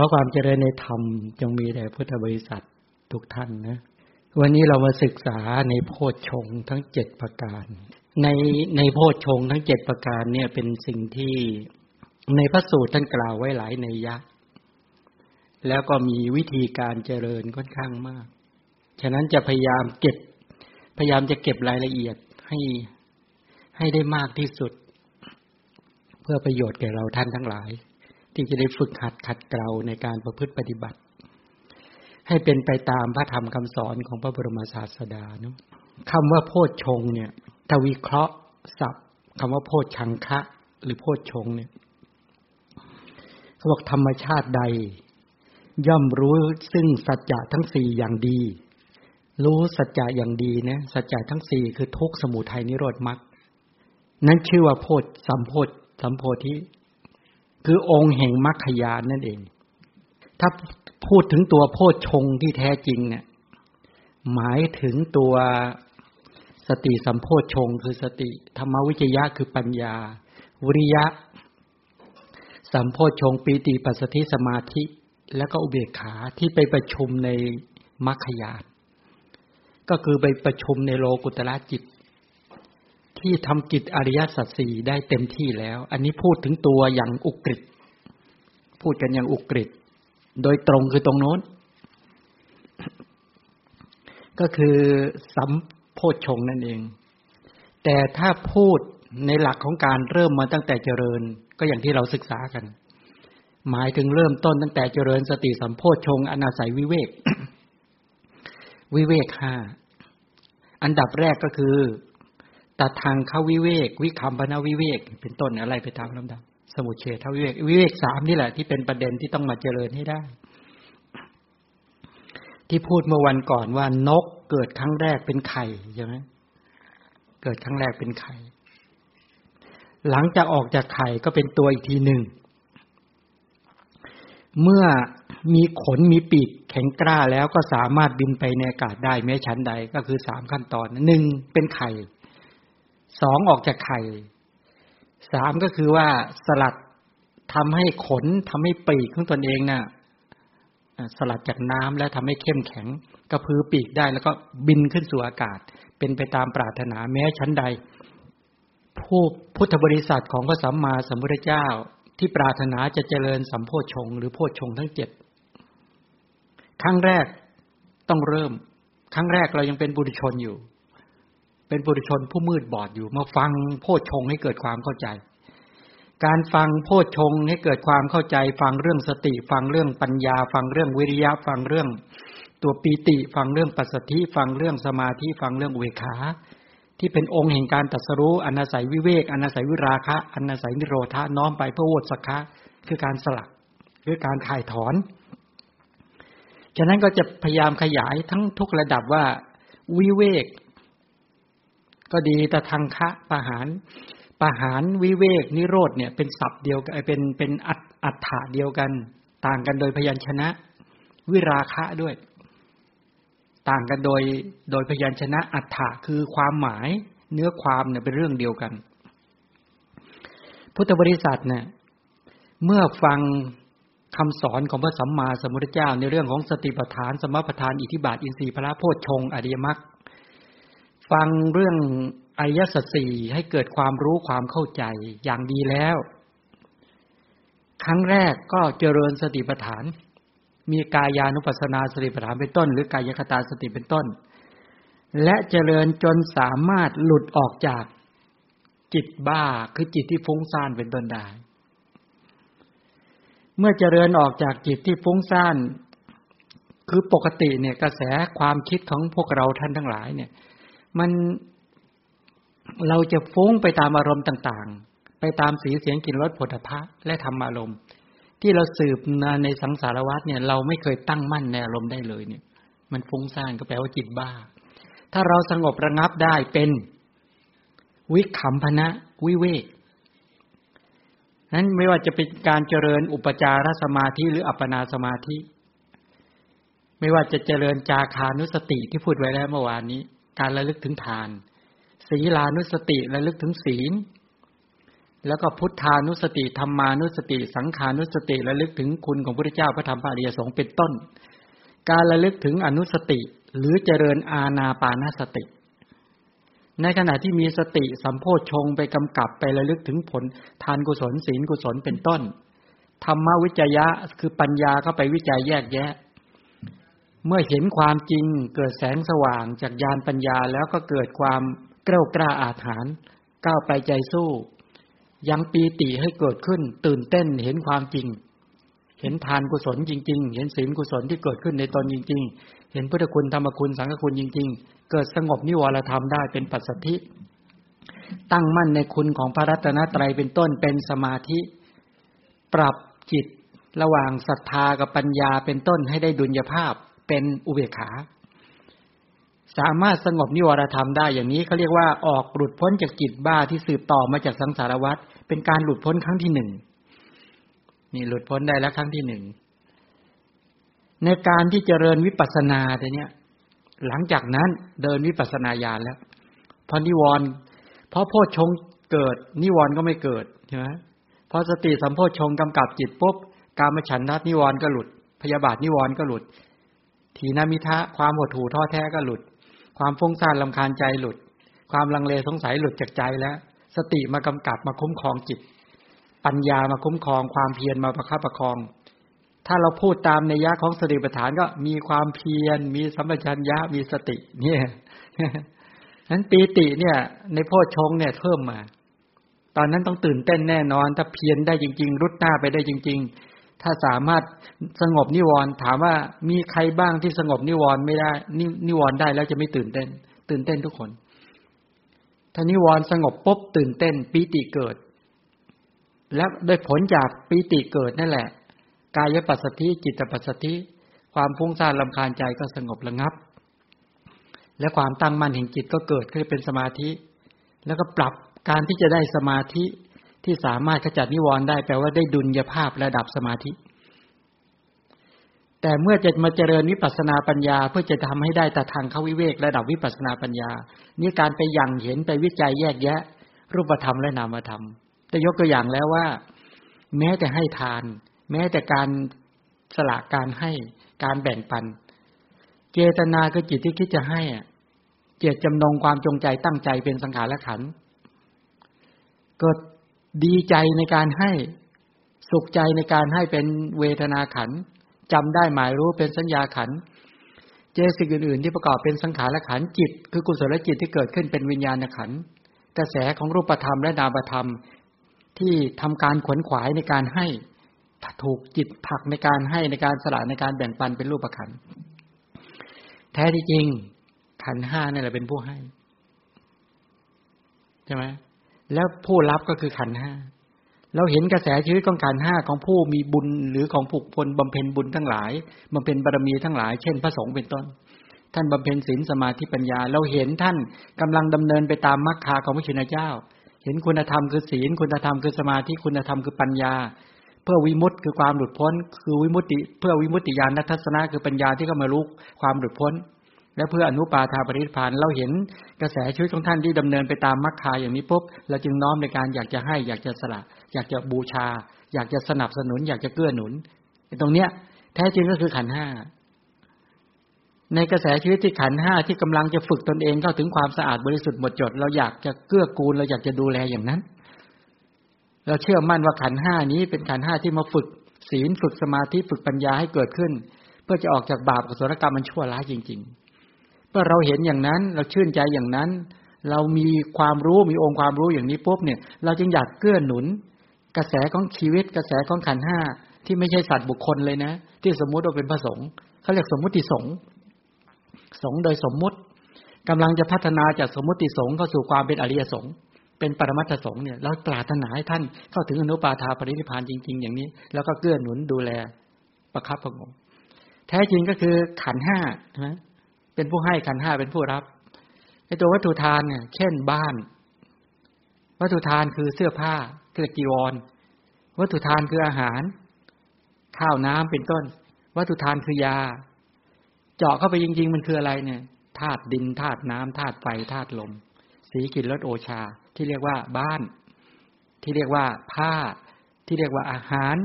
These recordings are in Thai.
ขอความเจริญในธรรมจงมีแด่พุทธบริษัททุกท่านนะ วันนี้เรามาศึกษาในโพชฌงทั้งเจ็ดประการ ในในโพชฌงทั้งเจ็ดประการเนี่ยเป็นสิ่งที่ในพระสูตรท่านกล่าวไว้หลายในยะ แล้วก็มีวิธีการเจริญค่อนข้างมาก ฉะนั้นจะพยายามเก็บ พยายามจะเก็บรายละเอียดให้ให้ได้มากที่สุด เพื่อประโยชน์แก่เราท่านทั้งหลาย ที่จะได้ฝึกหัดขัดเกลาในการประพฤติปฏิบัติ ให้เป็นไปตามพระธรรมคำสอนของพระบรมศาสดาเนาะคำว่าโพชฌงเนี่ยทวิเคราะห์ศัพท์คำว่าโพชชังคะ หรือโพชฌงเนี่ยเขาบอกธรรมชาติใด ย่อมรู้ซึ่งสัจจะทั้งสี่อย่างดี รู้สัจจะอย่างดีนะสัจจะทั้งสี่คือทุกสมุทัยนิโรธมรรคนั้นชื่อว่าโพชสัมโพชสัมโพธิ คือองค์แห่งมรรคยานนั่นเอง ถ้าพูดถึงตัวโพชฌงที่แท้จริงเนี่ยหมายถึงตัวสติสัมโพชฌงคือสติ ธรรมวิจยะคือปัญญา วิริยะ สัมโพชฌงปีติปัสสติสมาธิ แล้วก็อุเบกขาที่ไปประชุมในมรรคยานก็คือไปประชุมในโลกุตละจิต ที่ทำกิจอริยสัจสี่ได้เต็มที่แล้ว อันนี้พูดถึงตัวอย่างอุกฤษพูดกันอย่างอุกฤษโดยตรงคือตรงโน้น ก็คือสัมโพชงนั่นเอง แต่ถ้าพูดในหลักของการเริ่มมาตั้งแต่เจริญ ก็อย่างที่เราศึกษากัน หมายถึงเริ่มต้นตั้งแต่เจริญสติสัมโพชงอนาศัยวิเวก วิเวกห้าอันดับแรกก็คือ ตัดทางเข้าวิเวก วิคัมพนาวิเวก เป็นต้นอะไรไปตามลำดับ สมุเฉทวิเวก วิเวกสามนี่แหละที่เป็นประเด็นที่ต้องมาเจริญให้ได้ ที่พูดเมื่อวันก่อนว่านกเกิดครั้งแรกเป็นไข่ใช่ไหมเกิดครั้งแรกเป็นไข่ หลังจากออกจากไข่ก็เป็นตัวอีกทีหนึ่ง เมื่อมีขนมีปีกแข็งกล้าแล้วก็สามารถบินไปในอากาศได้แม้ชั้นใดก็คือสามขั้นตอนหนึ่งเป็นไข่ สองออกจากไข่สามก็คือว่าสลัดทำให้ขนทำให้ปีกของตนเองนะ่ะสลัดจากน้ำแล้วทำให้เข้มแข็งกระพือปีกได้แล้วก็บินขึ้นสู่อากาศ เป็นไปตามปรารถนาแม้ชั้นใด ผู้พุทธบริษัทของพระสัมมาสัมพุทธเจ้าที่ปรารถนาจะเจริญสัมโพชงหรือโพชงทั้งเจ็ดครั้งแรกต้องเริ่ม ครั้งแรกเรายังเป็นบุรุชนอยู่ เป็นปุถุชนผู้มืดบอดอยู่ มาฟังโพชฌงให้เกิดความเข้าใจ การฟังโพชฌงให้เกิดความเข้าใจ ฟังเรื่องสติ ฟังเรื่องปัญญา ฟังเรื่องวิริยะ ฟังเรื่องตัวปีติ ฟังเรื่องปัสสธิ ฟังเรื่องสมาธิ ฟังเรื่องเวขา ที่เป็นองค์แห่งการตัดสรู้อนาศัยวิเวกอนาศัยวิราคะอนาศัยนิโรธาน้อมไปเพื่อโวสคะคือการสลักคือการถ่ายถอนฉะนั้นก็จะพยายามขยายทั้งทุกระดับว่าวิเวก ก็ดีแต่ทางคะปะหารปะหารวิเวกนิโรธเนี่ยเป็นศัพท์เดียวกันเป็นเป็นอัตอัฏฐะเดียวกัน ต่างกันโดยพยัญชนะ วิราคะด้วย ต่างกันโดยโดยพยัญชนะอัฏฐะคือความหมายเนื้อความเนี่ยเป็นเรื่องเดียวกัน พุทธบริษัทเนี่ยเมื่อฟังคำสอนของพระสัมมาสัมพุทธเจ้าในเรื่องของสติปัฏฐาน สมปัฏฐานอิทิบาทอินทรีย์พระโพชฌงอริยมรรค ฟังเรื่องอริยสัจสี่ให้เกิดความรู้ความเข้าใจอย่างดีแล้ว ครั้งแรกก็เจริญสติปัฏฐาน มีกายานุปัสสนาสติปัฏฐานเป็นต้น หรือกายคตาสติเป็นต้น และเจริญจนสามารถหลุดออกจากจิตบ้าคือจิตที่ฟุ้งซ่านเป็นต้นได้ เมื่อเจริญออกจากจิตที่ฟุ้งซ่าน คือปกติเนี่ยกระแสความคิดของพวกเราท่านทั้งหลายเนี่ย มันเราจะฟุ้งไปตามอารมณ์ต่าง ๆ ไปตามสีเสียงกลิ่นรสผลิภัณฑ์และธรรมอารมณ์ ที่เราสืบมาในสังสารวัฏเนี่ย เราไม่เคยตั้งมั่นในอารมณ์ได้เลยเนี่ย มันฟุ้งซ่านก็แปลว่าจิตบ้า ถ้าเราสงบระงับได้เป็นวิคัมพนะวิเวกนั้นไม่ว่าจะเป็นการเจริญอุปจารสมาธิหรืออัปปนาสมาธิ ไม่ว่าจะเจริญจาคานุสติที่พูดไว้แล้วเมื่อวานนี้ การระลึกถึงทาน ศีลานุสติระลึกถึงศีล แล้วก็พุทธานุสติธรรมานุสติ สังขานุสติระลึกถึงคุณของพระพุทธเจ้าพระธรรมพระอริยสงฆ์เป็นต้น การระลึกถึงอนุสติหรือเจริญอาณาปานาสติ ในขณะที่มีสติสัมโพชงไปกำกับไประลึกถึงผลทานกุศลศีลกุศลเป็นต้น ธรรมวิจยะคือปัญญาเข้าไปวิจัยแยกแยะ เมื่อเห็นความจริงเกิดแสงสว่างจากญาณปัญญาแล้วก็เกิดความเกล้ากล้าอาถรรพ์ก้าวไปใจสู้ ยังปีติให้เกิดขึ้น ตื่นเต้นเห็นความจริง เห็นทานกุศลจริง ๆ เห็นศีลกุศลที่เกิดขึ้นในตนจริง ๆ เห็นพุทธคุณธรรมคุณสังฆคุณจริง ๆ เกิดสงบนิวรธรรมได้เป็นปัจสัทธิ ตั้งมั่นในคุณของพระรัตนตรัยเป็นต้นเป็นสมาธิ ปรับจิตระหว่างศรัทธากับปัญญาเป็นต้นให้ได้ดุลยภาพ เป็นอุเบกขา สามารถสงบนิวรธรรมได้อย่างนี้เขาเรียกว่าออกหลุดพ้นจากจิตบ้าที่สืบต่อมาจากสังสารวัฏเป็นการหลุดพ้นครั้งที่หนึ่งนี่หลุดพ้นได้แล้วครั้งที่หนึ่งในการที่เจริญวิปัสสนาเนี้ยหลังจากนั้นเดินวิปัสสนาญาณแล้วพอนิวรณ์เพราะโพชฌงเกิด นิวรณ์ก็ไม่เกิดใช่ไหมพอสติสัมโพชฌงกำกับจิตปุ๊บการมฉันทันิวรณ์ก็หลุด พยาบาทนิวรณ์ก็หลุด ทีนามิทะความหดหู่ท้อแท้ก็หลุด ความฟุ้งซ่านลำคาญใจหลุด ความลังเลสงสัยหลุดจากใจแล้ว สติมากำกับมาคุ้มครองจิต ปัญญามาคุ้มครอง ความเพียรมาประคับประคอง ถ้าเราพูดตามในยะของสติปัฏฐานก็มีความเพียร มีสัมปชัญญะมีสติ เนี่ยนั้นปีติเนี่ย ในโพชงเนี่ยเพิ่มมา ตอนนั้นต้องตื่นเต้นแน่นอน ถ้าเพียรได้จริง ๆ รุดหน้าไปได้จริง ๆ ถ้าสามารถสงบนิวรณ์ถามว่ามีใครบ้างที่สงบนิวรณ์ไม่ได้นนิวรณ์ได้แล้วจะไม่ตื่นเต้น ตื่นเต้นทุกคน ถ้านิวรณ์สงบปุ๊บตื่นเต้นปีติเกิด และโดยผลจากปีติเกิดนั่นแหละ กายปัสสติจิตปัสสติความฟุ้งซ่านลำคาญใจก็สงบระงับ และความตั้งมั่นแห่งจิตก็เกิดขึ้นเป็นสมาธิ แล้วก็ปรับการที่จะได้สมาธิ ที่สามารถขจัดนิวรณ์ได้แปลว่าได้ดุลยภาพระดับสมาธิ แต่เมื่อจะมาเจริญวิปัสนาปัญญา เพื่อจะทำให้ได้แต่ทางเข้าวิเวกระดับวิปัสนาปัญญา นี่การไปยังเห็นไปวิจัยแยกแยะ รูปธรรมและนามธรรมจะยกตัวอย่างแล้วว่า แม้แต่ให้ทาน แม้แต่การสละการให้การแบ่งปัน เจตนาคือจิตที่คิดจะให้เจตจำนงความจงใจตั้งใจเป็นสังขารและขันเกิด ดีใจในการให้สุขใจในการให้เป็นเวทนาขันจำได้หมายรู้เป็นสัญญาขันเจสิกอื่น ๆ ที่ประกอบเป็นสังขารขันจิต คือกุศลจิตที่เกิดขึ้นเป็นวิญญาณขันกระแสของรูปธรรมและนามธรรมที่ทำการขวนขวายในการให้ถูกจิตผักในการให้ในการสละในการแบ่งปันเป็นรูปขันแท้ที่จริงขันห้านี่แหละเป็นผู้ให้ ใช่ไหม แล้วผู้รับก็คือขันห้าเราเห็นกระแสชีวิตของขันห้าของผู้มีบุญหรือของผูกพลบำเพ็ญบุญทั้งหลายบำเพ็ญบารมีทั้งหลาย เช่น พระสงฆ์เป็นต้น ท่านบำเพ็ญศีลสมาธิปัญญา เราเห็นท่านกำลังดำเนินไปตามมรรคาของพระชินเจ้า เห็นคุณธรรมคือศีล คุณธรรมคือสมาธิคุณธรรมคือปัญญา เพื่อวิมุตติคือความหลุดพ้น คือวิมุตติ เพื่อวิมุตติญาณทัศนะคือปัญญาที่เข้ามารู้ความหลุดพ้น และเพื่ออนุปาทาปริพานเราเห็นกระแสชีวิตของท่านที่ดำเนินไปตามมรรคาอย่างนี้ปุ๊บเราจึงน้อมในการอยากจะให้อยากจะสละ อยากจะบูชา อยากจะสนับสนุน อยากจะเกื้อหนุนตรงเนี้ย แท้จริงก็คือขันห้าในกระแสชีวิตที่ขันห้าที่กำลังจะฝึกตนเองเข้าถึงความสะอาดบริสุทธิ์หมดจด เราอยากจะเกื้อกูลเราอยากจะดูแลอย่างนั้น เราเชื่อมั่นว่าขันห้านี้เป็นขันห้าที่มาฝึก ศีลฝึกสมาธิฝึกปัญญาให้เกิดขึ้น เพื่อจะออกจากบาปกุศลกรรมมันชั่วร้ายจริง ๆ เมื่อเราเห็นอย่างนั้น เราชื่นใจอย่างนั้น เรามีความรู้มีองค์ความรู้อย่างนี้ปุ๊บเนี่ย เราจึงอยากเกื้อหนุน กระแสของชีวิตกระแสของขันห้าที่ไม่ใช่สัตว์บุคคลเลยนะ ที่สมมุติว่าเป็นพระสงฆ์เขาเรียกสมมุติสงฆ์สงฆ์โดยสมมุติกำลังจะพัฒนาจากสมมุติสงฆ์เข้าสู่ความเป็นอริยสงฆ์เป็นปรมัตถสงฆ์เนี่ยเราปรารถนาให้ท่านเข้าถึงอนุปาทาปรินิพานจริง ๆ อย่างนี้ แล้วก็เกื้อหนุนดูแลประคับประงมแท้จริงก็คือขันห้านะ เป็นผู้ให้ขันห้าเป็นผู้รับในตัววัตถุทานเนี่ย เช่นบ้าน วัตถุทานคือเสื้อผ้าเรียกจีวร วัตถุทานคืออาหาร ข้าวน้ำเป็นต้น วัตถุทานคือยา เจาะเข้าไปจริง ๆ มันคืออะไรเนี่ยธาตุดินธาตุน้ำธาตุไฟธาตุลม สีกินรสโอชา ที่เรียกว่าบ้าน ที่เรียกว่าผ้า ที่เรียกว่าอาหาร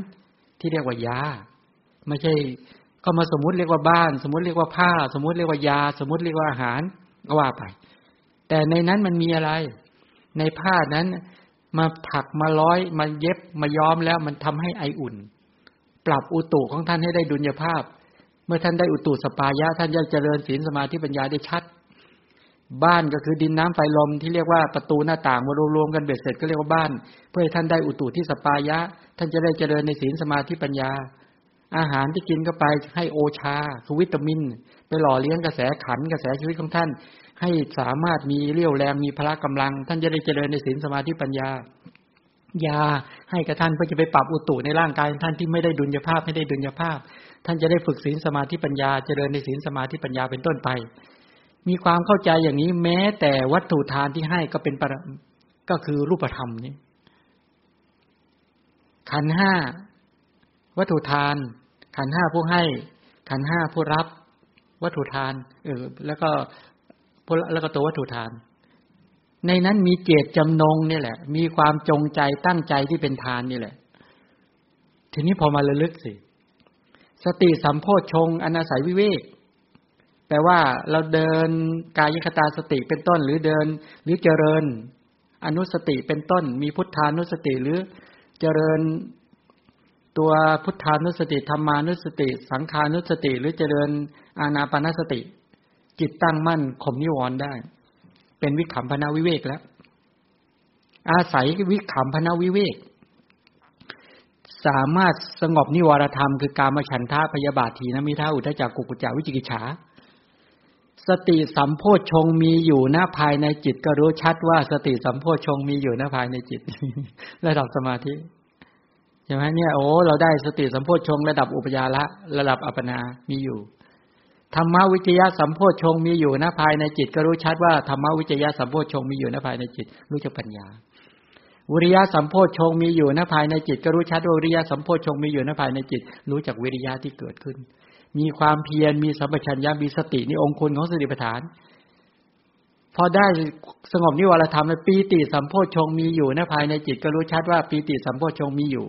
ที่เรียกว่ายา ไม่ใช่ ก็มาสมมุติเรียกว่าบ้าน สมมุติเรียกว่าผ้า สมมุติเรียกว่ายา สมมุติเรียกว่าอาหารก็ว่าไป แต่ในนั้นมันมีอะไร ในผ้านั้นมาถักมาร้อยมาเย็บมาย้อมแล้วมันทำให้ไออุ่น ปรับอุตุของท่านให้ได้ดุลยภาพ เมื่อท่านได้อุตุสปายะ ท่านจะเจริญศีลสมาธิปัญญาได้ชัด บ้านก็คือดินน้ำไฟลมที่เรียกว่าประตูหน้าต่างมารวมๆกันเบ็ดเสร็จก็เรียกว่าบ้าน เพื่อให้ท่านได้อุตุที่สปายะ ท่านจะได้เจริญในศีลสมาธิปัญญา อาหารที่กินเข้าไปให้โอชาคือวิตามิน ไปหล่อเลี้ยงกระแสขันกระแสชีวิตของท่าน ให้สามารถมีเรี่ยวแรงมีพละกำลัง ท่านจะได้เจริญในศีลสมาธิปัญญายาให้กับท่านเพื่อจะไปปรับอุตุในร่างกายท่านที่ไม่ได้ดุลยภาพไม่ได้ดุลยภาพ ท่านจะได้ฝึกศีลสมาธิปัญญาเจริญในศีลสมาธิปัญญาเป็นต้นไป มีความเข้าใจอย่างนี้แม้แต่วัตถุทานที่ให้ก็เป็นปรก็คือรูปธรรมนี้ขันห้าวัตถุทาน ขันห้าผู้ให้ ขันห้าผู้รับ วัตถุทาน เออ แล้วก็แล้วก็ตัววัตถุทาน ในนั้นมีเจตจำนงนี่แหละ มีความจงใจตั้งใจที่เป็นทานนี่แหละ ทีนี้พอมาระลึกสิ สติสัมโพชฌงอนาศัยวิเวกแปลว่าเราเดินกายคตาสติเป็นต้น หรือเดิน หรือเจริญ อนุสติเป็นต้น มีพุทธานุสติหรือเจริญ ตัวพุทธานุสติธรรมานุสติ สังขานุสติ หรือเจริญอาณาปณสติ จิตตั้งมั่นข่มนิวรณ์ได้ เป็นวิขำพนาวิเวกแล้ว อาศัยวิขำพนาวิเวก สามารถสงบนิวรธรรมคือการมาฉันทาพยาบาทีนะมีท่าอุทจักกุกุจาวิจิกิจฉาสติสัมโพชฌงมีอยู่หน้าภายในจิต ก็รู้ชัดว่าสติสัมโพชฌงมีอยู่หน้าภายในจิต ระดับสมาธิ ใช่ไหมเนี่ยโอ้เราได้สติสัมโพชฌงระดับอุปยาละระดับอัปนามีอยู่ธรรมวิจยะสัมโพชฌงมีอยู่นะภายในจิต ก็รู้ชัดว่าธรรมวิจยะสัมโพชฌงมีอยู่นะภายในจิต รู้จักปัญญาวิริยะสัมโพชฌงมีอยู่นะภายในจิต ก็รู้ชัดว่าวิริยะสัมโพชฌงมีอยู่นะภายในจิต รู้จักวิริยะที่เกิดขึ้น มีความเพียรมีสัมปชัญญะมีสตินี่องคุณของสติปัฏฐาน พอได้สงบนิวรธรรมปีติสัมโพชงมีอยู่นะภายในจิตก็รู้ชัดว่าปีติสัมโพชงมีอยู่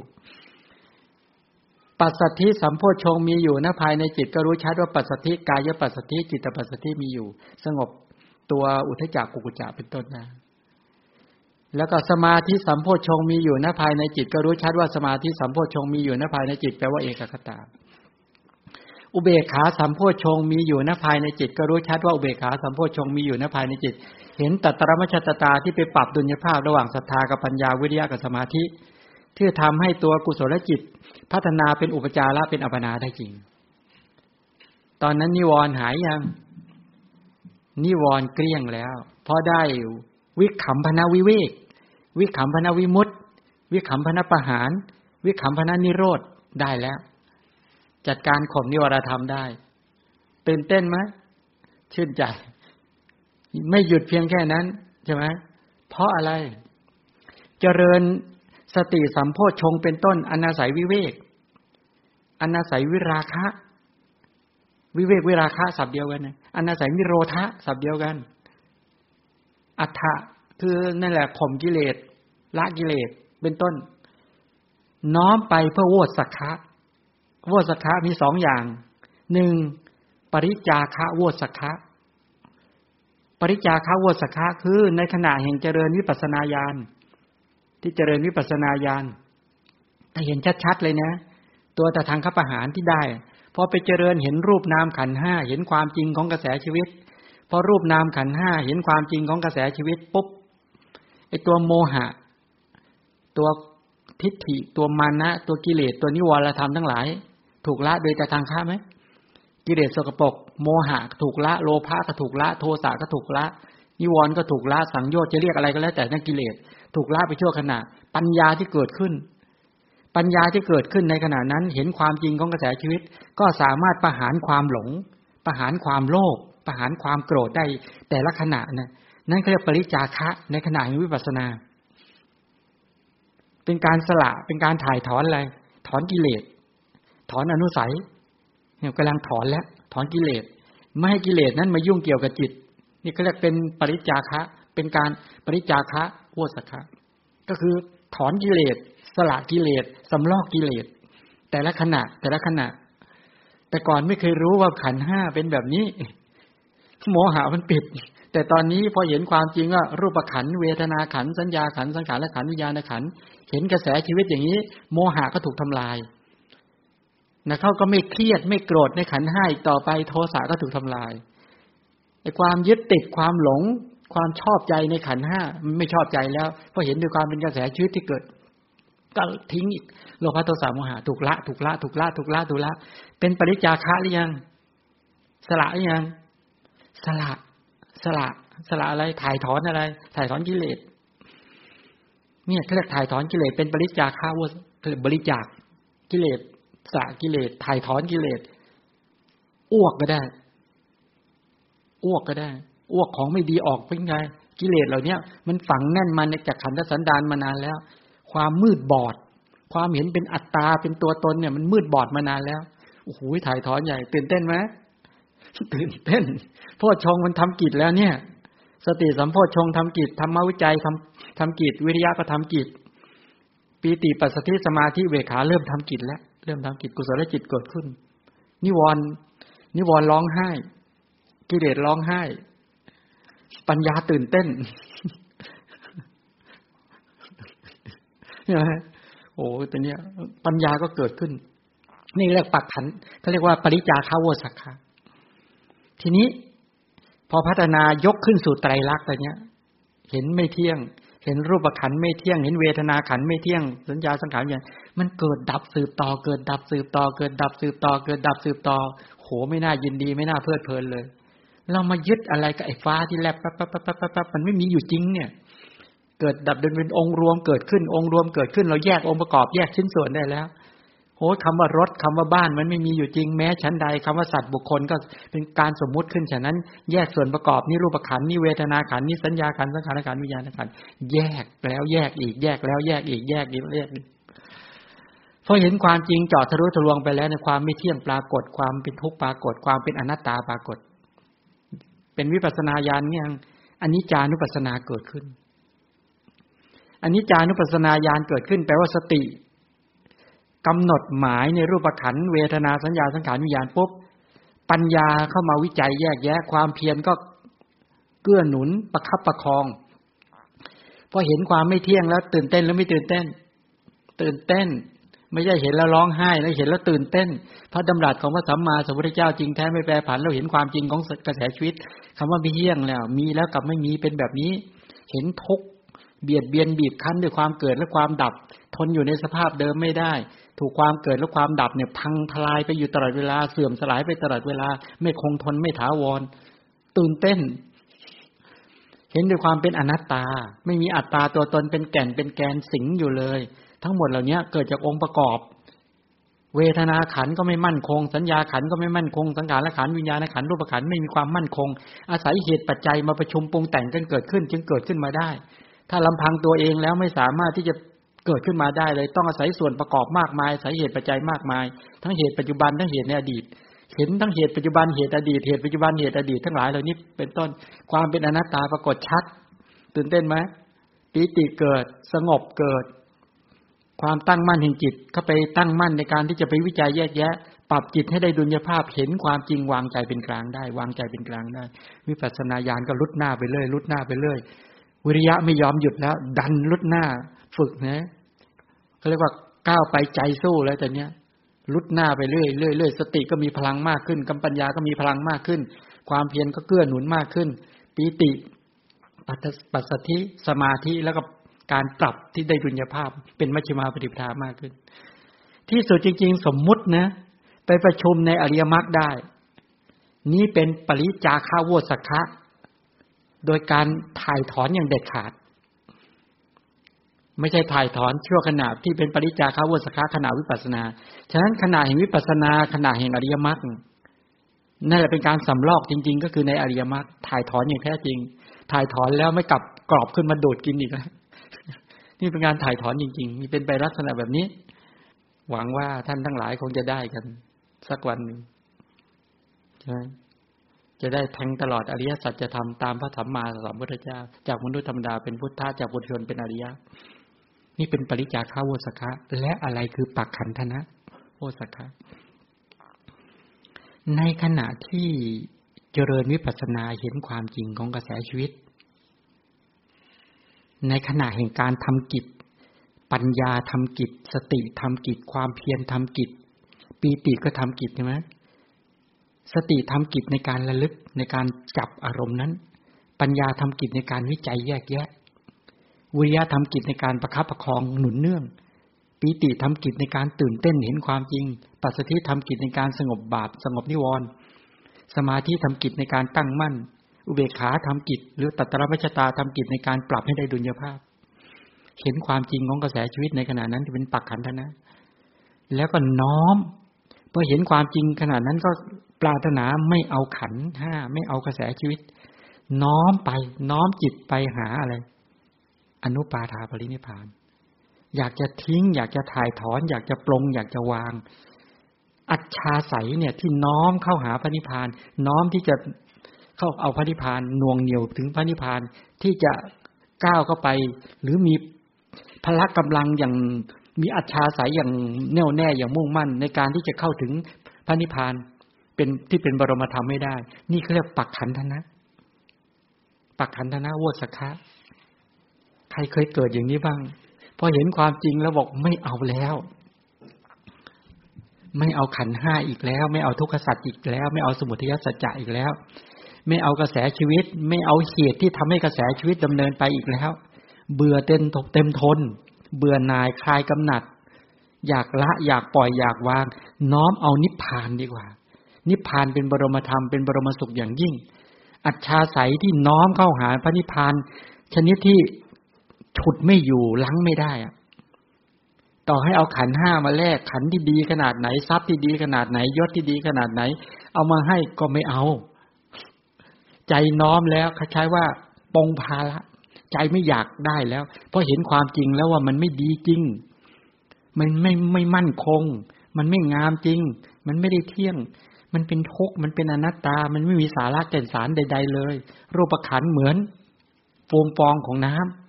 ปัสสัทธิสัมโพชงมีอยู่นะภายในจิตก็รู้ชัดว่าปัสสัทธิกายปัสสัทธิจิตปัสสัทธิมีอยู่ สงบตัวอุทจักกุกุจักเป็นต้นนะแล้วก็สมาธิสัมโพชงมีอยู่นะภายในจิตก็รู้ชัดว่าสมาธิสัมโพชงมีอยู่นะภายในจิตแปลว่าเอกคตา อุเบกขาสัมโพชงมีอยู่นะภายในจิต ก็รู้ชัดว่าอุเบกขาสัมโพชงมีอยู่นะภายในจิต เห็นตัตรมชตตาที่ไปปรับดุลยภาพระหว่างศรัทธากับปัญญาวิริยะกับสมาธิที่ทำให้ตัวกุศลจิต พัฒนาเป็นอุปจาระเป็นอัปนาได้จริง ตอนนั้นนิวรณ์หายยัง นิวรณ์เกลี้ยงแล้วเพราะได้วิขำพนาวิเวก วิขำพนาวิมุตติ วิขำพนาประหารวิขำพนานิโรธได้แล้ว จัดการข่มนิวรธรรมได้ ตื่นเต้นไหมชื่นใจ ไม่หยุดเพียงแค่นั้นใช่ไหมเพราะอะไร เจริญสติสัมโพชงเป็นต้นอนาศัยวิเวกอนาศัยวิราคะ วิเวกวิราคะสับเดียวกันนะอนาศัยวิโรธะสับเดียวกัน อัฏฐะคือนั่นแหละข่มกิเลสละกิเลสเป็นต้น น้อมไปเพื่อโวสักคะ โวสักคะมีสองอย่าง หนึ่งปริจาคะโวสักคะ ปริจาคะโวสักคะคือในขณะแห่งเจริญวิปัสนาญาณที่เจริญวิปัสนาญาณถ้าเห็นชัดๆเลยนะ ตัวแต่ทางขับอาหารที่ได้พอไปเจริญเห็นรูปนามขันห้าเห็นความจริงของกระแสชีวิตพอรูปนามขันห้าเห็นความจริงของกระแสชีวิตปุ๊บไอตัวโมหะ ตัวทิฏฐิตัวมานะ ตัวกิเลสตัวนิวรธรรมทั้งหลาย ถูกละโดยแต่ทางข้าไหมกิเลสสกปรกโมหะถูกละโลภะก็ถูกละ โทสะก็ถูกละนิวรณ์ก็ถูกละสังโยชน์จะเรียกอะไรก็แล้ว แต่นั่นกิเลสถูกละไปชั่วขณะ ปัญญาที่เกิดขึ้น ปัญญาที่เกิดขึ้นในขณะนั้น เห็นความจริงของกระแสชีวิต ก็สามารถประหารความหลง ประหารความโลภประหารความโกรธได้แต่ละขณะนะนั่นเขาเรียกปริจาคะในขณะแห่งวิปัสสนา เป็นการสละเป็นการถ่ายถอนอะไรถอนกิเลส ถอนอนุสัยเนี่ยกำลังถอนแล้ว ถอนกิเลสไม่ให้กิเลสนั้นมายุ่งเกี่ยวกับจิต นี่ก็เรียกเป็นปริจาคะ เป็นการปริจาคะโวสคะ ก็คือถอนกิเลสสละกิเลสสำลอกกิเลสแต่ละขณะ แต่ละขณะ แต่ก่อนไม่เคยรู้ว่าขันห้าเป็นแบบนี้ โมหะมันปิด แต่ตอนนี้พอเห็นความจริงว่ารูปขันเวทนาขันสัญญาขันสังขารและขันวิญญาณขันเห็นกระแสชีวิตอย่างนี้ โมหะก็ถูกทำลาย นะเขาก็ไม่เครียดไม่โกรธในขันห้าอีกต่อไปโทสะก็ถูกทำลายไอ้ความยึดติดความหลง ความชอบใจในขันห้าไม่ชอบใจแล้วพอเห็นด้วยความเป็นกระแสชีวิตที่เกิด ก็ทิ้งอีกโลภะโทสะโมหะถูกละ ถูกละ ถูกละถูกละถูกละ เป็นปริจาคะหรือยัง สละหรือยัง สละ สละ สละอะไร ถ่ายถอนอะไร ถ่ายถอนกิเลสเนี่ยเขาเรียกถ่ายถอนกิเลสเป็นปริจาคะว่าบริจาคกิเลส สะกิเลสถ่ายถอนกิเลสอ้วกก็ได้ อ้วกก็ได้ อ้วกของไม่ดีออกเป็นไง กิเลสเหล่านี้มันฝังแน่นมาในจากขันธสันดานมานานแล้ว ความมืดบอด ความเห็นเป็นอัตตาเป็นตัวตนเนี่ย มันมืดบอดมานานแล้วโอ้โหถ่ายถอนใหญ่ตื่นเต้นไหมตื่นเต้นพ่อชงมันทำกิจแล้วเนี่ย สติสัมโพชงทำกิจธรรมวิจัยทำทำกิจ วิริยะก็ทำกิจปีติปัสสติสมาธิเวขาเริ่มทำกิจแล้ว เริ่มทำกิจกุศลจิตเกิดขึ้น นิวรณ์นิวรณ์ร้องไห้ กิเลสร้องไห้ ปัญญาตื่นเต้นใช่ไหมโอ้ตัวเนี้ย ปัญญาก็เกิดขึ้น นี่เรียกปักขันเขาเรียกว่าปริจาคาวสักขาทีนี้ พอพัฒนายกขึ้นสู่ไตรลักษณ์ตัวเนี้ย เห็นไม่เที่ยง เห็นรูปขันไม่เที่ยง เห็นเวทนาขันไม่เที่ยง สัญญาสังขารอย่างมันเกิดดับสืบต่อ เกิดดับสืบต่อ เกิดดับสืบต่อ เกิดดับสืบต่อ โหไม่น่ายินดีไม่น่าเพลิดเพลินเลย เรามายึดอะไรกับไอ้ฟ้าที่แลบปั๊บปั๊บปั๊บปั๊บปั๊บมันไม่มีอยู่จริงเนี่ย เกิดดับเป็นเป็นองค์รวมเกิดขึ้นองค์รวมเกิดขึ้น เราแยกองค์ประกอบแยกชิ้นส่วนได้แล้ว อ้คำว่ารถคำว่าบ้านมันไม่มีอยู่จริงแม้ชั้นใดคำว่าสัตว์บุคคลก็เป็นการสมมุติขึ้นฉะนั้น แยกส่วนประกอบนี่รูปขันนี่เวทนาขันนี่สัญญาขันสังขารขันวิญญาณขันแยกแล้วแยกอีกแยกแล้วแยกอีกแยกอีกแยกอีกพอเห็นความจริงจอดทะลุทะลวงไปแล้วในความไม่เที่ยงปรากฏความเป็นทุกข์ปรากฏความเป็นอนัตตาปรากฏ เป็นวิปัสนาญาณเนี่ยอันนี้จานุปัสนาเกิดขึ้นอันนี้จานุปัสนาญาณเกิดขึ้นแปลว่าสติ กำหนดหมายในรูปขันเวทนาสัญญาสังขารวิญญาณปุ๊บปัญญาเข้ามาวิจัยแยกแยะ ความเพียรก็เกื้อหนุนประคับประคองพอเห็นความไม่เที่ยงแล้ว ตื่นเต้นแล้วไม่ตื่นเต้น ตื่นเต้น ไม่ใช่เห็นแล้วร้องไห้แล้วเห็นแล้วตื่นเต้น พระดำรัสของพระสัมมาสัมพุทธเจ้าจริงแท้ไม่แปรผันเราเห็นความจริงของกระแสชีวิตคำว่าไม่เที่ยงแล้ว มีแล้วกับไม่มีเป็นแบบนี้ เห็นทุกเบียดเบียนบีบคั้นด้วยความเกิดและความดับ ทนอยู่ในสภาพเดิมไม่ได้ ถูกความเกิดและความดับเนี่ยพังทลายไปอยู่ตลอดเวลาเสื่อมสลายไปตลอดเวลา ไม่คงทนไม่ถาวร ตื่นเต้น เห็นด้วยความเป็นอนัตตา ไม่มีอัตตาตัวตนเป็นแก่นเป็นแกนสิงอยู่เลย ทั้งหมดเหล่านี้เกิดจากองค์ประกอบ เวทนาขันก็ไม่มั่นคง สัญญาขันก็ไม่มั่นคง สังขารและขันวิญญาณขันรูปขันไม่มีความมั่นคง อาศัยเหตุปัจจัยมาประชุมปรุงแต่งกันเกิดขึ้น จึงเกิดขึ้นมาได้ ถ้าลำพังตัวเองแล้วไม่สามารถที่จะ เกิดขึ้นมาได้เลย ต้องอาศัยส่วนประกอบมากมายสาเหตุปัจจัยมากมาย ทั้งเหตุปัจจุบันทั้งเหตุในอดีต เห็นทั้งเหตุปัจจุบันเหตุอดีตเหตุปัจจุบันเหตุอดีตทั้งหลายเหล่านี้เป็นต้นความเป็นอนัตตาปรากฏชัด ตื่นเต้นไหมปิติเกิดสงบเกิด ความตั้งมั่นแห่งจิตเข้าไปตั้งมั่นในการที่จะไปวิจัยแยกแยะ ปรับจิตให้ได้ดุลยภาพเห็นความจริงวางใจเป็นกลางได้ วางใจเป็นกลางได้วิปัสสนาญาณก็ลุดหน้าไปเรื่อยลุดหน้าไปเรื่อยวิริยะไม่ยอมหยุดแล้ว ดันลุดหน้า ฝึกนะ เขาเรียกว่าก้าวไปใจสู้แล้วแต่เนี้ยลุดหน้าไปเรื่อยเรื่อยเรื่อยสติก็มีพลังมากขึ้นกำปัญญาก็มีพลังมากขึ้น ความเพียรก็เกื้อหนุนมากขึ้นปีติปัสสธิสมาธิแล้วก็การปรับที่ได้ดุลยภาพ เป็นมัชฌิมาปฏิปทามากขึ้น ที่สุดจริง ๆ สมมุตินะ ไปประชุมในอริยมรรคได้ นี้เป็นปริจาคาวสักคะ โดยการถ่ายถอนอย่างเด็ดขาด ไม่ใช่ถ่ายถอนชั่วขณะที่เป็นปริจาคาวสคาขณะวิปัสนา ฉะนั้นขณะแห่งวิปัสนาขณะแห่งอริยมรรคนั่นแหละเป็นการสำลอกจริง ๆ ก็คือในอริยมรรคถ่ายถอนอย่างแท้จริง ถ่ายถอนแล้วไม่กลับกรอบขึ้นมาโดดกินอีกแล้วนี่เป็นการถ่ายถอนจริงๆมีเป็นไปลักษณะแบบนี้ หวังว่าท่านทั้งหลายคงจะได้กัน สักวันหนึ่งใช่จะได้แทงตลอดอริยสัจจะทำตามพระธรรมมาสัมพุทธเจ้า จากมนุษย์ธรรมดาเป็นพุทธะจากบุตรชนเป็นอริยะ นี่เป็นปริจาคาโวสคะ และอะไรคือปักขันธนะโวสคะในขณะที่เจริญวิปัสสนาเห็นความจริงของกระแสชีวิต ในขณะแห่งการทำกิจ ปัญญาทำกิจ สติทำกิจ ความเพียรทำกิจ ปีติก็ทำกิจใช่ไหมสติทำกิจในการระลึกในการจับอารมณ์นั้น ปัญญาทำกิจในการวิจัยแยกแยะ วิริยะทำกิจในการประคับประคองหนุนเนื่อง ปีติทำกิจในการตื่นเต้นเห็นความจริง ปัสสติทำกิจในการสงบบาปสงบนิวรณ์สมาธิทำกิจในการตั้งมั่น อุเบกขาทำกิจ หรือตัตตรมัชตาทำกิจในการปรับให้ได้ดุลยภาพ เห็นความจริงของกระแสชีวิตในขณะนั้นจะเป็นปักขันธนะ แล้วก็น้อมพอเห็นความจริงขนาดนั้นก็ปรารถนาไม่เอาขันห้าไม่เอากระแสชีวิต น้อมไปน้อมจิตไปหาอะไร อนุปาทาปรินิพาน อยากจะทิ้ง อยากจะถ่ายถอน อยากจะปรงอยากจะวาง อัจฉาใสเนี่ย ที่น้อมเข้าหาพระนิพพาน น้อมที่จะเข้าเอาพระนิพพานน่วงเหนียวถึงพระนิพพานที่จะก้าวเข้าไป หรือมีพละกำลังอย่างมีอัจฉาสายอย่างแน่วแน่อย่างมุ่งมั่น ในการที่จะเข้าถึงพระนิพพานเป็นที่เป็นบรมธรรมไม่ได้ นี่เขาเรียกปักขันธนะ ปักขันธนะโวสคะ ใครเคยเกิดอย่างนี้บ้าง พอเห็นความจริงแล้วบอกไม่เอาแล้ว ไม่เอาขันห้าอีกแล้ว ไม่เอาทุกขสัตว์อีกแล้ว ไม่เอาสมุทัยสัจจะอีกแล้ว ไม่เอากระแสชีวิต ไม่เอาเหตุที่ทำให้กระแสชีวิตดำเนินไปอีกแล้ว เบื่อเต็มเต็มทน เบื่อหน่ายคลายกำหนัด อยากละอยากปล่อยอยากวาง น้อมเอานิพพานดีกว่า นิพพานเป็นบรมธรรมเป็นบรมสุขอย่างยิ่ง อัจฉาใสที่น้อมเข้าหาพระนิพพานชนิดที่ ฉุดไม่อยู่ลังไม่ได้อะต่อให้เอาขันห้ามาแลกขันที่ดีขนาดไหนทรัพย์ที่ดีขนาดไหนยศที่ดีขนาดไหน เอามาให้ก็ไม่เอา ใจน้อมแล้วคล้ายๆว่าปองภาระใจไม่อยากได้แล้ว เพราะเห็นความจริงแล้วว่ามันไม่ดีจริง มันไม่ไม่มั่นคง มันไม่งามจริง มันไม่ได้เที่ยง มันเป็นทุกข์มันเป็นอนัตตา มันไม่มีสาระแก่นสารใด ๆ เลย รูปขันเหมือน โฟมฟองของน้ำ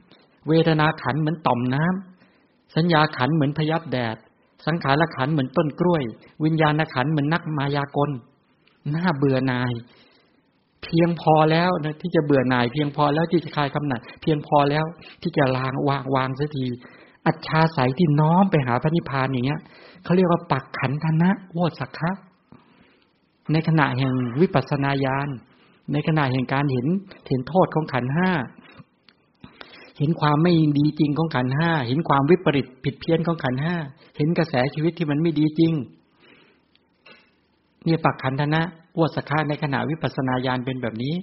เวทนาขันเหมือนต่อมน้ำสัญญาขันเหมือนพยับแดด สังขารขันเหมือนต้นกล้วย วิญญาณขันเหมือนนักมายากลน่าเบื่อหน่าย เพียงพอแล้วนะที่จะเบื่อหน่าย เพียงพอแล้วที่จะคลายกำหนัด เพียงพอแล้วที่จะลางวางวางเสักทีอัจฉาสายที่น้อมไปหาพระนิพพานอย่างเงี้ยเขาเรียกว่าปักขันธนะโวสักคะในขณะแห่งวิปัสสนาญาณในขณะแห่งการเห็นเห็นโทษของขันห้า เห็นความไม่ดีจริงของขันห้าเห็นความวิปริตผิดเพี้ยนของขันห้าเห็นกระแสชีวิตที่มันไม่ดีจริง เนี่ยปักขันธนะวัสคาในขณะวิปัสสนาญาณเป็นแบบนี้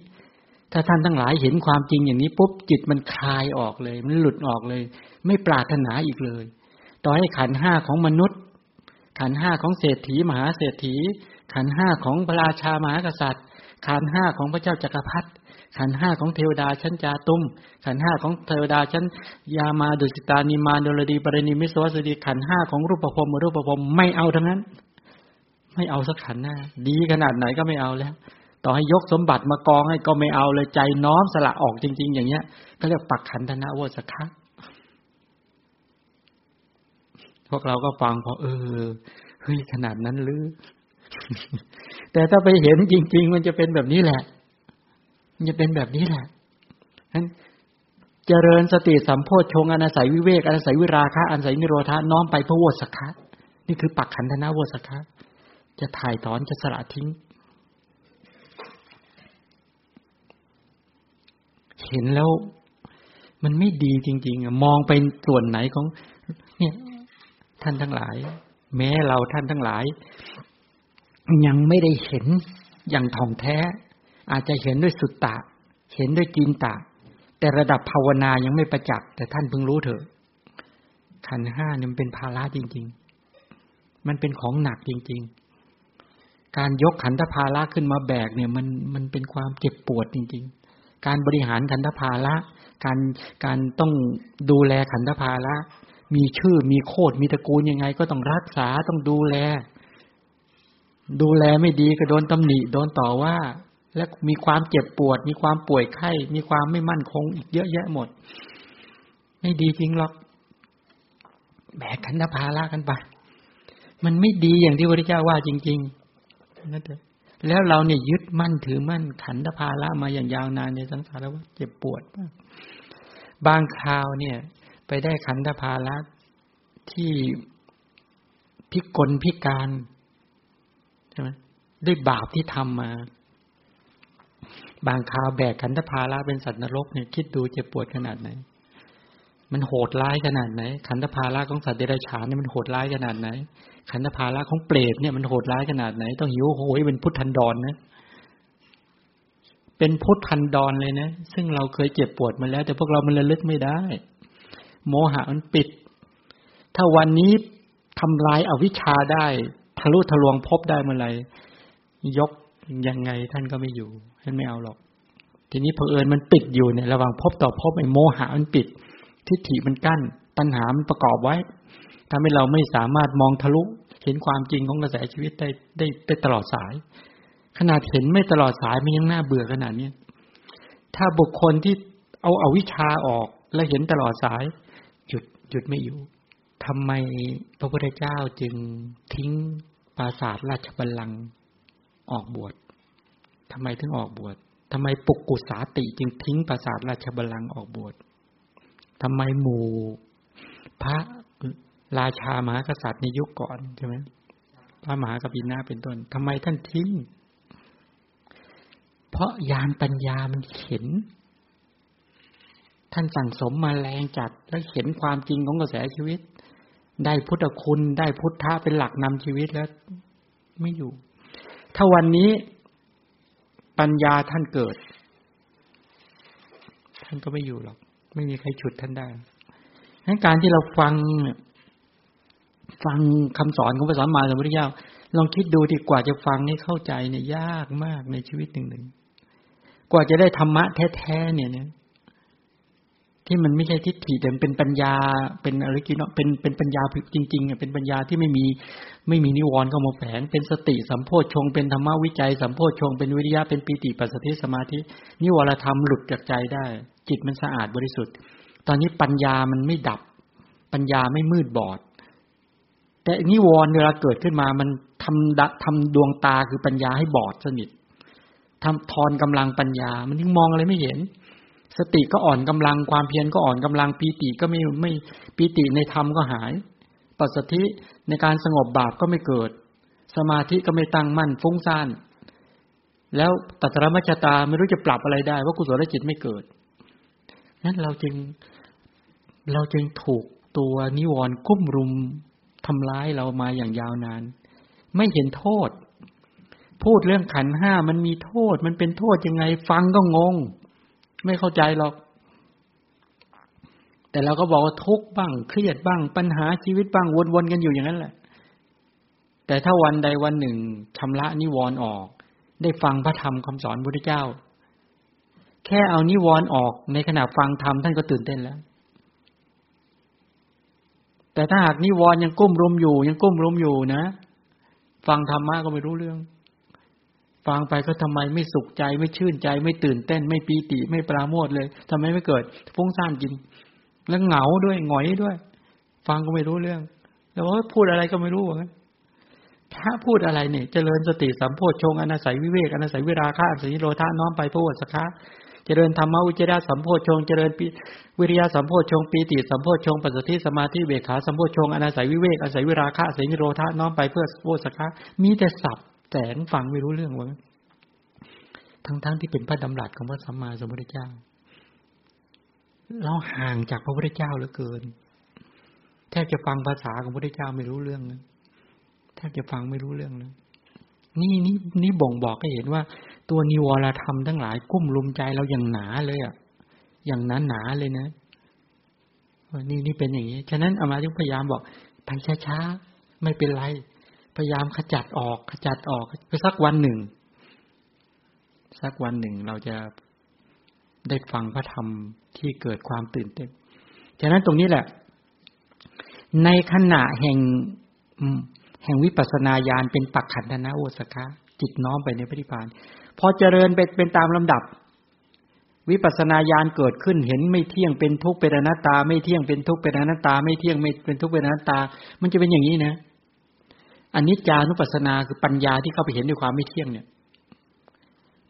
ถ้าท่านทั้งหลายเห็นความจริงอย่างนี้ปุ๊บจิตมันคลายออกเลย มันหลุดออกเลย ไม่ปรารถนาอีกเลย ต่อให้ขันห้าของมนุษย์ ขันห้าของเศรษฐีมหาเศรษฐี ขันห้าของพระราชามหากษัตริย์ ขันห้าของพระเจ้าจักรพรรดิ ขันห้าของเทวดาชั้นจาตุม ขันห้าของเทวดาชั้นยามาดุสิตานิมาโดลดีปรินิมิสวัสดีขันห้าของรูปภพมรูปภพไม่เอาทั้งนั้น ไม่เอาสักขันหน้า ดีขนาดไหนก็ไม่เอาแล้ว ต่อให้ยกสมบัติมากองให้ก็ไม่เอาเลยใจน้อมสละออกจริง ๆ อย่างเงี้ยก็เรียกปักขันธนะวสคะพวกเราก็ฟังพอเออเฮ้ยขนาดนั้นหรือแต่ถ้าไปเห็นจริง ๆ มันจะเป็นแบบนี้แหละ มันจะเป็นแบบนี้แหละนั้นเจริญสติสัมโพชฌงอนาศัยวิเวกอนาศัยวิราคะอนาศัยนิโรธาน้อมไปพระโวสักคะนี่คือปักขันธนาโวสักคะจะถ่ายถอนจะสละทิ้ง เห็นแล้ว มันไม่ดีจริง ๆ มองไปส่วนไหนของ เนี่ย ท่านทั้งหลาย แม้เราท่านทั้งหลาย ยังไม่ได้เห็นอย่างท่องแท้ อาจจะเห็นด้วยสุตตะ เห็นด้วยจินตะ แต่ระดับภาวนายังไม่ประจักษ์แต่ท่านเพิ่งรู้เถอะ ขันห้านี่ยมันเป็นภาระจริง ๆ มันเป็นของหนักจริง ๆ การยกขันธภาระขึ้นมาแบกเนี่ย มันมันเป็นความเจ็บปวดจริง ๆ การบริหารขันธภาระการการต้องดูแลขันธภาระมีชื่อมีโคดมีตระกูลยังไง ก็ต้องรักษาต้องดูแล ดูแลไม่ดีก็โดนตำหนิโดนต่อว่า และมีความเจ็บปวด มีความป่วยไข้ มีความไม่มั่นคงอีกเยอะแยะหมด ไม่ดีจริงหรอกแบกขันธภาระกันไป มันไม่ดีอย่างที่พระพุทธเจ้าว่าจริงๆนั่นเองแล้วเราเนี่ยยึดมั่นถือมั่นขันธภาระมาอย่างยาวนานในสังสารวัฏเจ็บปวดมากบางคราวเนี่ย ไปได้ขันธภาระที่พิกลพิการใช่ไหมด้วยบาปที่ทำมา บางคราวแบกขันธภาระเป็นสัตว์นรกเนี่ยคิดดูเจ็บปวดขนาดไหน มันโหดร้ายขนาดไหน ขันธภาระของสัตว์เดรัจฉานเนี่ยมันโหดร้ายขนาดไหน ขันธภาระของเปรตเนี่ยมันโหดร้ายขนาดไหน ต้องหิวโหยเป็นพุทธันดรนนะเป็นพุทธันดรเลยนะ ซึ่งเราเคยเจ็บปวดมาแล้ว แต่พวกเรามันระลึกไม่ได้ โมหะมันปิด ถ้าวันนี้ทำลายอาวิชชาได้ ทะลุทะลวงพบได้เมื่อไหร่ยกยังไงท่านก็ไม่อยู่ ท่านไม่เอาหรอก ทีนี้เผอิญมันปิดอยู่เนี่ยระหว่างพบต่อพบไอ้โมหะมันปิด ทิฏฐิมันกั้น ตัณหามันประกอบไว้ทำให้เราไม่สามารถมองทะลุเห็นความจริงของกระแสชีวิตได้ได้ได้ตลอดสาย ขนาดเห็นไม่ตลอดสายมันยังน่าเบื่อขนาดนี้ถ้าบุคคลที่เอาเอาวิชาออกและเห็นตลอดสาย หยุดหยุดไม่อยู่ทำไมพระพุทธเจ้าจึงทิ้งปราสาทราชบัลลังก์ออกบวช ทำไมถึงออกบวชทำไมปุกกุสาติจึงทิ้งปราสาทราชบัลลังก์ออกบวชทำไมหมู่ พระราชามหากษัตริย์ในยุคก่อนใช่ไหมพระมหากบินาเป็นต้นทำไมท่านทิ้ง เพราะยานปัญญามันเห็น ท่านสั่งสมมาแรงจัดแล้วเห็นความจริงของกระแสชีวิต ได้พุทธคุณได้พุทธะเป็นหลักนำชีวิตแล้ว ไม่อยู่ ถ้าวันนี้ ปัญญาท่านเกิด ท่านก็ไม่อยู่หรอก ไม่มีใครฉุดท่านได้ดังการที่เราฟังฟังคำสอนของพระสัมมาสัมพุทธเจ้าลองคิดดูดีกว่าจะฟังให้เข้าใจเนี่ยยากมากในชีวิตหนึ่งหนึ่งกว่าจะได้ธรรมะแท้ๆเนี่ยเนี่ย ที่มันไม่ใช่ทิฏฐิแต่เป็นปัญญาเป็นอะไรกินเนเป็นเป็นปัญญาจริงๆเป็นปัญญาที่ไม่มีไม่มีนิวรณ์เข้ามาแฝงเป็นสติสัมโพชฌงเป็นธรรมวิจัยสัมโพชฌงเป็นวิริยะเป็นปีติปัสสติสมาธินิวรธรรมหลุดจากใจได้ จิตมันสะอาดบริสุทธิ์ ตอนนี้ปัญญามันไม่ดับ ปัญญาไม่มืดบอด แต่นิวรณ์เวลาเกิดขึ้นมามันทำดทำดวงตาคือปัญญาให้บอดสนิททำทอนกำลังปัญญา มันถึงมองอะไรไม่เห็น สติก็อ่อนกำลังความเพียรก็อ่อนกำลังปีติก็ไม่ไม่ปีติในธรรมก็หาย ปัสสธิในการสงบบาปก็ไม่เกิด สมาธิก็ไม่ตั้งมั่นฟุ้งซ่าน แล้วตัตรมัจตาไม่รู้จะปรับอะไรได้ว่ากุศลจิตไม่เกิดนั้นเราจึงเราจึงถูกตัวนิวรณ์กุ้มรุมทำร้ายเรามาอย่างยาวนาน ไม่เห็นโทษ พูดเรื่องขันห้ามันมีโทษ มันเป็นโทษยังไงฟังก็งง ไม่เข้าใจหรอก แต่เราก็บอกว่าทุกข์บ้าง เครียดบ้าง ปัญหาชีวิตบ้างวนๆกันอยู่อย่างนั้นแหละ แต่ถ้าวันใดวันหนึ่งชำระนิวรณ์ออก ได้ฟังพระธรรมคำสอนพระเจ้า แค่เอานิวรณ์ออกในขณะฟังธรรมท่านก็ตื่นเต้นแล้วแต่ถ้าหากนิวรณ์ยังกุ้มรุมอยู่ ยังกุ้มรุมอยู่นะ ฟังธรรมะก็ไม่รู้เรื่อง ฟังไปก็ทำไมไม่สุขใจไม่ชื่นใจ ไม่ตื่นเต้น ไม่ปีติไม่ปราโมทเลยทำไมไม่เกิดฟุ้งซ่านจริง แล้วเหงาด้วยหงอยด้วย ฟังก็ไม่รู้เรื่อง แล้วว่าพูดอะไรก็ไม่รู้เหมือนกันถ้าพูดอะไรเนี่ยเจริญสติสัมโพชฌงอนาศัยวิเวกอนาศัยวิราคะอนาศัยโลธาน้อมไปพระวสคะเจริญธรรมวิจารสัมโพชฌงเจริญวิริยะสัมโพชฌงปีติสัมโพชฌงปัสสติสมาธิเบขาสัมโพชฌงอนาศัยวิเวกอาศัยวิราคะอาศัยนิโรธาน้อมไปเพื่อโวสคะมีแต่ศัพท์ แสงฟังไม่รู้เรื่องวะทั้งๆทที่เป็นพระดำรัสของพระสัมมาสัมพุทธเจ้า เราห่างจากพระพุทธเจ้าเหลือเกิน แทบจะฟังภาษาของพระพุทธเจ้าไม่รู้เรื่องเลยแทบจะฟังไม่รู้เรื่องเลยนี่นี่นี่บ่งบอกให้เห็นว่า ตัวนิวรธรรมทั้งหลายกุ้มลุมใจเราอย่างหนาเลยอะ อย่างหนาหนาเลยนะนี่นี่เป็นอย่างนี้ ฉะนั้นอามาจึงพยายามบอกไปช้าๆไม่เป็นไร พยายามขจัดออก ขจัดออกไปสักวันหนึ่ง สักวันหนึ่งเราจะได้ฟังพระธรรมที่เกิดความตื่นเต้นฉะนั้นตรงนี้แหละ ในขณะแห่งแห่งวิปัสสนาญาณเป็นปักขันธนะโอสคะจิตน้อมไปในปฏิพาน พอเจริญไปเป็นตามลำดับ วิปัสนาญาณเกิดขึ้นเห็นไม่เที่ยงเป็นทุกข์เป็นอนัตตา ไม่เที่ยงเป็นทุกข์เป็นอนัตตา ไม่เที่ยงไม่เป็นทุกข์เป็นอนัตตา มันจะเป็นอย่างนี้นะ อันนี้จานุปัสสนาคือปัญญาที่เข้าไปเห็นด้วยความไม่เที่ยงเนี่ย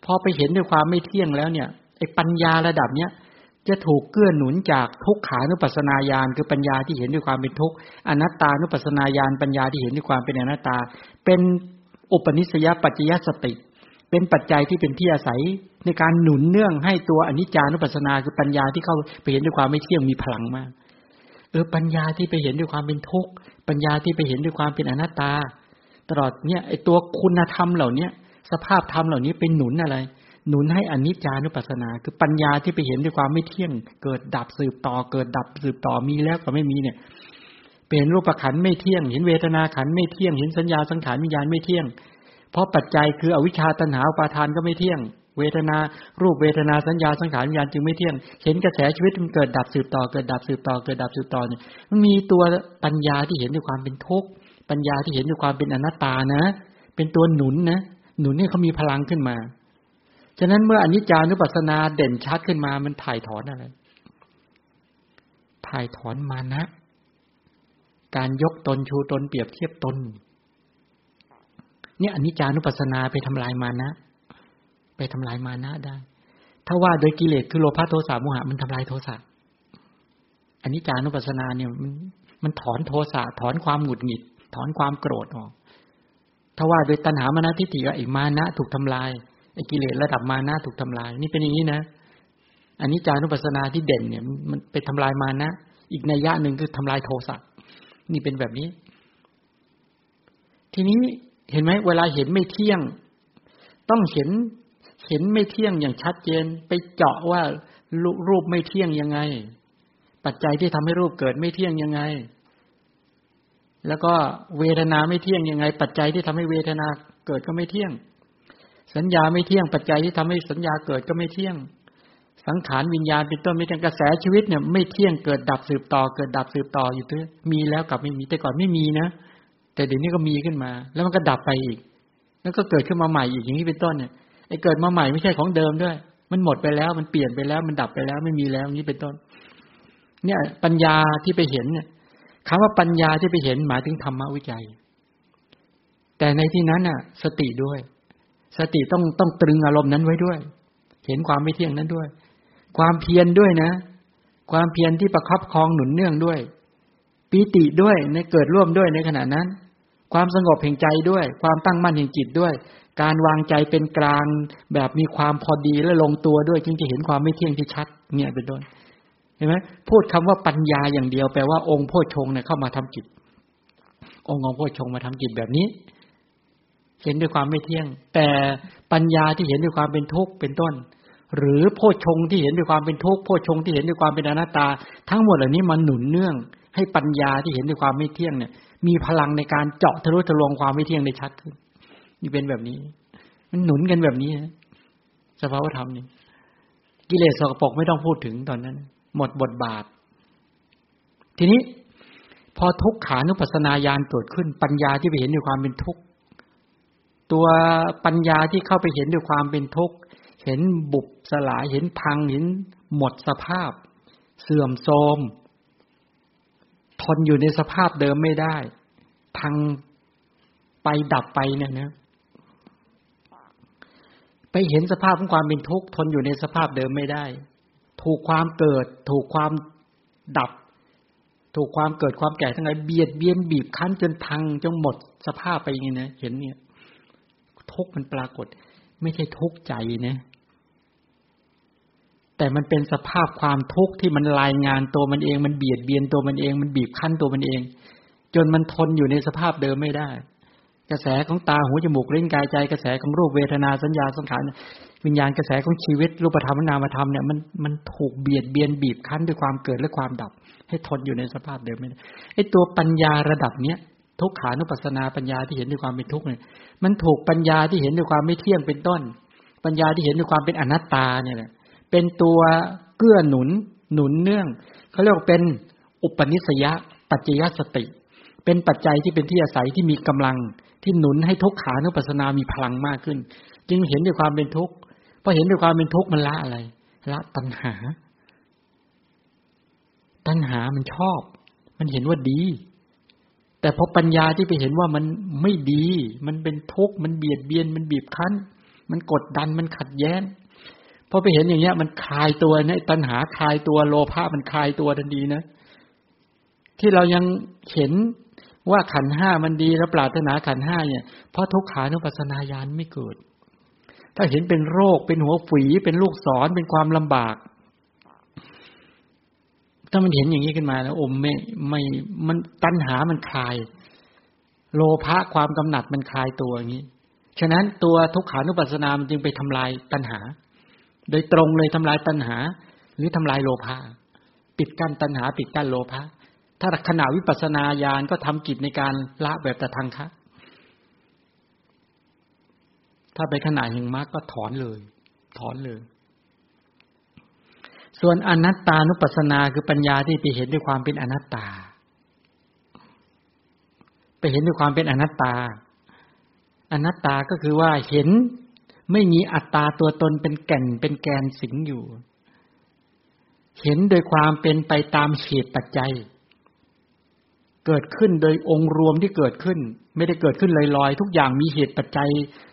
พอไปเห็นด้วยความไม่เที่ยงแล้วเนี่ยไอ้ปัญญาระดับเนี้ยจะถูกเกื้อหนุนจากทุกขานุปัสนาญาณคือปัญญาที่เห็นด้วยความเป็นทุกข์อนัตตานุปัสนาญาณปัญญาที่เห็นด้วยความเป็นอนัตตา เป็นอุปนิสยปัจจยสติ เป็นปัจจัยที่เป็นที่อาศัยในการหนุนเนื่องให้ตัวอนิจจานุปัสนาคือปัญญาที่เข้าไปเห็นด้วยความไม่เที่ยงมีพลังมาก เออปัญญาที่ไปเห็นด้วยความเป็นทุกข์ ปัญญาที่ไปเห็นด้วยความเป็นอนัตตา ตลอดเนี่ยไอตัวคุณธรรมเหล่าเนี้ยสภาพธรรมเหล่านี้เป็นหนุนอะไร หนุนให้อนิจจานุปัสสนา คือปัญญาที่ไปเห็นด้วยความไม่เที่ยง เกิดดับสืบต่อ เกิดดับสืบต่อมีแล้วก็ไม่มีเนี่ยเป็นรูปขันไม่เที่ยง เห็นเวทนาขันไม่เที่ยง เห็นสัญญาสังขารวิญญาณไม่เที่ยง เพราะปัจจัยคืออวิชชาตัณหาปาทานก็ไม่เที่ยง เวทนา รูปเวทนาสัญญาสังขารวิญญาณจึงไม่เที่ยง เห็นกระแสชีวิตมันเกิดดับสืบต่อเกิดดับสืบต่อเกิดดับสืบต่อเนี่ยมันมีตัวปัญญาที่เห็นด้วยความเป็นทุกข์ปัญญาที่เห็นด้วยความเป็นอนัตตานะ เป็นตัวหนุนนะ หนุนให้เขามีพลังขึ้นมาฉะนั้นเมื่ออนิจจานุปัสสนาเด่นชัดขึ้นมามันถ่ายถอนอะไร ถ่ายถอนมานะ การยกตนชูตนเปรียบเทียบตน เนี่ยอนิจจานุปัสสนาไปทำลายมานะ ไปทำลายมานะได้ ถ้าว่าโดยกิเลสคือโลภะโทสะโมหะมันทำลายโทสะอันิจจานุปัสสนาเนี่ยมันมันถอนโทสะถอนความหงุดหงิด ถอนความโกรธออก ถ้าว่าโดยตัณหามานะทิฏฐิไอ้มานะถูกทำลายไอ้กิเลสระดับมานะถูกทำลาย นี่เป็นอย่างนี้นะอันนี้จานุปัสสนาที่เด่นเนี่ย มันไปทำลายมานะ อีกในยะหนึ่งคือทำลายโทสะนี่เป็นแบบนี้ ทีนี้เห็นไหมเวลาเห็นไม่เที่ยง ต้องเห็น เห็นไม่เที่ยงอย่างชัดเจน ไปเจาะว่ารูปไม่เที่ยงยังไง ปัจจัยที่ทำให้รูปเกิดไม่เที่ยงยังไง แล้วก็เวทนาไม่เที่ยงยังไง ปัจจัยที่ทำให้เวทนาเกิดก็ไม่เที่ยง สัญญาไม่เที่ยง ปัจจัยที่ทำให้สัญญาเกิดก็ไม่เที่ยง สังขารวิญญาณเป็นต้นไม่เที่ยงกระแสชีวิตเนี่ย ไม่เที่ยงเกิดดับสืบต่อ เกิดดับสืบต่ออยู่ตัวมีแล้วกับไม่มีแต่ก่อนไม่มีนะแต่เดี๋ยวนี้ก็มีขึ้นมา แล้วมันก็ดับไปอีก แล้วก็เกิดขึ้นมาใหม่อีกอย่างนี้เป็นต้นเนี่ย อ้เกิดมาใหม่ไม่ใช่ของเดิมด้วย มันหมดไปแล้ว มันเปลี่ยนไปแล้ว มันดับไปแล้ว ไม่มีแล้วนี้เป็นต้น เนี่ย ปัญญาที่ไปเห็นเนี่ยคำว่าปัญญาที่ไปเห็นหมายถึงธรรมวิจัย แต่ในที่นั้นน่ะ สติด้วย สติต้องต้องตรึงอารมณ์นั้นไว้ด้วย เห็นความไม่เที่ยงนั้นด้วย ความเพียรด้วยนะ ความเพียรที่ประคับคองหนุนเนื่องด้วยปีติด้วยในเกิดร่วมด้วยในขณะนั้น ความสงบแห่งใจด้วย ความตั้งมั่นแห่งจิตด้วย การวางใจเป็นกลางแบบมีความพอดีและลงตัวด้วยจึงจะเห็นความไม่เที่ยงที่ชัด เนี่ยเป็นต้นเห็นไหมพูดคำว่าปัญญาอย่างเดียวแปลว่าองค์พ่อชงเนี่ยเข้ามาทำจิตองค์องค์พ่อชงมาทำจิตแบบนี้ เห็นด้วยความไม่เที่ยง แต่ปัญญาที่เห็นด้วยความเป็นทุกข์เป็นต้น หรือโพชงที่เห็นด้วยความเป็นทุกข์โพชงที่เห็นด้วยความเป็นอนัตตา ทั้งหมดเหล่านี้มันหนุนเนื่อง ให้ปัญญาที่เห็นด้วยความไม่เที่ยงเนี่ย มีพลังในการเจาะทะลุทะลวงความไม่เที่ยงได้ชัดขึ้น นี่เป็นแบบนี้ มันหนุนกันแบบนี้สภาวธรรมนี่กิเลสสกปรกไม่ต้องพูดถึงตอนนั้น หมดบทบาท ทีนี้ พอทุกขานุปัสสนาญาณเกิดขึ้น ปัญญาที่ไปเห็นด้วยความเป็นทุกข์ตัวปัญญาที่เข้าไปเห็นด้วยความเป็นทุกข์เห็นบุบสลายเห็นพังเห็นหมดสภาพ เสื่อมโทรมทนอยู่ในสภาพเดิมไม่ได้ พังไปดับไปเนี่ยนะ ไปเห็นสภาพของความเป็นทุกข์ทนอยู่ในสภาพเดิมไม่ได้ ถูกความเกิด ถูกความดับ ถูกความเกิดความแก่ทั้งหลายเบียดเบียนบีบคั้นจนพังจนหมดสภาพไปอย่างนี้นะเห็นเนี่ย ทุกข์มันปรากฏ ไม่ใช่ทุกข์ใจนะแต่มันเป็นสภาพความทุกข์ที่มันรายงานตัวมันเอง มันเบียดเบียนตัวมันเอง มันบีบคั้นตัวมันเอง จนมันทนอยู่ในสภาพเดิมไม่ได้ กระแสของตาหูจมูกลิ้นกายใจ กระแสของรูปเวทนาสัญญาสังขารวิญญาณกระแสของชีวิตรูปธรรมนามธรรมเนี่ยมันมันถูกเบียดเบียนบีบคั้นด้วยความเกิดและความดับ ให้ทนอยู่ในสภาพเดิมไม่ได้ไอตัวปัญญาระดับเนี้ยทุกขานุปัสนาปัญญาที่เห็นด้วยความเป็นทุกข์เนี่ยมันถูกปัญญาที่เห็นด้วยความไม่เที่ยงเป็นต้น ปัญญาที่เห็นด้วยความเป็นอนัตตาเนี่ยแหละเป็นตัวเกื้อหนุนหนุนเนื่องเขาเรียกว่าเป็นอุปนิสยปัจจยสติ เป็นปัจจัยที่เป็นที่อาศัยที่มีกำลัง ที่หนุนให้ทุกขานุปัสสนามีพลังมากขึ้น จึงเห็นด้วยความเป็นทุกข์พอเห็นด้วยความเป็นทุกข์มันละอะไร ละตัณหา ตัณหามันชอบ มันเห็นว่าดี แต่พอปัญญาที่ไปเห็นว่ามันไม่ดี มันเป็นทุกข์มันเบียดเบียน มันบีบคั้น มันกดดันมันขัดแย้งพอไปเห็นอย่างเงี้ย มันคลายตัวเนี่ยตัณหาคลายตัวโลภะมันคลายตัวทันทีนะที่เรายังเห็น ว่าขันห้ามันดีแล้วปรารถนาขันห้าเนี่ยเพราะทุกขานุปัสสนาญาณไม่เกิด ถ้าเห็นเป็นโรคเป็นหัวฝี เป็นลูกศรเป็นความลำบาก ถ้ามันเห็นอย่างนี้ขึ้นมาแล้วอมไม่ไม่มันตัณหามันคลาย โลภะความกำหนัดมันคลายตัวอย่างนี้ฉะนั้นตัวทุกขานุปัสสนามันจึงไปทำลายตัณหา โดยตรงเลยทำลายตัณหา หรือทำลายโลภะปิดกั้นตัณหา ปิดกั้นโลภะ ถ้าขณะวิปัสนาญาณก็ทำกิจในการละแบบตะทางคะถ้าไปขณะแห่งมรรคก็ถอนเลย ถอนเลย ส่วนอนัตตานุปัสสนาคือปัญญาที่ไปเห็นด้วยความเป็นอนัตตา ไปเห็นด้วยความเป็นอนัตตา อนัตตาก็คือว่าเห็นไม่มีอัตตาตัวตนเป็นแก่นเป็นแกนสิงอยู่ เห็นโดยความเป็นไปตามเหตุปัจจัย เกิดขึ้นโดยองค์รวมที่เกิดขึ้น ไม่ได้เกิดขึ้นลอยๆ ทุกอย่างมีเหตุปัจจัย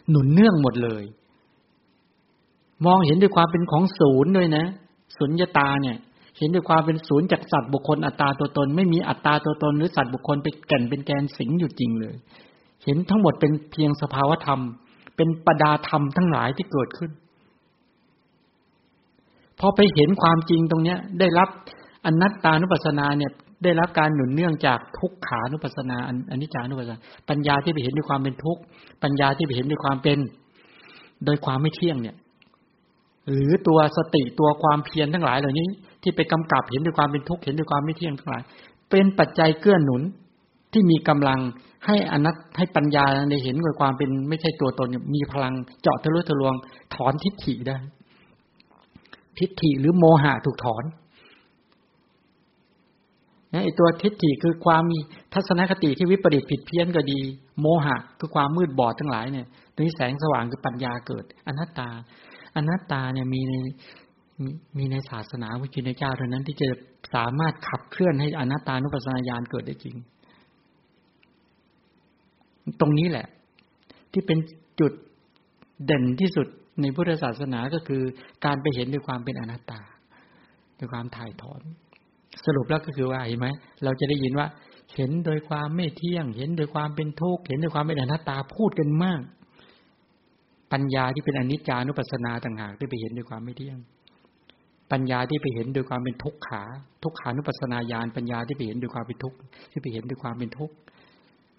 หนุนเนื่องหมดเลย มองเห็นด้วยความเป็นของศูนย์ด้วยนะสุญญตาเนี่ย เห็นด้วยความเป็นศูนย์จากสัตว์บุคคลอัตตาตัวตน ไม่มีอัตตาตัวตน หรือสัตว์บุคคลเป็นแก่นเป็นแกนสิงอยู่จริงเลย เห็นทั้งหมดเป็นเพียงสภาวธรรม เป็นปดาธรรมทั้งหลายที่เกิดขึ้นพอไปเห็นความจริงตรงเนี้ย ได้รับอนัตตานุปัสสนาเนี่ย ได้รับการหนุนเนื่องจากทุกขานุปัสสนาอันนิจจานุปัสสนาปัญญาที่ไปเห็นด้วยความเป็นทุกข์ปัญญาที่ไปเห็นด้วยความเป็น โดยความไม่เที่ยงเนี่ย หรือตัวสติตัวความเพียรทั้งหลายเหล่านี้ ที่ไปกำกับเห็นด้วยความเป็นทุกข์เห็นด้วยความไม่เที่ยงทั้งหลาย เป็นปัจจัยเกื้อหนุนที่มีกำลังให้อนัตให้ปัญญาในเห็นด้วยความเป็นไม่ใช่ตัวตนมีพลังเจาะทะลุทะลวงถอนทิฏฐิได้ ทิฏฐิหรือโมหะถูกถอน ไอตัวทิฏฐิคือความมีทัศนคติที่วิปริตผิดเพี้ยนก็ดี โมหะคือความมืดบอดทั้งหลายเนี่ยตรงนี้แสงสว่างคือปัญญาเกิด อนัตตา อนัตตาเนี่ยมีในมีในศาสนาพระจินเจ้าเท่านั้นที่จะสามารถขับเคลื่อนให้อนัตตานุปัสสนาญาณเกิดได้จริง ตรงนี้แหละ ที่เป็นจุดเด่นที่สุดในพุทธศาสนาก็คือการไปเห็นด้วยความเป็นอนัตตาด้วยความถ่ายถอน สรุปแล้วก็คือว่าเห็นไหมเราจะได้ยินว่า เห็นโดยความไม่เที่ยง เห็นโดยความเป็นทุกข์เห็นโดยความเป็นอนัตตาพูดกันมาก ปัญญาที่เป็นอนิจจานุปัสสนาต่างหากที่ไปเห็นด้วยความไม่เที่ยง ปัญญาที่ไปเห็นโดยความเป็นทุกขา ทุกขานุปัสสนาญาณปัญญาที่ไปเห็นโดยความเป็นทุกข์ที่ไปเห็นด้วยความเป็นทุกข์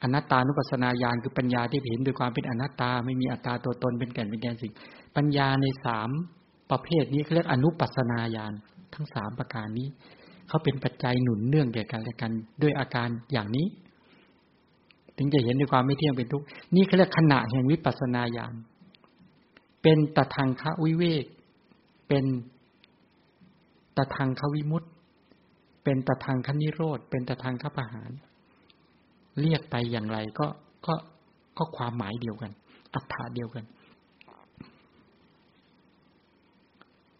อนัตตานุปัสสนาญาณคือปัญญาที่เห็นโดยความเป็นอนัตตาไม่มีอัตตาตัวตนเป็นแก่นเป็นแกนสิ่ง ปัญญาในสามประเภทนี้เขาเรียกอนุปัสสนาญาณทั้งสามประการนี้ เขาเป็นปัจจัยหนุนเนื่องแก่กันและกัน ด้วยอาการอย่างนี้ ถึงจะเห็นด้วยความไม่เที่ยงเป็นทุกข์นี่เขาเรียกขณะแห่งวิปัสสนาญาณเป็นตะทางคะวิเวก เป็นตะทางควิมุตเป็นตะทางคนิโรธ เป็นตะทางคประหาร เรียกไปอย่างไรก็ก็ก็ความหมายเดียวกัน อัตถาเดียวกัน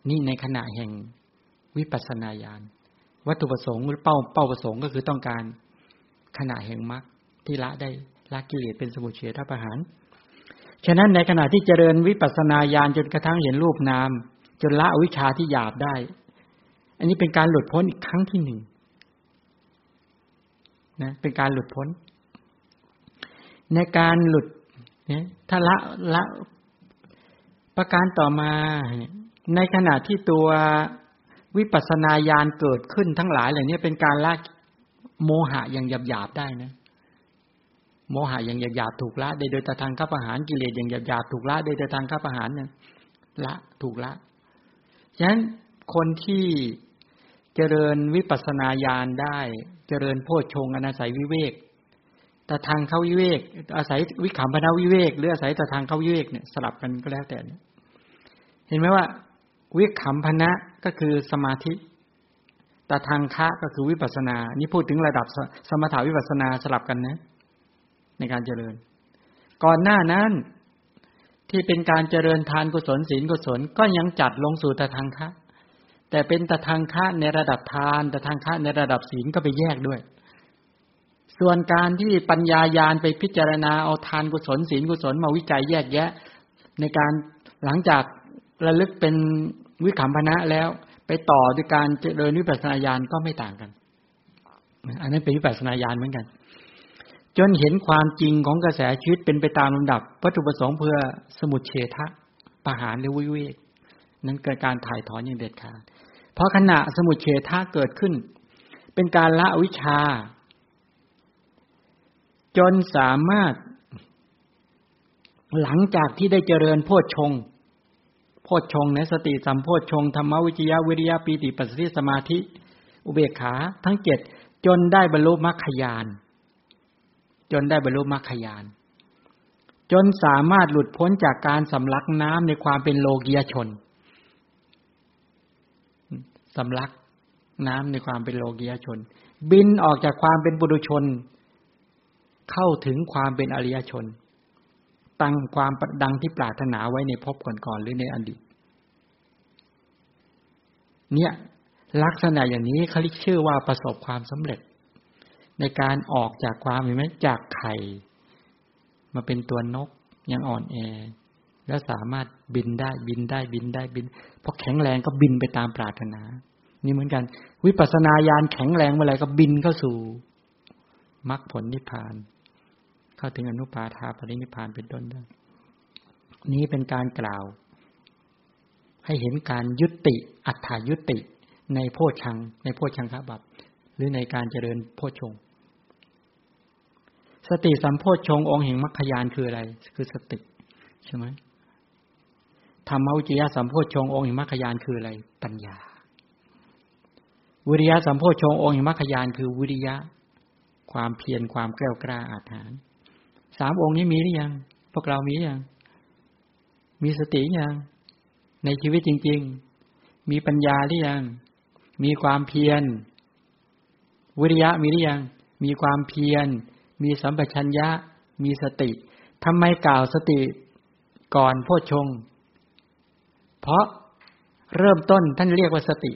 นี่ในขณะแห่งวิปัสสนาญาณ วัตถุประสงค์หรือเป้าเป้าประสงค์ก็คือต้องการขณะแห่งมรรคที่ละได้ละกิเลสเป็นสมุทเฉทประหาร ฉะนั้นในขณะที่เจริญวิปัสสนาญาณจนกระทั่งเห็นรูปนาม จนละอวิชชาที่หยาบได้ อันนี้เป็นการหลุดพ้นอีกครั้งที่หนึ่งนะเป็นการหลุดพ้น ในการหลุดเนี่ยถ้าละละประการต่อมา ในขณะที่ตัว วิปัสนาญาณเกิดขึ้นทั้งหลายเหล่านี้เป็นการละโมหะอย่างหยาบๆได้นะโมหะอย่างหยาบๆถูกละโดยโดยทางข้าประหารกิเลสอย่างหยาบๆถูกละโดยโดยทางข้าประหารเนี่ยละถูกละฉะนั้นคนที่เจริญวิปัสนาญาณได้ เจริญโพชฌงอนาศัยวิเวกแต่ทางเข้าวิเวก อาศัยวิขำพนาวิเวกหรืออาศัยแต่ทางเข้าวิเวกเนี่ยสลับกันก็แล้วแต่เห็นไหมว่า วิขำพนะก็คือสมาธิแต่ทางคะก็คือวิปัสนา นี่พูดถึงระดับสมถาวิปัสนาสลับกันนะ ในการเจริญ ก่อนหน้านั้นที่เป็นการเจริญทานกุศลศีลกุศลก็ยังจัดลงสู่แต่ทางคะ แต่เป็นตทางค่าในระดับทานตทางค่าในระดับศีลก็ไปแยกด้วย ส่วนการที่ปัญญายาณไปพิจารณาเอาทานกุศลศีลกุศลมาวิจัยแยกแยะ ในการหลังจากระลึกเป็น วิขำพนะแล้ว ไปต่อด้วยการเจริญวิปัสสนาญาณก็ไม่ต่างกัน อันนั้นเป็นวิปัสสนาญาณเหมือนกัน จนเห็นความจริงของกระแสชีวิตเป็นไปตามลำดับวัตถุประสงค์เพื่อสมุดเฉทะประหารหรือวิเวกนั้นเกิดการถ่ายถอนอย่างเด็ดขาดเพราะขณะสมุดเฉทะเกิดขึ้น เป็นการละวิชา จนสามารถหลังจากที่ได้เจริญโพชฌงโพ ชฌงในสติสัมโพชฌงธรรมวิจยะวิริยะปีติปัสสติสมาธิ อุเบกขาทั้งเจ็ดจนได้บรรลุมรรคยานจนได้บรรลุมรรคยานจนสามารถหลุดพ้นจากการสำลักน้ำในความเป็นโลกียชนสำลักน้ำในความเป็นโลกียชน บินออกจากความเป็นบุรุชน เข้าถึงความเป็นอริยชน ตั้งความประดังที่ปรารถนาไว้ในภพก่อนๆหรือในอดีต เนี่ย ลักษณะอย่างนี้เขาเรียกชื่อว่าประสบความสำเร็จ ในการออกจากความเห็นไหมจากไข่ มาเป็นตัวนกยังอ่อนแอ แล้วสามารถบินได้บินได้บินได้บินพอแข็งแรงก็บินไปตามปรารถนา นี่เหมือนกัน วิปัสสนาญาณแข็งแรงเมื่อไรก็บินเข้าสู่มรรคผลนิพพาน เข้าถึงอนุปาทาปรินิพานเป็นต้นได้ นี้เป็นการกล่าว ให้เห็นการยุติอัฏฐายุติในโพชัง ในโพชังคบับหรือในการเจริญโพชง สติสัมโพชงองค์แห่งมรรคยานคืออะไร คือสติใช่ไหมธรรมวิจยะสัมโพชงองค์แห่งมรรคยานคืออะไร ปัญญา วิริยะสัมโพชงองค์แห่งมรรคยานคือวิริยะ ความเพียรความกล้ากล้าอาถรรพ์ สามองค์นี้มีหรือยัง พวกเรามีอยัง มีสติยัง ในชีวิตจริง ๆ มีปัญญาหรือยัง มีความเพียร วิริยะมีหรือยัง มีความเพียร มีสัมปชัญญะ มีสติ ทำไมกล่าวสติก่อนโพชงเพราะเริ่มต้นท่านเรียกว่าสติ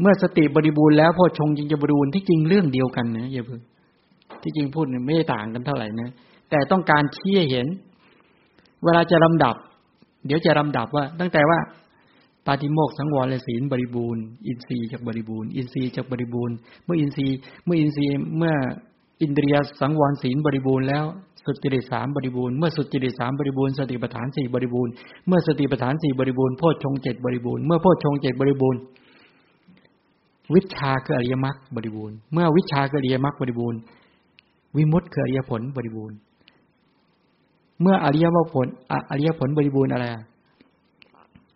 เมื่อสติบริบูรณ์แล้วโพชงจึงจะบริบูรณ์ที่จริงเรื่องเดียวกันนะอย่าเพิ่ง ที่จริงพูดไม่ได้ต่างกันเท่าไหร่นะ แต่ต้องการชี้เห็น เวลาจะลำดับ เดี๋ยวจะลำดับว่า ตั้งแต่ว่าปาฏิโมกสังวรและศีลบริบูรณ์ อินทรีย์จากบริบูรณ์ อินทรีย์จากบริบูรณ์ เมื่ออินทรีย์ เมื่ออินทรีย์เมื่ออินเดียสังวรศีลบริบูรณ์แล้วสุจริตสามบริบูรณ์เมื่อสุจริตสามบริบูรณ์สติปัฏฐานสี่บริบูรณ์เมื่อสติปัฏฐานสี่บริบูรณ์โพชฌงเจ็ดบริบูรณ์เมื่อโพชฌงเจ็ดบริบูรณ์วิชาคืออริยมรรคบริบูรณ์ เมื่อวิชาคืออริยมรรคบริบูรณ์ วิมุตติคืออริยผลบริบูรณ์ เมื่ออริยผลอริยผลบริบูรณ์อะไร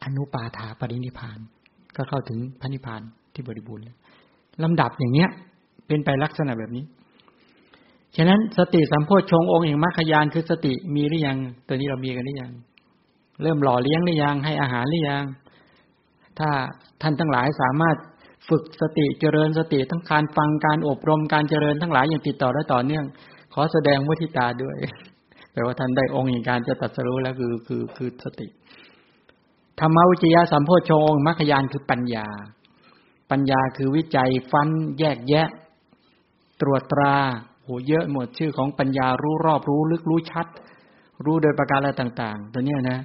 อนุปาถาปรินิพาน ก็เข้าถึงพระนิพานที่บริบูรณ์ลำดับอย่างเนี้ย เป็นไปลักษณะแบบนี้ฉะนั้นสติสัมโพชงองค์แห่งมรรคยานคือสติมีหรือยัง ตัวนี้เรามีกันหรือยัง เริ่มหล่อเลี้ยงหรือยังให้อาหารหรือยัง ถ้าท่านทั้งหลายสามารถ ฝึกสติเจริญสติทั้งการฟังการอบรมการเจริญทั้งหลายอย่างติดต่อและต่อเนื่อง ขอแสดงมุทิตาด้วยแปลว่าท่านได้องค์แห่งการจะตัดสรู้แล้วคือคือคือสติธรรมวิจยะสัมโพชงมรรคยานคือปัญญา ปัญญาคือวิจัยฟันแยกแยะ ตรวจตราโหเยอะหมดชื่อของปัญญารู้รอบรู้ลึกรู้ชัด รู้โดยประการอะไรต่าง ๆ ตัวนี้นะ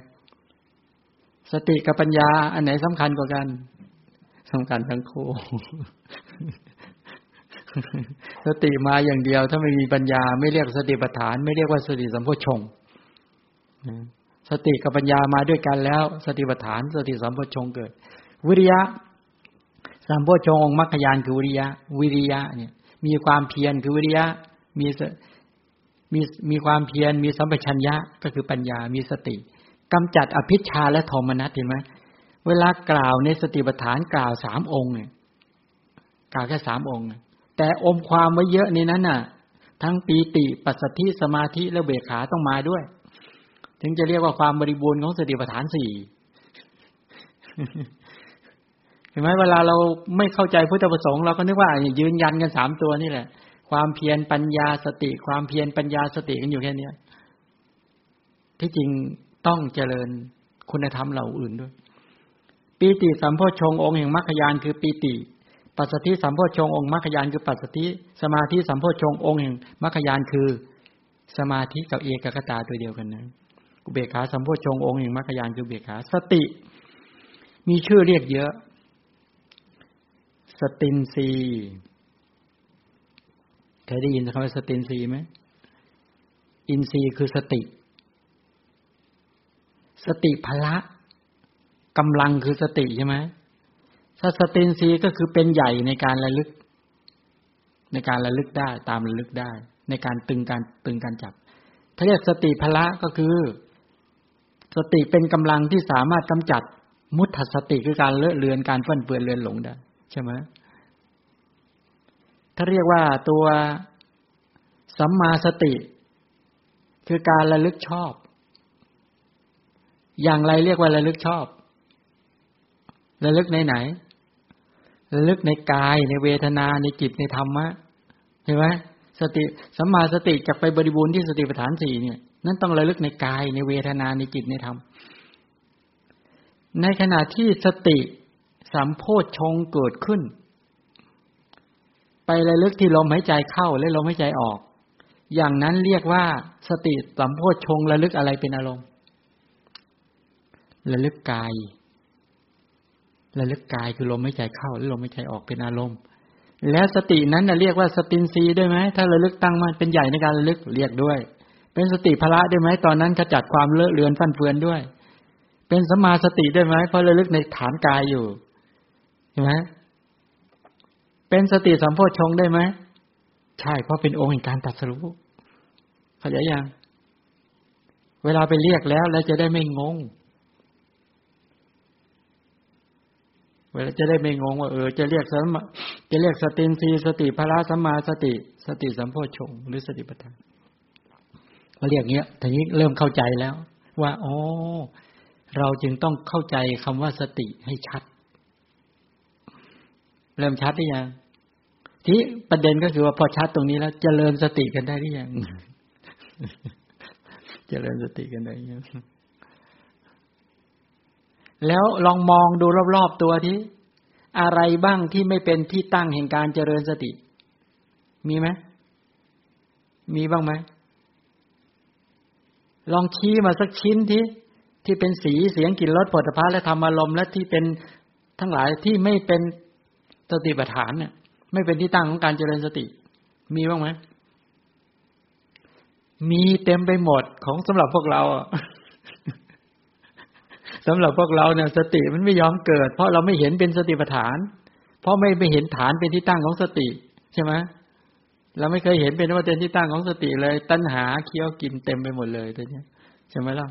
สติกับปัญญาอันไหนสำคัญกว่ากัน สำคัญทั้งคู่สติมาอย่างเดียว ถ้าไม่มีปัญญาไม่เรียกสติปัฏฐาน ไม่เรียกว่าสติสัมโพชงสติกับปัญญามาด้วยกันแล้ว สติปัฏฐาน สติสัมปชงเกิด วิริยะสัมปชงองค์มรรคยานคือวิริยะ วิริยะเนี่ย มีความเพียรคือวิริยะมีมีมีความเพียรมีสัมปชัญญะก็คือปัญญามีสติกำจัดอภิชาและโทมนัสเห็นไหม เวลากล่าวในสติปัฏฐานกล่าวสามองค์เนี่ยกล่าวแค่สามองค์ แต่อมความไว้เยอะในนั้นน่ะ ทั้งปีติปัสสธิสมาธิและเบขาต้องมาด้วย ถึงจะเรียกว่าความบริบูรณ์ของสติปัฏฐานสี่เห็นไหมเวลาเราไม่เข้าใจพุทธประสงค์เราก็นึกว่ายืนยันกันสามตัวนี่แหละ ความเพียรปัญญาสติ ความเพียรปัญญาสติกันอยู่แค่นี้ที่จริงต้องเจริญคุณธรรมเหล่าอื่นด้วย ปีติสัมโพชงองค์แห่งมรรคยานคือปีติ ปัสสติสัมโพชงองค์มรรคยานคือปัสสติสมาธิสัมโพชงองค์แห่งมรรคยานคือ สมาธิกับเอกกตาตัวเดียวกันนะอุเบกขาสัมโพชงองค์แห่งมรรคยานคือเบกขาสติ มีชื่อเรียกเยอะ สตินซีเคยได้ยินคำว่าสตินซีไหมอินทรีย์คือสติ สติพละ กำลังคือสติใช่ไหมถ้าสตินทรีก็คือเป็นใหญ่ในการระลึก ในการระลึกได้ตามระลึกได้ ในการตึงการตึงการจับ ถ้าเรียกสติพละก็คือ สติเป็นกำลังที่สามารถกำจัดมุตถสติคือการเลอะเลือนการเฟั่อนเฟือนเลือนหลงได้ใช่ไหมถ้าเรียกว่าตัวสัมมาสติ คือการระลึกชอบ อย่างไรเรียกว่าระลึกชอบ ระลึกในไหนระลึกในกายในเวทนาในจิตในธรรมะเห็นไหมสติสัมมาสติจะไปบริบูรณ์ที่สติปัฏฐานสี่เนี่ย นั่นต้องระลึกในกายในเวทนาในจิตในธรรม ในขณะที่สติสัมโพชฌงเกิดขึ้น ไประลึกที่ลมหายใจเข้าและลมหายใจออก อย่างนั้นเรียกว่า สติสัมโพชงระลึกอะไรเป็นอารมณ์ ระลึกกาย ระลึกกายคือลมไม่ใจเข้าและลมไม่ใจออกเป็นอารมณ์ แล้วสตินั้นเรียกว่าสตินซีได้ไหมถ้าระลึกตั้งมันเป็นใหญ่ในการระลึกเรียกด้วย เป็นสติพละได้ไหมตอนนั้นขจัดความเลอะเลือนฟันเฟือนด้วย เป็นสมาสติได้ไหมเพราะระลึกในฐานกายอยู่เห็นไหมเป็นสติสัมโพชงได้ไหมใช่เพราะเป็นองค์แห่งการตัดสู้เข้าใจยังเวลาไปเรียกแล้วแล้วจะได้ไม่งง เวลาจะได้ไม่งงว่าเออจะเรียกสมจะเรียกสตินรีสติพระสัมมาสติ สติสัมโพชงหรือสติปัฏฐานมาเรียกเงี้ยทีนี้เริ่มเข้าใจแล้ว ว่าอ๋อเราจึงต้องเข้าใจคำว่าสติให้ชัด เริ่มชัดหรือยังที่ประเด็นก็คือว่าพอชัดตรงนี้แล้วจเจริญสติกันได้หรือยังจเจริญสติกันได้ยัง แล้วลองมองดูรอบๆตัวที่ อะไรบ้างที่ไม่เป็นที่ตั้งแห่งการเจริญสติ มีไหมมีบ้างไหมลองชี้มาสักชิ้นที่ที่เป็นสีเสียงกลิ่นรสผลิภัณฑ์และธรรมารมณ์และที่เป็นทั้งหลายที่ไม่เป็นสติปัฏฐานเนี่ย ไม่เป็นที่ตั้งของการเจริญสติ มีบ้างไหมมีเต็มไปหมดของสำหรับพวกเรา สำหรับพวกเราเนี่ยสติมันไม่ยอมเกิด เพราะเราไม่เห็นเป็นสติปัฏฐาน เพราะไม่ไปเห็นฐานเป็นที่ตั้งของสติ ใช่ไหมเราไม่เคยเห็นเป็นว่าเป็นที่ตั้งของสติเลย ตัณหาเคี้ยวกินเต็มไปหมดเลยตัวนี้ใช่ไหมล่ะ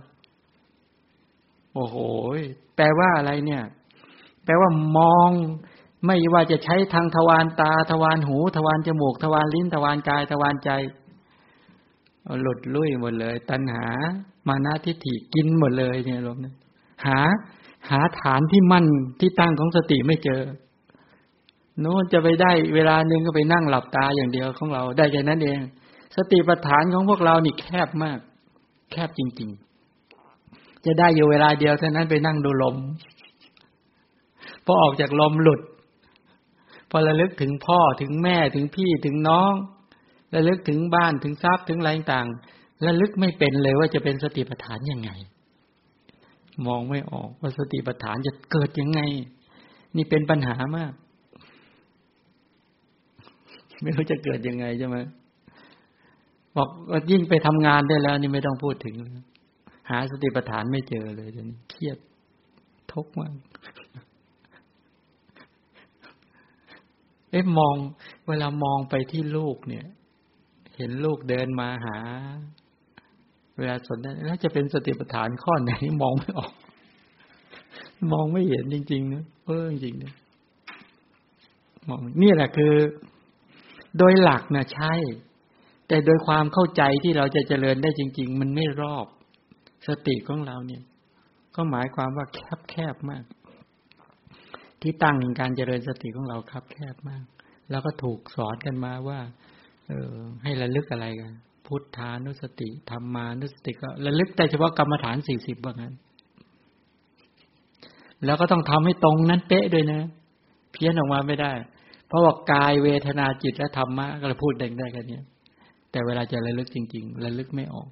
โอ้โหแปลว่าอะไรเนี่ย แปลว่ามองไม่ว่าจะใช้ทางทวารตาทวารหู ทวารจมูก ทวารลิ้น ทวารกาย ทวารใจหลุดลุ่ยหมดเลย ตัณหา มานาทิฏฐิกินหมดเลยเนี่ยลมเนี่ย หา หาฐานที่มั่นที่ตั้งของสติไม่เจอโน้นจะไปได้เวลาหนึ่งก็ไปนั่งหลับตาอย่างเดียวของเราได้แค่นั้นเอง สติปัฏฐานของพวกเรานี่แคบมาก แคบจริง ๆ จะได้อยู่เวลาเดียวเท่านั้นไปนั่งดูลมพอออกจากลมหลุด พอระลึกถึงพ่อถึงแม่ถึงพี่ถึงน้องระลึกถึงบ้านถึงทรัพย์ถึงอะไรต่างระลึกไม่เป็นเลยว่าจะเป็นสติปัฏฐานยังไง มองไม่ออกว่าสติปัฏฐานจะเกิดยังไง นี่เป็นปัญหามาก ไม่รู้จะเกิดยังไงใช่ไหมบอกว่ายิ่งไปทำงานได้แล้ว นี่ไม่ต้องพูดถึง หาสติปัฏฐานไม่เจอเลยเดี๋ยวนี้เครียดทุกข์มากเอ๊ะมอง เวลามองไปที่ลูกเนี่ย เห็นลูกเดินมาหา เวลาสนทนาแล้วจะเป็นสติปัฏฐานข้อไหนมองไม่ออก มองไม่เห็นจริงๆนะเออจริงๆนะมองนี่แหละคือ โดยหลักนะใช่ แต่โดยความเข้าใจที่เราจะเจริญได้จริง ๆ มันไม่รอบ สติของเราเนี่ย ก็หมายความว่าแคบแคบมาก ที่ตั้งในการเจริญสติของเราครับแคบมาก แล้วก็ถูกสอนกันมาว่า เออ ให้ระลึกอะไรกัน พุทธานุสติธรรมานุสติก็ระลึกแต่เฉพาะกรรมฐานสี่สิบว่างั้น แล้วก็ต้องทำให้ตรงนั้นเป๊ะด้วยนะ เพี้ยนออกมาไม่ได้ เพราะว่ากายเวทนาจิตและธรรมะก็เลยพูดเด้งได้แค่นี้แต่เวลาจะระลึกจริง ๆ ระลึกไม่ออก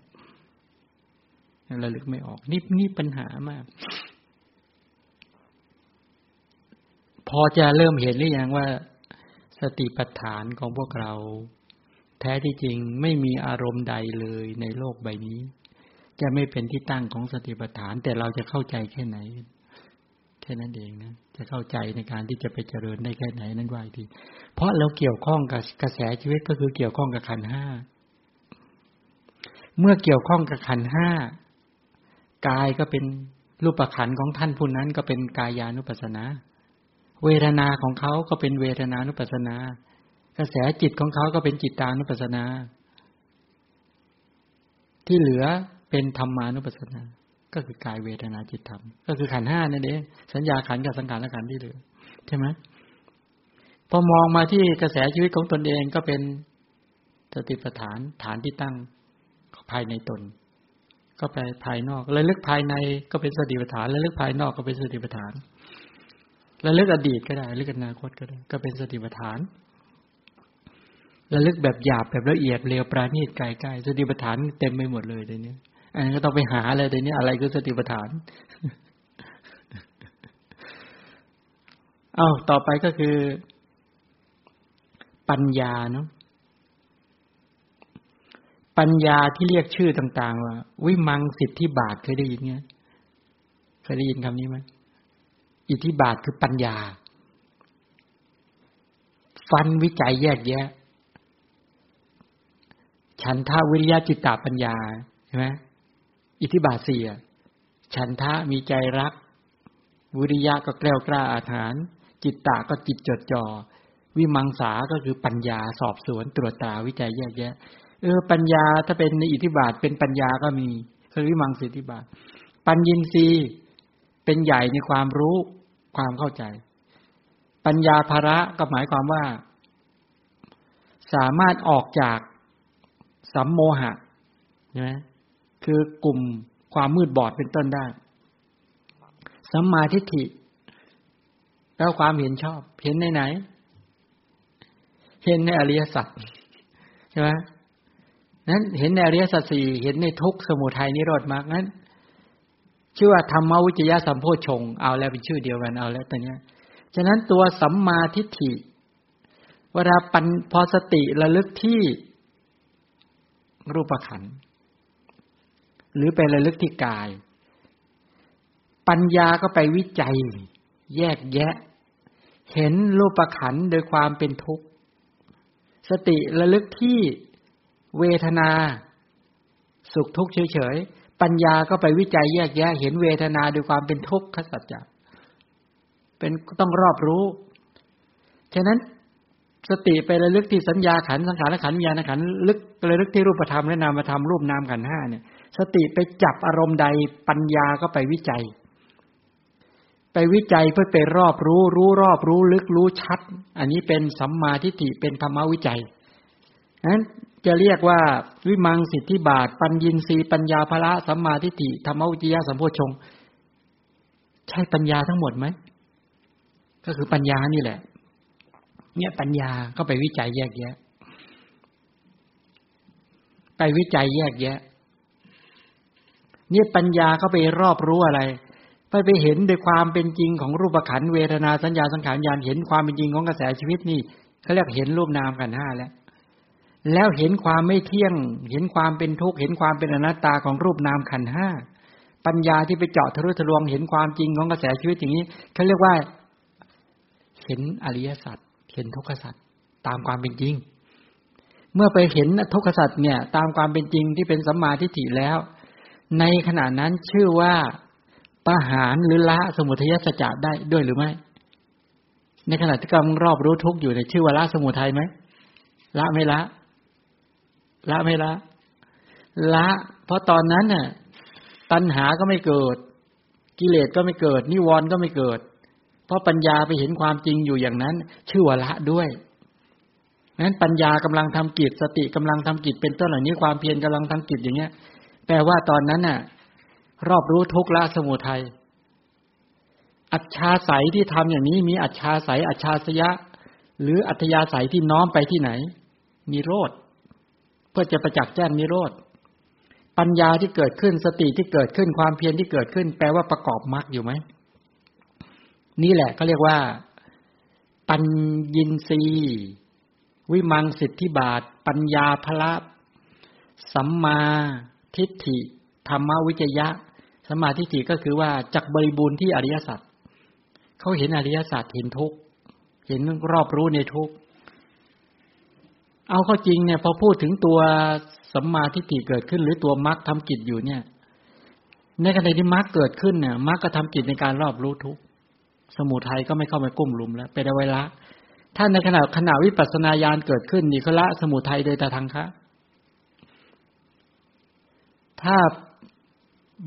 ระลึกไม่ออกนี่นี่ปัญหามาก พอจะเริ่มเห็นหรือยังว่า สติปัฏฐานของพวกเรา แท้ที่จริงไม่มีอารมณ์ใดเลยในโลกใบนี้ จะไม่เป็นที่ตั้งของสติปัฏฐาน แต่เราจะเข้าใจแค่ไหน แค่นั้นเองนะ จะเข้าใจในการที่จะไปเจริญได้แค่ไหนนั้นว่าทีเพราะเราเกี่ยวข้องกับกระแสชีวิตก็คือเกี่ยวข้องกับขันห้าเมื่อเกี่ยวข้องกับขันห้ากายก็เป็นรูปขันของท่านผู้นั้นก็เป็นกายานุปัสนา เวทนาของเขาก็เป็นเวทนานุปัสนา กระแสจิตของเขาก็เป็นจิตตานุปัสสนา ที่เหลือเป็นธรรมานุปัสนา ก็คือกายเวทนาจิตธรรม ก็คือขันห้านั่นเองสัญญาขันกับสังขารและขันที่เหลือใช่ไหมพอมองมาที่กระแสชีวิตของตนเองก็เป็นสติปัฏฐานฐานที่ตั้งภายในตน ก็ไปภายนอกระลึกภายในก็เป็นสติปัฏฐานระลึกภายนอกก็เป็นสติปัฏฐานระลึกอดีตก็ได้ระลึกอนาคตก็ได้ ก็เป็นสติปัฏฐาน ระลึกแบบหยาบแบบละเอียดเร็วปราณีตไกลๆสติปัฏฐานเต็มไปหมดเลยเดี๋ยวนี้อันนี้ก็ต้องไปหาอะไรเดี๋ยวนี้อะไรคือสติปัฏฐาน เอาต่อไปก็คือ ปัญญาเนาะปัญญาที่เรียกชื่อต่าง ๆ ว่า วิมังสิทธิบาทเคยได้ยินเงี้ยเคยได้ยินคำนี้ไหมอิทธิบาทคือปัญญา ฟันวิจัยแยกแยะ ฉันทาวิริยะจิตตปัญญาใช่ไหมอิทธิบาทสี่ฉันทะมีใจรัก วิริยะก็แกล้วกล้าอาถานจิตตาก็จิตจดจ่อวิมังสาก็คือปัญญาสอบสวนตรวจตาวิจัยแยกแยะ เออ ปัญญาถ้าเป็นในอิทธิบาทเป็นปัญญาก็มีคือวิมังสิทธิบาท ปัญญินทรีย์เป็นใหญ่ในความรู้ความเข้าใจ ปัญญาภาระก็หมายความว่า สามารถออกจาก สัมโมหะใช่ไหมคือกลุ่มความมืดบอดเป็นต้นได้ สัมมาทิฏฐิ แล้วความเห็นชอบ เห็นในไหน เห็นในอริยสัจใช่ไหมนั้นเห็นในอริยสัจสี่เห็นในทุกสมุทัยนิโรธมากนั้น ชื่อว่าธรรมวิจยะสัมโพชงเอาแล้วเป็นชื่อเดียวกันเอาแล้วตอนนี้ยฉะนั้นตัวสัมมาทิฏฐิเวลาปันพอสติระลึกที่ รูปขันธ์หรือไประลึกที่กาย ปัญญาก็ไปวิจัย แยกแยะ เห็นรูปขันธ์โดยความเป็นทุกข์ สติระลึกที่เวทนา สุขทุกข์เฉยๆ ปัญญาก็ไปวิจัยแยกแยะ เห็นเวทนาโดยความเป็นทุกข์ขสัจจะเป็นต้องรอบรู้ ฉะนั้น สติไประลึกที่สัญญาขันสังขารขันวิญญาณขันลึกระลึกที่รูปธรรมและนามธรรมรูปนามขันห้าเนี่ย สติไปจับอารมณ์ใดปัญญาก็ไปวิจัย ไปวิจัยเพื่อไปรอบรู้ รู้รอบรู้ลึกรู้ชัด อันนี้เป็นสัมมาทิฏฐิเป็นธรรมวิจัยนั้นจะเรียกว่าวิมังสิทธิบาท ปัญญินรีปัญญาภละสัมมาทิฏฐิธรรมวิจยะสัมโพชง ใช่ปัญญาทั้งหมดไหมก็คือปัญญานี่แหละ เนี่ยปัญญาก็ไปวิจัยแยกแยะ ไปวิจัยแยกแยะเนี่ยปัญญาก็ไปรอบรู้อะไร ไปไปเห็นโดยความเป็นจริงของรูปขันเวทนาสัญญาสังขารญาณเห็นความเป็นจริงของกระแสชีวิตนี่เขาเรียกเห็นรูปนามกันห้าแล้วแล้วเห็นความไม่เที่ยง เห็นความเป็นทุกข์เห็นความเป็นอนัตตาของรูปนามขันห้าปัญญาที่ไปเจาะทะลุทะลวงเห็นความจริงของกระแสชีวิตอย่างนี้เขาเรียกว่า เห็นอริยสัจ เห็นทุกขสัจตามความเป็นจริง เมื่อไปเห็นทุกขสัจเนี่ย ตามความเป็นจริงที่เป็นสัมมาทิฏฐิแล้ว ในขณะนั้นชื่อว่าปหารหรือละสมุทัยสัจจะได้ด้วยหรือไม่ ในขณะที่กำลังรอบรู้ทุกอยู่ในชื่อว่าละสมุทัยไหมละไม่ละ ละไม่ละ ละ เพราะตอนนั้นน่ะ ตัณหาก็ไม่เกิด กิเลสก็ไม่เกิด นิวรณ์ก็ไม่เกิด เพราะปัญญาไปเห็นความจริงอยู่อย่างนั้น ชื่อว่าละด้วยนั้นปัญญากำลังทำกิจสติกำลังทำกิจเป็นต้นเหล่านี้ความเพียรกำลังทำกิจอย่างเงี้ยแปลว่าตอนนั้นน่ะ รอบรู้ทุกละสมุทัยอัจฉาสายที่ทำอย่างนี้มีอัจฉาสายอัจฉาสยะ หรืออัธยาศัยที่น้อมไปที่ไหน มีโรธเพื่อจะประจักษ์แจ้งนิโรธปัญญาที่เกิดขึ้นสติที่เกิดขึ้นความเพียรที่เกิดขึ้น แปลว่าประกอบมรรคอยู่ไหม นี่แหละเขาเรียกว่า ปัญญินรีวิมังสิทธิบาท ปัญญาพละสัมมาทิฏฐิ ธรรมวิจยะสัมมาทิฏฐิก็คือว่าจักบริบูรณ์ที่อริยสัจเขาเห็นอริยสัจเห็นทุกเห็นรอบรู้ในทุกเอาเข้าจริงเนี่ยพอพูดถึงตัวสัมมาทิฏฐิเกิดขึ้น หรือตัวมรรคทำกิจอยู่เนี่ย ในขณะที่มรรคเกิดขึ้นเนี่ยมรรคก็ทำกิจในการรอบรู้ทุก สมุทัยก็ไม่เข้ามากุ้มลุมแล้วเป็นเอาไวละถ้าในขณะขณะวิปัสนาญาณเกิดขึ้นนี่เขาละสมุทัยโดยตาทางคะถ้า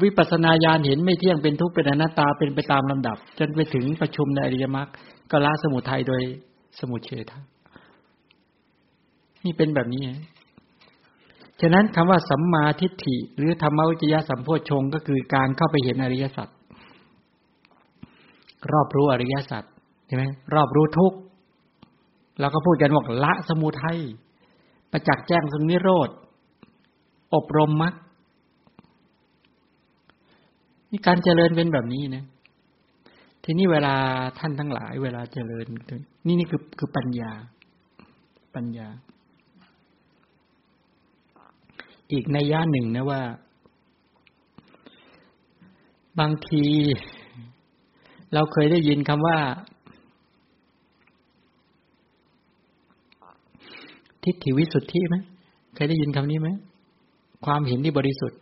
วิปัสนาญาณเห็นไม่เที่ยงเป็นทุกข์เป็นอนัตตาเป็นไปตามลำดับ จนไปถึงประชุมในอริยมรรคก็ละสมุทัยโดยสมุเฉทนี่เป็นแบบนี้ฉะนั้นคำว่าสัมมาทิฏฐิ หรือธรรมวิจยะสัมโพชงก็คือการเข้าไปเห็นอริยสัจ รอบรู้อริยสัจใช่ไหมรอบรู้ทุกเราก็พูดกันว่าละสมุทัยประจักษ์แจ้งสมิโรธอบรมมรรคนี่การเจริญเป็นแบบนี้นะ ทีนี้เวลาท่านทั้งหลาย เวลาเจริญ นี่นี่คือคือปัญญา ปัญญา อีกในย่าหนึ่งนะว่า บางที เราเคยได้ยินคำว่า ทิฏฐิวิสุทธิไหมเคยได้ยินคำนี้ไหมความเห็นที่บริสุทธิ์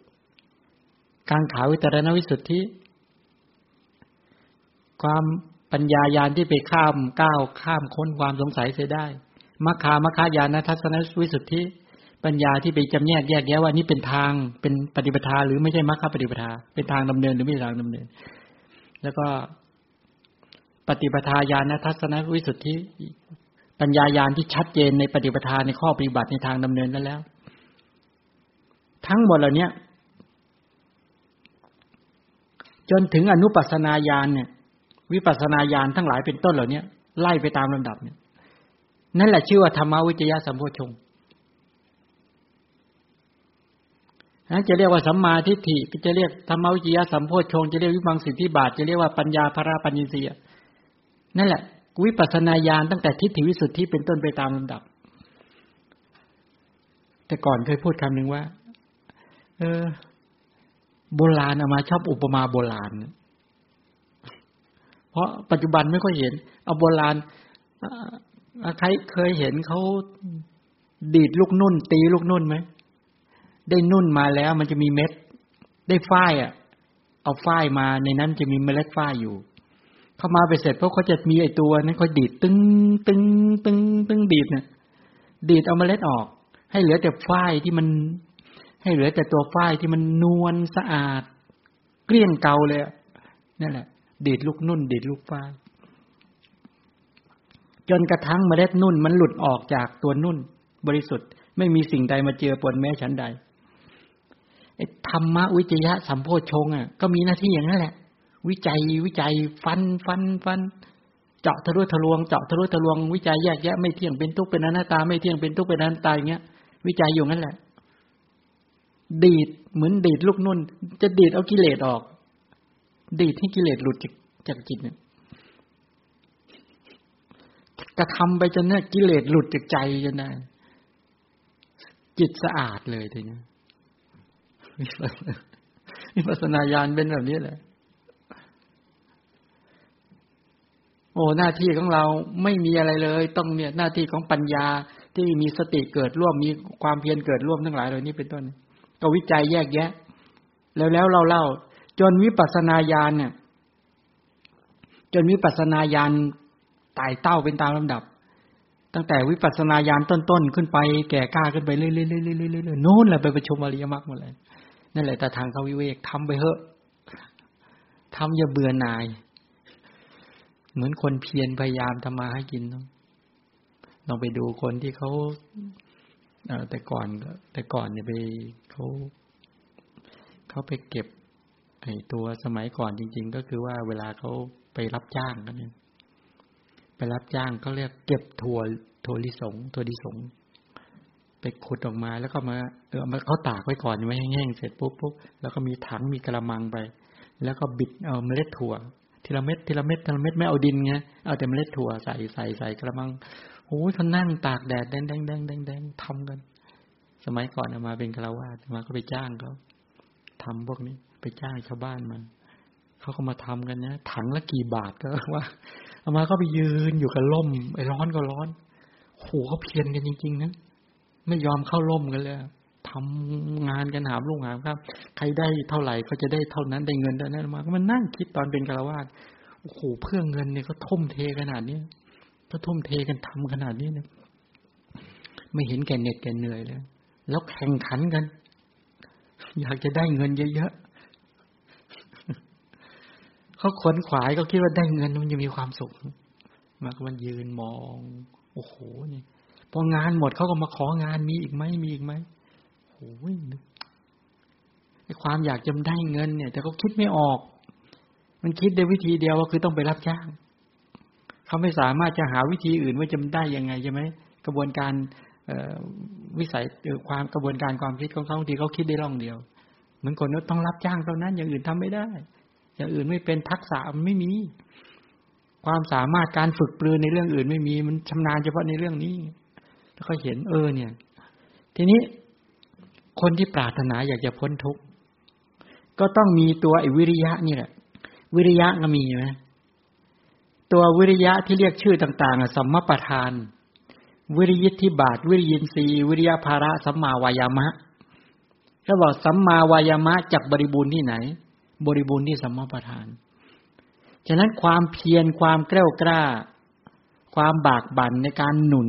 การขาวิตรณวิสุทธิ ความปัญญายาณที่ไปข้ามก้าวข้ามค้นความสงสัยเสียได้มัคคามัคคายานทัศนวิสุทธิ ปัญญาที่ไปจำแยกแยกแยะว่านี่เป็นทางเป็นปฏิปทา หรือไม่ใช่มัคคปฏิปทา เป็นทางดำเนินหรือไม่ใช่ทางดำเนิน แล้วก็ ปฏิปทาญาณทัศนวิสุทธิ ปัญญายาณที่ชัดเจนในปฏิปทาในข้อปฏิบัติในทางดำเนินนั้นแล้ว ทั้งหมดเหล่านี้จนถึงอนุปัสนาญาณเนี่ย วิปัสนาญาณทั้งหลายเป็นต้นเหล่านี้ไล่ไปตามลำดับเนี่ย นั่นแหละชื่อว่าธรรมวิจยะสัมโพชงนั้นจะเรียกว่าสัมมาทิฏฐิจะเรียกธรรมวิจยะสัมโพชงจะเรียกวิมังสิทธิบาท จะเรียกว่าปัญญาภราปัญญีสีย นั่นแหละวิปัสนาญาณตั้งแต่ทิฏฐิวิสุทธิเป็นต้นไปตามลำดับ แต่ก่อนเคยพูดคำหนึ่งว่า เออ โบราณเอามาชอบอุปมาโบราณ เพราะปัจจุบันไม่ค่อยเห็น เอาโบราณใครเคยเห็นเขาดีดลูกนุ่น ตีลูกนุ่นไหมได้นุ่นมาแล้วมันจะมีเม็ด ได้ฝ้ายอะ เอาฝ้ายมาในนั้นจะมีเมล็ดฝ้ายอยู่ เข้ามาไปเสร็จเพราะเขาจะมีไอตัวนั้นเขาดีดตึงตึงตึงตึงดีดเนี่ยดีดเอาเมล็ดออก ให้เหลือแต่ฝ้ายที่มัน ให้เหลือแต่ตัวฝ้ายที่มันนวลสะอาด เกลี้ยงเกาเลยนั่นแหละ ดีดลูกนุ่น ดีดลูกฝ้ายจนกระทั่งเมล็ดนุ่นมันหลุดออกจากตัวนุ่น บริสุทธิ์ ไม่มีสิ่งใดมาเจือปนแม้ชั้นใดธรรมะวิจยะสัมโพชงอะก็มีหน้าที่อย่างนั้นแหละ วิจัยวิจัยฟันฟันฟัน เจาะทะลุทะลวง เจาะทะลุทะลวง วิจัยแยกแยะไม่เที่ยงเป็นทุกข์เป็นอนัตตาไม่เที่ยงเป็นทุกข์เป็นอนัตตาอย่างเงี้ย วิจัยอยู่นั่นแหละ ดีดเหมือนดีดลูกนุ่น จะดีดเอากิเลสออก ดีดให้กิเลสหลุดจากจากจิตเนี่ยกระทำไปจนเนี่ยกิเลสหลุดจากใจจนได้จิตสะอาดเลยทีนี้วิปัสนาญาณเป็นแบบนี้แหละ อ้หน้าที่ของเราไม่มีอะไรเลย ต้องเนี่ยหน้าที่ของปัญญาที่มีสติเกิดร่วมมีความเพียรเกิดร่วมทั้งหลายเหล่านี้เป็นต้น ก็วิจัยแยกแยะ แล้วแล้วเราเล่า จนวิปัสนาญาณเนี่ย จนวิปัสนาญาณไต่เต้าเป็นตามลำดับ ตั้งแต่วิปัสนาญาณต้นๆขึ้นไปแก่กล้าขึ้นไปเรื่อยๆๆๆโน้นแหละไปประชุมอริยมรรคหมดเลยนั่นแหละแต่ทางเขาวิเวกทำไปเถอะทำอย่าเบื่อหน่าย เหมือนคนเพียรพยายามทำมาให้กินเนาะลองไปดูคนที่เขาแต่ก่อนแต่ก่อนเนี่ยไปเขาเขาไปเก็บไอตัวสมัยก่อนจริง ๆ ก็คือว่าเวลาเขาไปรับจ้างกันเนี่ยไปรับจ้างเขาเรียกเก็บถั่วถั่วลิสงถั่วลิสง ไปขุดออกมาแล้วก็มาเออมาเขาตากไว้ก่อนไว้แห้งๆเสร็จปุ๊บปุ๊บแล้วก็มีถังมีกระมังไป แล้วก็บิดเอาเมล็ดถั่ว ทีละเม็ดทีละเม็ดทีละเม็ดไม่เอาดินไงเอาแต่เมล็ดถั่วใส่ใส่ใส่กระมังโอ้ยเขานั่งตากแดดแดงแดงแดงแดงแดงทำกัน สมัยก่อนมาเป็นคารวาสมาก็ไปจ้างเขาทำพวกนี้ไปจ้างชาวบ้านมาเขาก็มาทำกันเนี้ยถังละกี่บาทก็ว่าเอามาก็ไปยืนอยู่กับล่มไอ้ร้อนก็ร้อนโหเขาเพียรกันจริงๆนะไม่ยอมเข้าร่มกันเลย ทำงานกันหามลูกหามครับ ใครได้เท่าไหร่ก็จะได้เท่านั้นได้เงินเท่านั้นมาก็มันนั่งคิดตอนเป็นคารวาสโอ้โหเพื่อเงินเนี่ยก็ทุ่มเทขนาดนี้ก็ทุ่มเทกันทำขนาดนี้เนี่ยไม่เห็นแก่เหน็ดแก่เหนื่อยเลยแล้วแข่งขันกัน อยากจะได้เงินเยอะๆเขาขนขวายก็คิดว่าได้เงินมันจะมีความสุขมาก็มันยืนมอง โอ้โหเนี่ยพองานหมดเขาก็มาของานมีอีกไหมมีอีกไหม โอ้ยไอความอยากจะได้เงินเนี่ย แต่เขาคิดไม่ออก มันคิดได้วิธีเดียวว่าคือต้องไปรับจ้าง เขาไม่สามารถจะหาวิธีอื่นว่าจะได้ยังไงใช่ไหมกระบวนการวิสัยความกระบวนการความคิดของเขาบางทีเขาคิดได้ร่องเดียว เหมือนคนต้องรับจ้างเท่านั้น อย่างอื่นทำไม่ได้ อย่างอื่นไม่เป็นทักษะมันไม่มี ความสามารถการฝึกปลือในเรื่องอื่นไม่มี มันชำนาญเฉพาะในเรื่องนี้ แล้วก็เห็นเออเนี่ย ทีนี้ คนที่ปรารถนาอยากจะพ้นทุกข์ก็ต้องมีตัวไอ้วิริยะนี่แหละ วิริยะก็มีไหมตัววิริยะที่เรียกชื่อต่างๆสัมมาประธาน วิริยิทธิบาท วิริยินทรีย์วิริยภาระสัมมาวายามะถ้าบอกสัมมาวายามะจักบริบูรณ์ที่ไหน บริบูรณ์ที่สัมมาประธาน ฉะนั้นความเพียรความกล้ากล้า ความบากบั่นในการหนุน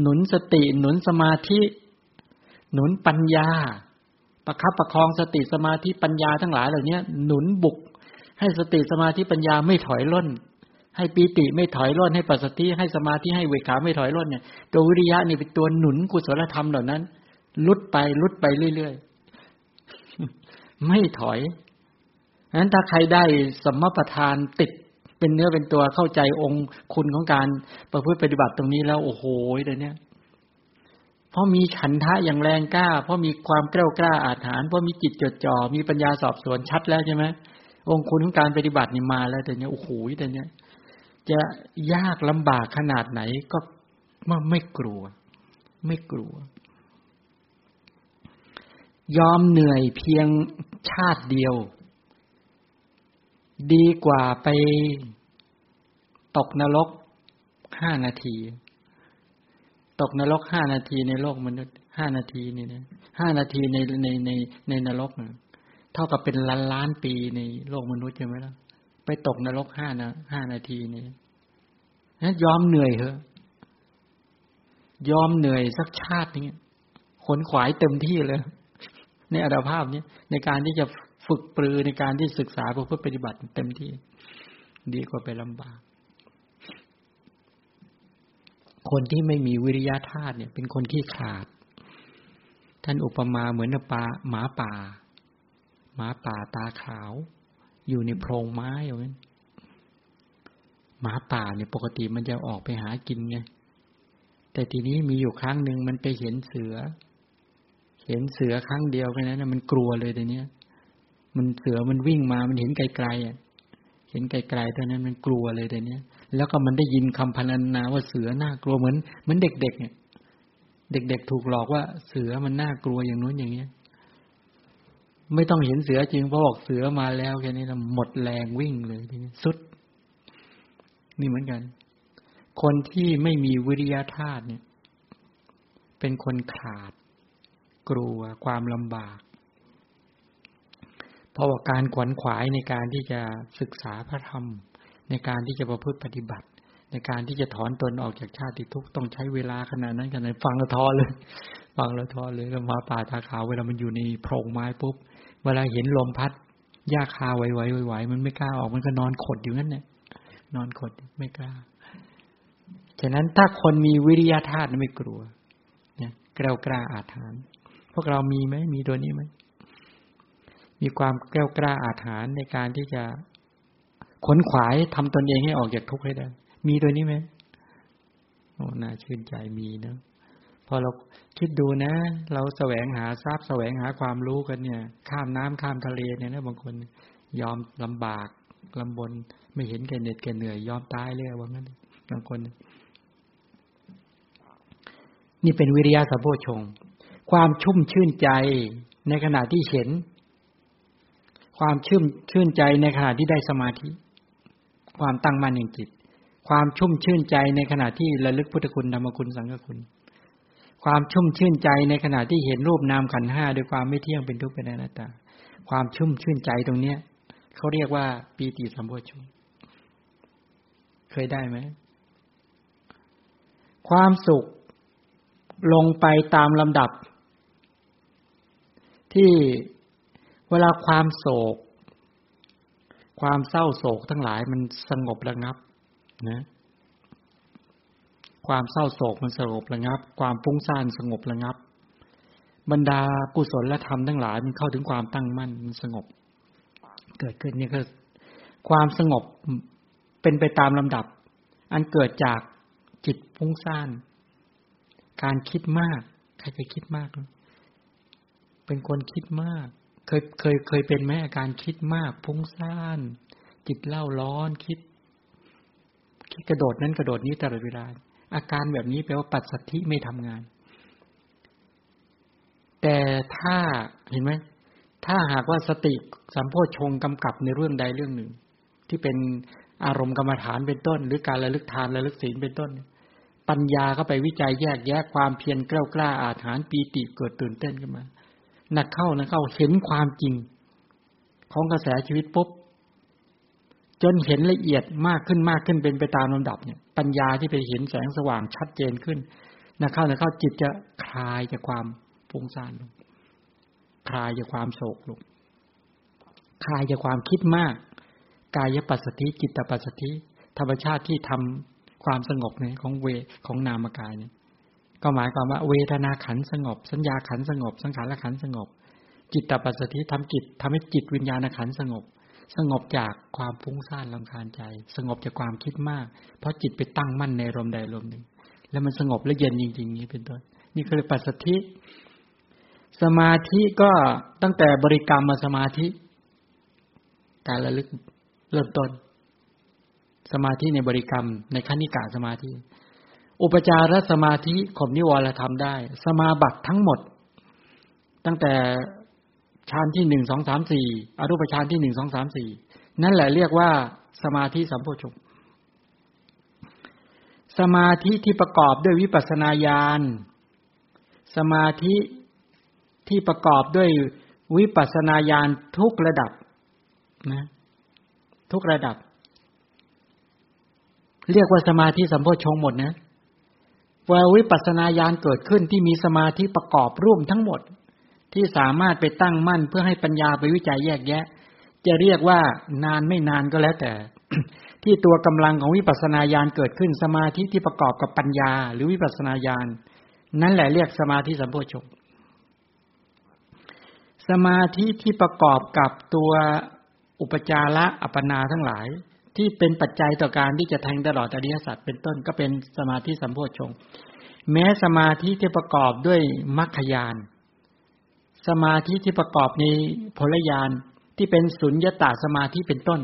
หนุนสติหนุนสมาธิ หนุนปัญญา ประคับประคองสติสมาธิปัญญาทั้งหลายเหล่านี้หนุนบุก ให้สติสมาธิปัญญาไม่ถอยล่น ให้ปีติไม่ถอยร่น ให้ปัสสติให้สมาธิให้เวขาไม่ถอยร่นเนี่ยตัววิริยะนี่เป็นตัวหนุนกุศลธรรมเหล่านั้น ลุดไปลุดไปเรื่อยๆไม่ถอยนั้นถ้าใครได้สมประทานติดเป็นเนื้อเป็นตัวเข้าใจองค์คุณของการประพฤติปฏิบัติตรงนี้แล้ว โอ้โหเดี๋ยวนี้ ราะมีฉันทะอย่างแรงกล้า เพราะมีความกล้ากล้าอาถรรพ์เพราะมีจิตจดจ่อมีปัญญาสอบสวนชัดแล้วใช่ไหมองคุณของการปฏิบัตินี่มาแล้วแต่เนี้ยโอ้โหแต่เนี้ยจะยากลำบากขนาดไหนก็ไม่กลัว ไม่กลัว ยอมเหนื่อยเพียงชาติเดียว ดีกว่าไปตกนรกห้านาที ตกนรกห้านาทีในโลกมนุษย์ห้านาทีนี่นะห้านาทีในในในในนรกเท่ากับเป็นล้านล้านปีในโลกมนุษย์ใช่ไหมล่ะไปตกนรกห้านะห้านาทีนี่นะยอมเหนื่อยเหอะยอมเหนื่อยสักชาตินี้ขนขวายเต็มที่เลยในอัตภาพนี้ในการที่จะฝึกปรือในการที่ศึกษาเพื่อปฏิบัติเต็มที่ ดีกว่าไปลำบาก คนที่ไม่มีวิริยะธาตุเนี่ยเป็นคนที่ขาด ท่านอุปมาเหมือนปลาหมาป่า หมาป่าตาขาว อยู่ในโพรงไม้อย่างนั้นหมาป่าเนี่ยปกติมันจะออกไปหากินไงแต่ทีนี้มีอยู่ครั้งหนึ่งมันไปเห็นเสือ เห็นเสือครั้งเดียวแค่นั้นมันกลัวเลยแต่เนี้ย มันเสือมันวิ่งมามันเห็นไกลๆอะ เห็นไกลๆเท่านั้นมันกลัวเลยแต่เนี้ย แล้วก็มันได้ยินคำพรรณนาว่าเสือน่ากลัวเหมือนเหมือนเด็กๆเนี่ย เด็ก ๆ ถูกหลอกว่าเสือมันน่ากลัวอย่างนู้นอย่างเนี้ย ไม่ต้องเห็นเสือจริงเพราะบอกเสือมาแล้วแค่นี้นะหมดแรงวิ่งเลยทีนี้สุด นี่เหมือนกัน คนที่ไม่มีวิริยะธาตุเนี่ย เป็นคนขาด กลัวความลำบากเพราะว่าการขวนขวายในการที่จะศึกษาพระธรรม ในการที่จะประพฤติปฏิบัติ ในการที่จะถอนตนออกจากชาติทุกข์ต้องใช้เวลาขนาดนั้นกันเลยฟังล้วท้อเลย ฟังล้วท้อเลยแล้วมาป่าตาขาวเวลามันอยู่ในโพรงไม้ปุ๊บเวลาเห็นลมพัดหญ้าคาไหวๆไหวมันไม่กล้าออกมันก็นอนขดอยู่นั่นแหละนอนขดไม่กล้าฉะนั้นถ้าคนมีวิริยะธาตุไม่กลัวเนี่ยกล้ากล้าอาถรรพ์พวกเรามีไหมมีตัวนี้ไหมมีความกล้วกล้าอาถรรพ์ในการที่จะ ขนขวายทำตนเองให้ออกจากทุกข์ให้ได้ มีตัวนี้ไหมโอ้น่าชื่นใจมีนะพอเราคิดดูนะ เราแสวงหาทรัพย์แสวงหาความรู้กันเนี่ย ข้ามน้ำข้ามทะเลเนี่ยนะบางคนยอมลำบากลำบนไม่เห็นแก่เหน็ดแก่เหนื่อย ยอมตายเลยว่างั้นบางคน นี่เป็นวิริยะสัมโพชง ความชุ่มชื่นใจในขณะที่เห็น ความชื่นชื่นใจในขณะที่ได้สมาธิ ความตั้งมั่นแห่งจิต ความชุ่มชื่นใจในขณะที่ระลึกพุทธคุณธรรมคุณสังฆคุณ ความชุ่มชื่นใจในขณะที่เห็นรูปนามขันห้าด้วยความไม่เที่ยงเป็นทุกข์เป็นอนัตตา ความชุ่มชื่นใจตรงเนี้ยเขาเรียกว่าปีติสัมโพชงเคยได้ไหมความสุขลงไปตามลำดับ ที่เวลาความโศก ความเศร้าโศกทั้งหลายมันสงบระงับนะความเศร้าโศกมันสงบระงับ ความฟุ้งซ่านสงบระงับ บรรดากุศลและธรรมทั้งหลายมันเข้าถึงความตั้งมั่นมันสงบ เกิดขึ้นนี่ก็ความสงบเป็นไปตามลำดับ อันเกิดจากจิตฟุ้งซ่าน การคิดมาก ใครเคยคิดมาก เป็นคนคิดมาก เคยเคยเคยเป็นไหมอาการคิดมากพุ่งซ่าน จิตเล่าร้อนคิด คิดกระโดดนั้นกระโดดนี้ตลอดเวลา อาการแบบนี้แปลว่าปัจสัทธิไม่ทำงาน แต่ถ้าเห็นไหมถ้าหากว่าสติสัมโพชงกำกับในเรื่องใดเรื่องหนึ่ง ที่เป็นอารมณ์กรรมฐานเป็นต้น หรือการระลึกทานระลึกศีลเป็นต้น ปัญญาก็ไปวิจัยแยกแยะความเพียรกล้ากล้าอาถานปีติเกิดตื่นเต้นขึ้นมา หนักเข้านะเข้าเห็นความจริง ของกระแสชีวิตปุ๊บจนเห็นละเอียดมากขึ้นมากขึ้นเป็นไปตามลำดับเนี่ย ปัญญาที่ไปเห็นแสงสว่างชัดเจนขึ้นนะเข้านะเข้าจิตจะคลายจากความฟุ้งซ่านลงคลายจากความโศกลงคลายจากความคิดมาก กายปัสสติจิตตปัสสติธรรมชาติที่ทำความสงบเนี่ยของเวของนามกายเนี่ย ก็หมายความว่าเวทนาขันสงบ สัญญาขันสงบ สังขารขันสงบ จิตตปัสสติทำจิตทำให้จิตวิญญาณขันสงบ สงบจากความฟุ้งซ่านลำคาญใจ สงบจากความคิดมาก เพราะจิตไปตั้งมั่นในลมใดลมหนึ่ง แล้วมันสงบและเย็นจริงๆนี้เป็นต้นนี่คือปัสสติสมาธิก็ตั้งแต่บริกรรมมาสมาธิ การระลึกเริ่มต้น สมาธิในบริกรรมในขั้นิกาสมาธิ อุปจารสมาธิข่มนิวรธรรมได้ สมาบัติทั้งหมด ตั้งแต่ฌานที่หนึ่งสองสามสี่อรูปฌานที่หนึ่งสองสามสี่นั่นแหละเรียกว่า สมาธิสัมโพชงสมาธิที่ประกอบด้วยวิปัสนาญาณสมาธิที่ประกอบด้วยวิปัสนาญาณทุกระดับนะทุกระดับ เรียกว่าสมาธิสัมโพชงหมดนะ วาวิปัสนาญาณเกิดขึ้นที่มีสมาธิประกอบร่วมทั้งหมด ที่สามารถไปตั้งมั่นเพื่อให้ปัญญาไปวิจัยแยกแยะ จะเรียกว่านานไม่นานก็แล้วแต่ ที่ตัวกำลังของวิปัสนาญาณเกิดขึ้นสมาธิที่ประกอบกับปัญญา หรือวิปัสนาญาณนั่นแหละเรียกสมาธิสัมโพชงสมาธิที่ประกอบกับตัวอุปจาระอัปปนาทั้งหลาย ที่เป็นปัจจัยต่อการที่จะแทงตลอดอริยสัจเป็นต้นก็เป็นสมาธิสัมโพชงแม้สมาธิที่ประกอบด้วยมรรคยานสมาธิที่ประกอบในผลยานที่เป็นสุญญตาสมาธิเป็นต้น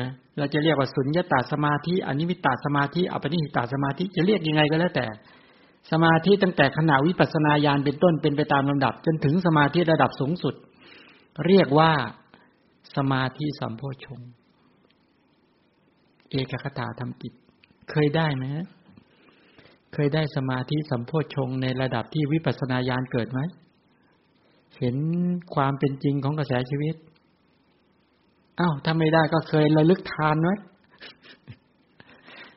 นะเราจะเรียกว่าสุญญตาสมาธิอนิมิตาสมาธิอปนิหิตาสมาธิจะเรียกยังไงก็แล้วแต่ สมาธิตั้งแต่ขณะวิปัสนาญาณเป็นต้นเป็นไปตามลำดับ จนถึงสมาธิระดับสูงสุด เรียกว่าสมาธิสัมโพชง เอกคตาทำกิจ เคยได้ไหมเคยได้สมาธิสัมโพชงในระดับที่วิปัสสนาญาณเกิดไหม เห็นความเป็นจริงของกระแสชีวิตอ้าวถ้าไม่ได้ก็เคยระลึกทานไว้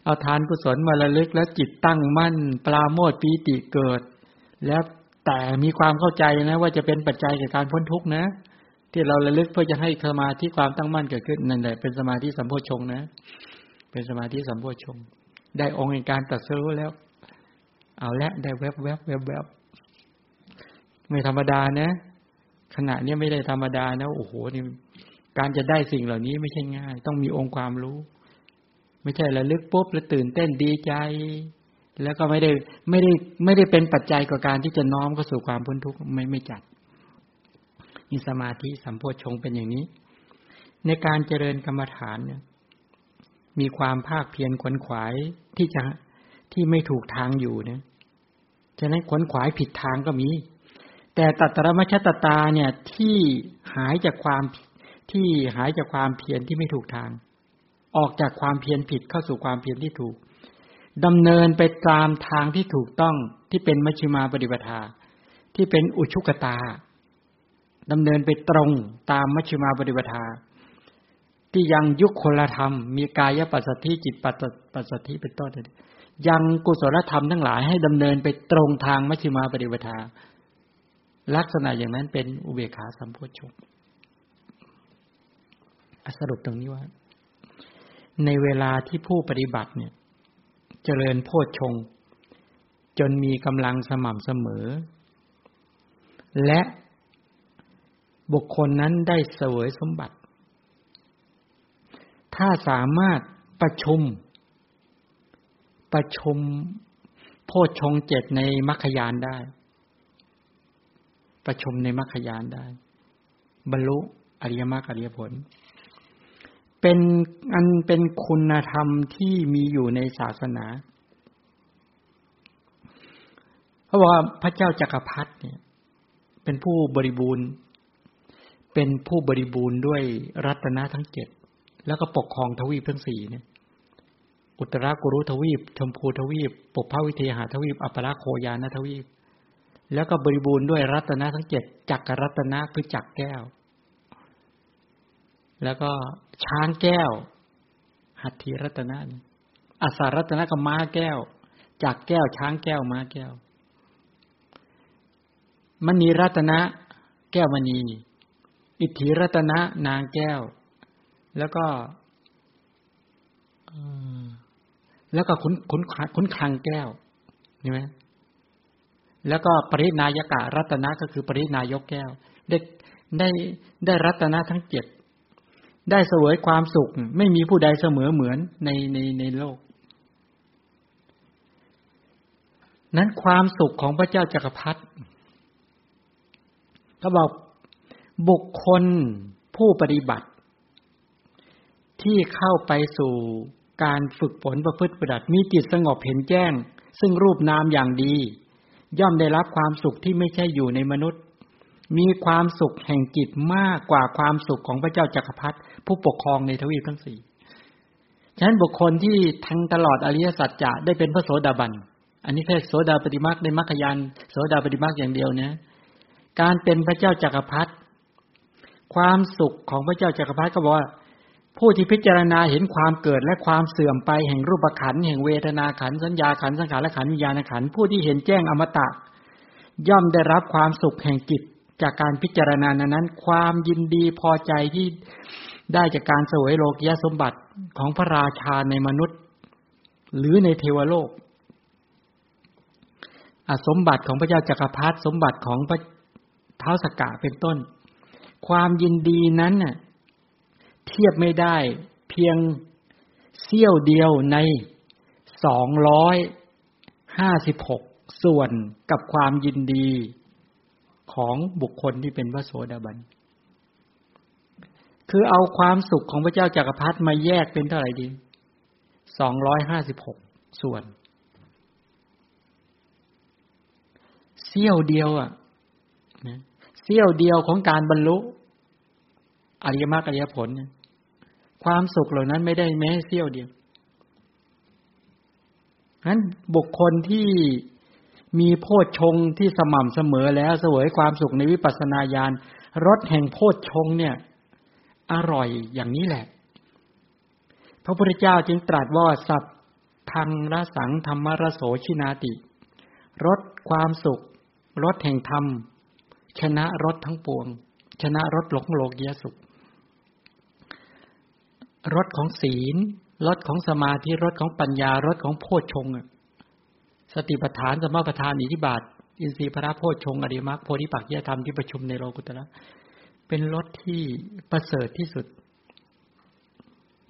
เอาทานกุศลมาระลึกแล้วจิตตั้งมั่น ปลาโมดปีติเกิด แล้วแต่มีความเข้าใจนะ ว่าจะเป็นปัจจัยแก่การพ้นทุกข์นะ ที่เราระลึกเพื่อจะให้สมาธิความตั้งมั่นเกิดขึ้นนั่นแหละเป็นสมาธิสัมโพชงนะ เป็นสมาธิสัมโพชงได้องค์ในการตัดสู้แล้ว เอาละได้แวบแวบแวบแวบไม่ธรรมดานะ ขณะนี้ไม่ได้ธรรมดานะโอ้โหนี่การจะได้สิ่งเหล่านี้ไม่ใช่ง่าย ต้องมีองค์ความรู้ ไม่ใช่ระลึกปุ๊บแล้วตื่นเต้นดีใจ แล้วก็ไม่ได้ไม่ได้ไม่ได้เป็นปัจจัยกับการที่จะน้อมเข้าสู่ความพ้นทุกข์ไม่ไม่จัดมีสมาธิสัมโพชงเป็นอย่างนี้ ในการเจริญกรรมฐานเนี่ย มีความภาคเพียรขวนขวายที่จะที่ไม่ถูกทางอยู่เนี่ยฉะนั้นขวนขวายผิดทางก็มี แต่ตัตรมชตตาเนี่ยที่หายจากความที่หายจากความเพียรที่ไม่ถูกทาง ออกจากความเพียรผิดเข้าสู่ความเพียรที่ถูกดำเนินไปตามทางที่ถูกต้องที่เป็นมัชฌิมาปฏิปทา ที่เป็นอุชุกตาดำเนินไปตรงตามมัชฌิมาปฏิปทา ที่ยังยุคคนละธรรม มีกายปัสสติจิตปัสสติเป็นต้นยังกุศลธรรมทั้งหลายให้ดำเนินไปตรงทางมัชฌิมาปฏิปทา ลักษณะอย่างนั้นเป็นอุเบกขาสัมโพชฌงสรุปตรงนี้ว่า ในเวลาที่ผู้ปฏิบัติเนี่ย เจริญโพชฌงจนมีกำลังสม่ำเสมอ และบุคคลนั้นได้เสวยสมบัติ ถ้าสามารถประชุม ประชุมโพชฌงเจ็ดในมรรคยานได้ ประชุมในมรรคยานได้ บรรลุอริยมรรคอริยผล เป็นอันเป็นคุณธรรมที่มีอยู่ในศาสนาเขาบอกว่าพระเจ้าจักรพรรดิเนี่ย เป็นผู้บริบูรณ์ เป็นผู้บริบูรณ์ด้วยรัตนะทั้งเจ็ด แล้วก็ปกครองทวีปทั้งสี่เนี่ย อุตรากุรุทวีป ชมพูทวีป ปกภาวิเทหาทวีป อัปราโคยานทวีป แล้วก็บริบูรณ์ด้วยรัตนะทั้งเจ็ดจักรรัตนะคือจักแก้ว แล้วก็ช้างแก้ว หัตถีรัตนะอาสารัตนะกับม้าแก้ว จักแก้ว ช้างแก้วม้าแก้ว มณีรัตนะ แก้วมณี อิทธิรัตนะ นางแก้ว แล้วก็แล้วก็ขุนขุนขุนคลังแก้วเห็นไหมแล้วก็ปรินายกะรัตนะก็คือปรินายกแก้ว ได้ได้ได้รัตนะทั้งเจ็ดได้เสวยความสุข ไม่มีผู้ใดเสมอเหมือนในในในโลก นั้นความสุขของพระเจ้าจักรพรรดิเขาบอกบุคคลผู้ปฏิบัติ ที่เข้าไปสู่การฝึกฝนประพฤติปฏิบัติมีจิตสงบเห็นแจ้ง ซึ่งรูปนามอย่างดี ย่อมได้รับความสุขที่ไม่ใช่อยู่ในมนุษย์ มีความสุขแห่งจิตมากกว่าความสุขของพระเจ้าจักรพรรดิผู้ปกครองในทวีปทั้งสี่ฉะนั้นบุคคลที่ทั้งตลอดอริยสัจจะได้เป็นพระโสดาบันอันนี้แค่โสดาปฏิมาในมรรคยานโสดาปฏิมาอย่างเดียวนะ การเป็นพระเจ้าจักรพรรดิความสุขของพระเจ้าจักรพรรดิก็บอกว่า ผู้ที่พิจารณาเห็นความเกิดและความเสื่อมไปแห่งรูปขันแห่งเวทนาขันสัญญาขันสังขารและขันวิญญาณขันผู้ที่เห็นแจ้งอมตะ ย่อมได้รับความสุขแห่งจิตจากการพิจารณานั้น ความยินดีพอใจที่ได้จากการสวยโลกยสมบัติของพระราชาในมนุษย์ หรือในเทวโลกสมบัติของพระเจ้าจักรพรรดิสมบัติของพระเท้าสกกะเป็นต้น ความยินดีนั้นน่ะ เทียบไม่ได้ เพียงเสี้ยวเดียวในสองร้อยห้าสิบหกส่วนกับความยินดีของบุคคลที่เป็นพระโสดาบัน คือเอาความสุขของพระเจ้าจากักรพรรดิมาแยกเป็นเท่าไหร่ดีสองร้อยห้าสิบหกส่วนเสี้ยวเดียวอะนะเสี้ยวเดียวของการบรรลุอริยมรรคอริยผล ความสุขเหล่านั้นไม่ได้แม้เสี้ยวเดียวนั้นบุคคลที่มีโพชฌงที่สม่ำเสมอแล้วเสวยความสุขในวิปัสสนาญาณรสแห่งโพชฌงเนี่ย อร่อยอย่างนี้แหละ พระพุทธเจ้าจึงตรัสว่าสัพพังรสังธรรมรโสชินาติรสความสุขรสแห่งธรรม ชนะรสทั้งปวง ชนะรสหลงโลกียสุข รสของศีลรสของสมาธิรสของปัญญารสของโพชฌงสติปัฏฐานสมาปัฏฐานอิทิบาท อินทรีย์พระโพชฌงอริมักโพธิปักยธรรมที่ประชุมในโลกุตระเป็นรถที่ประเสริฐที่สุด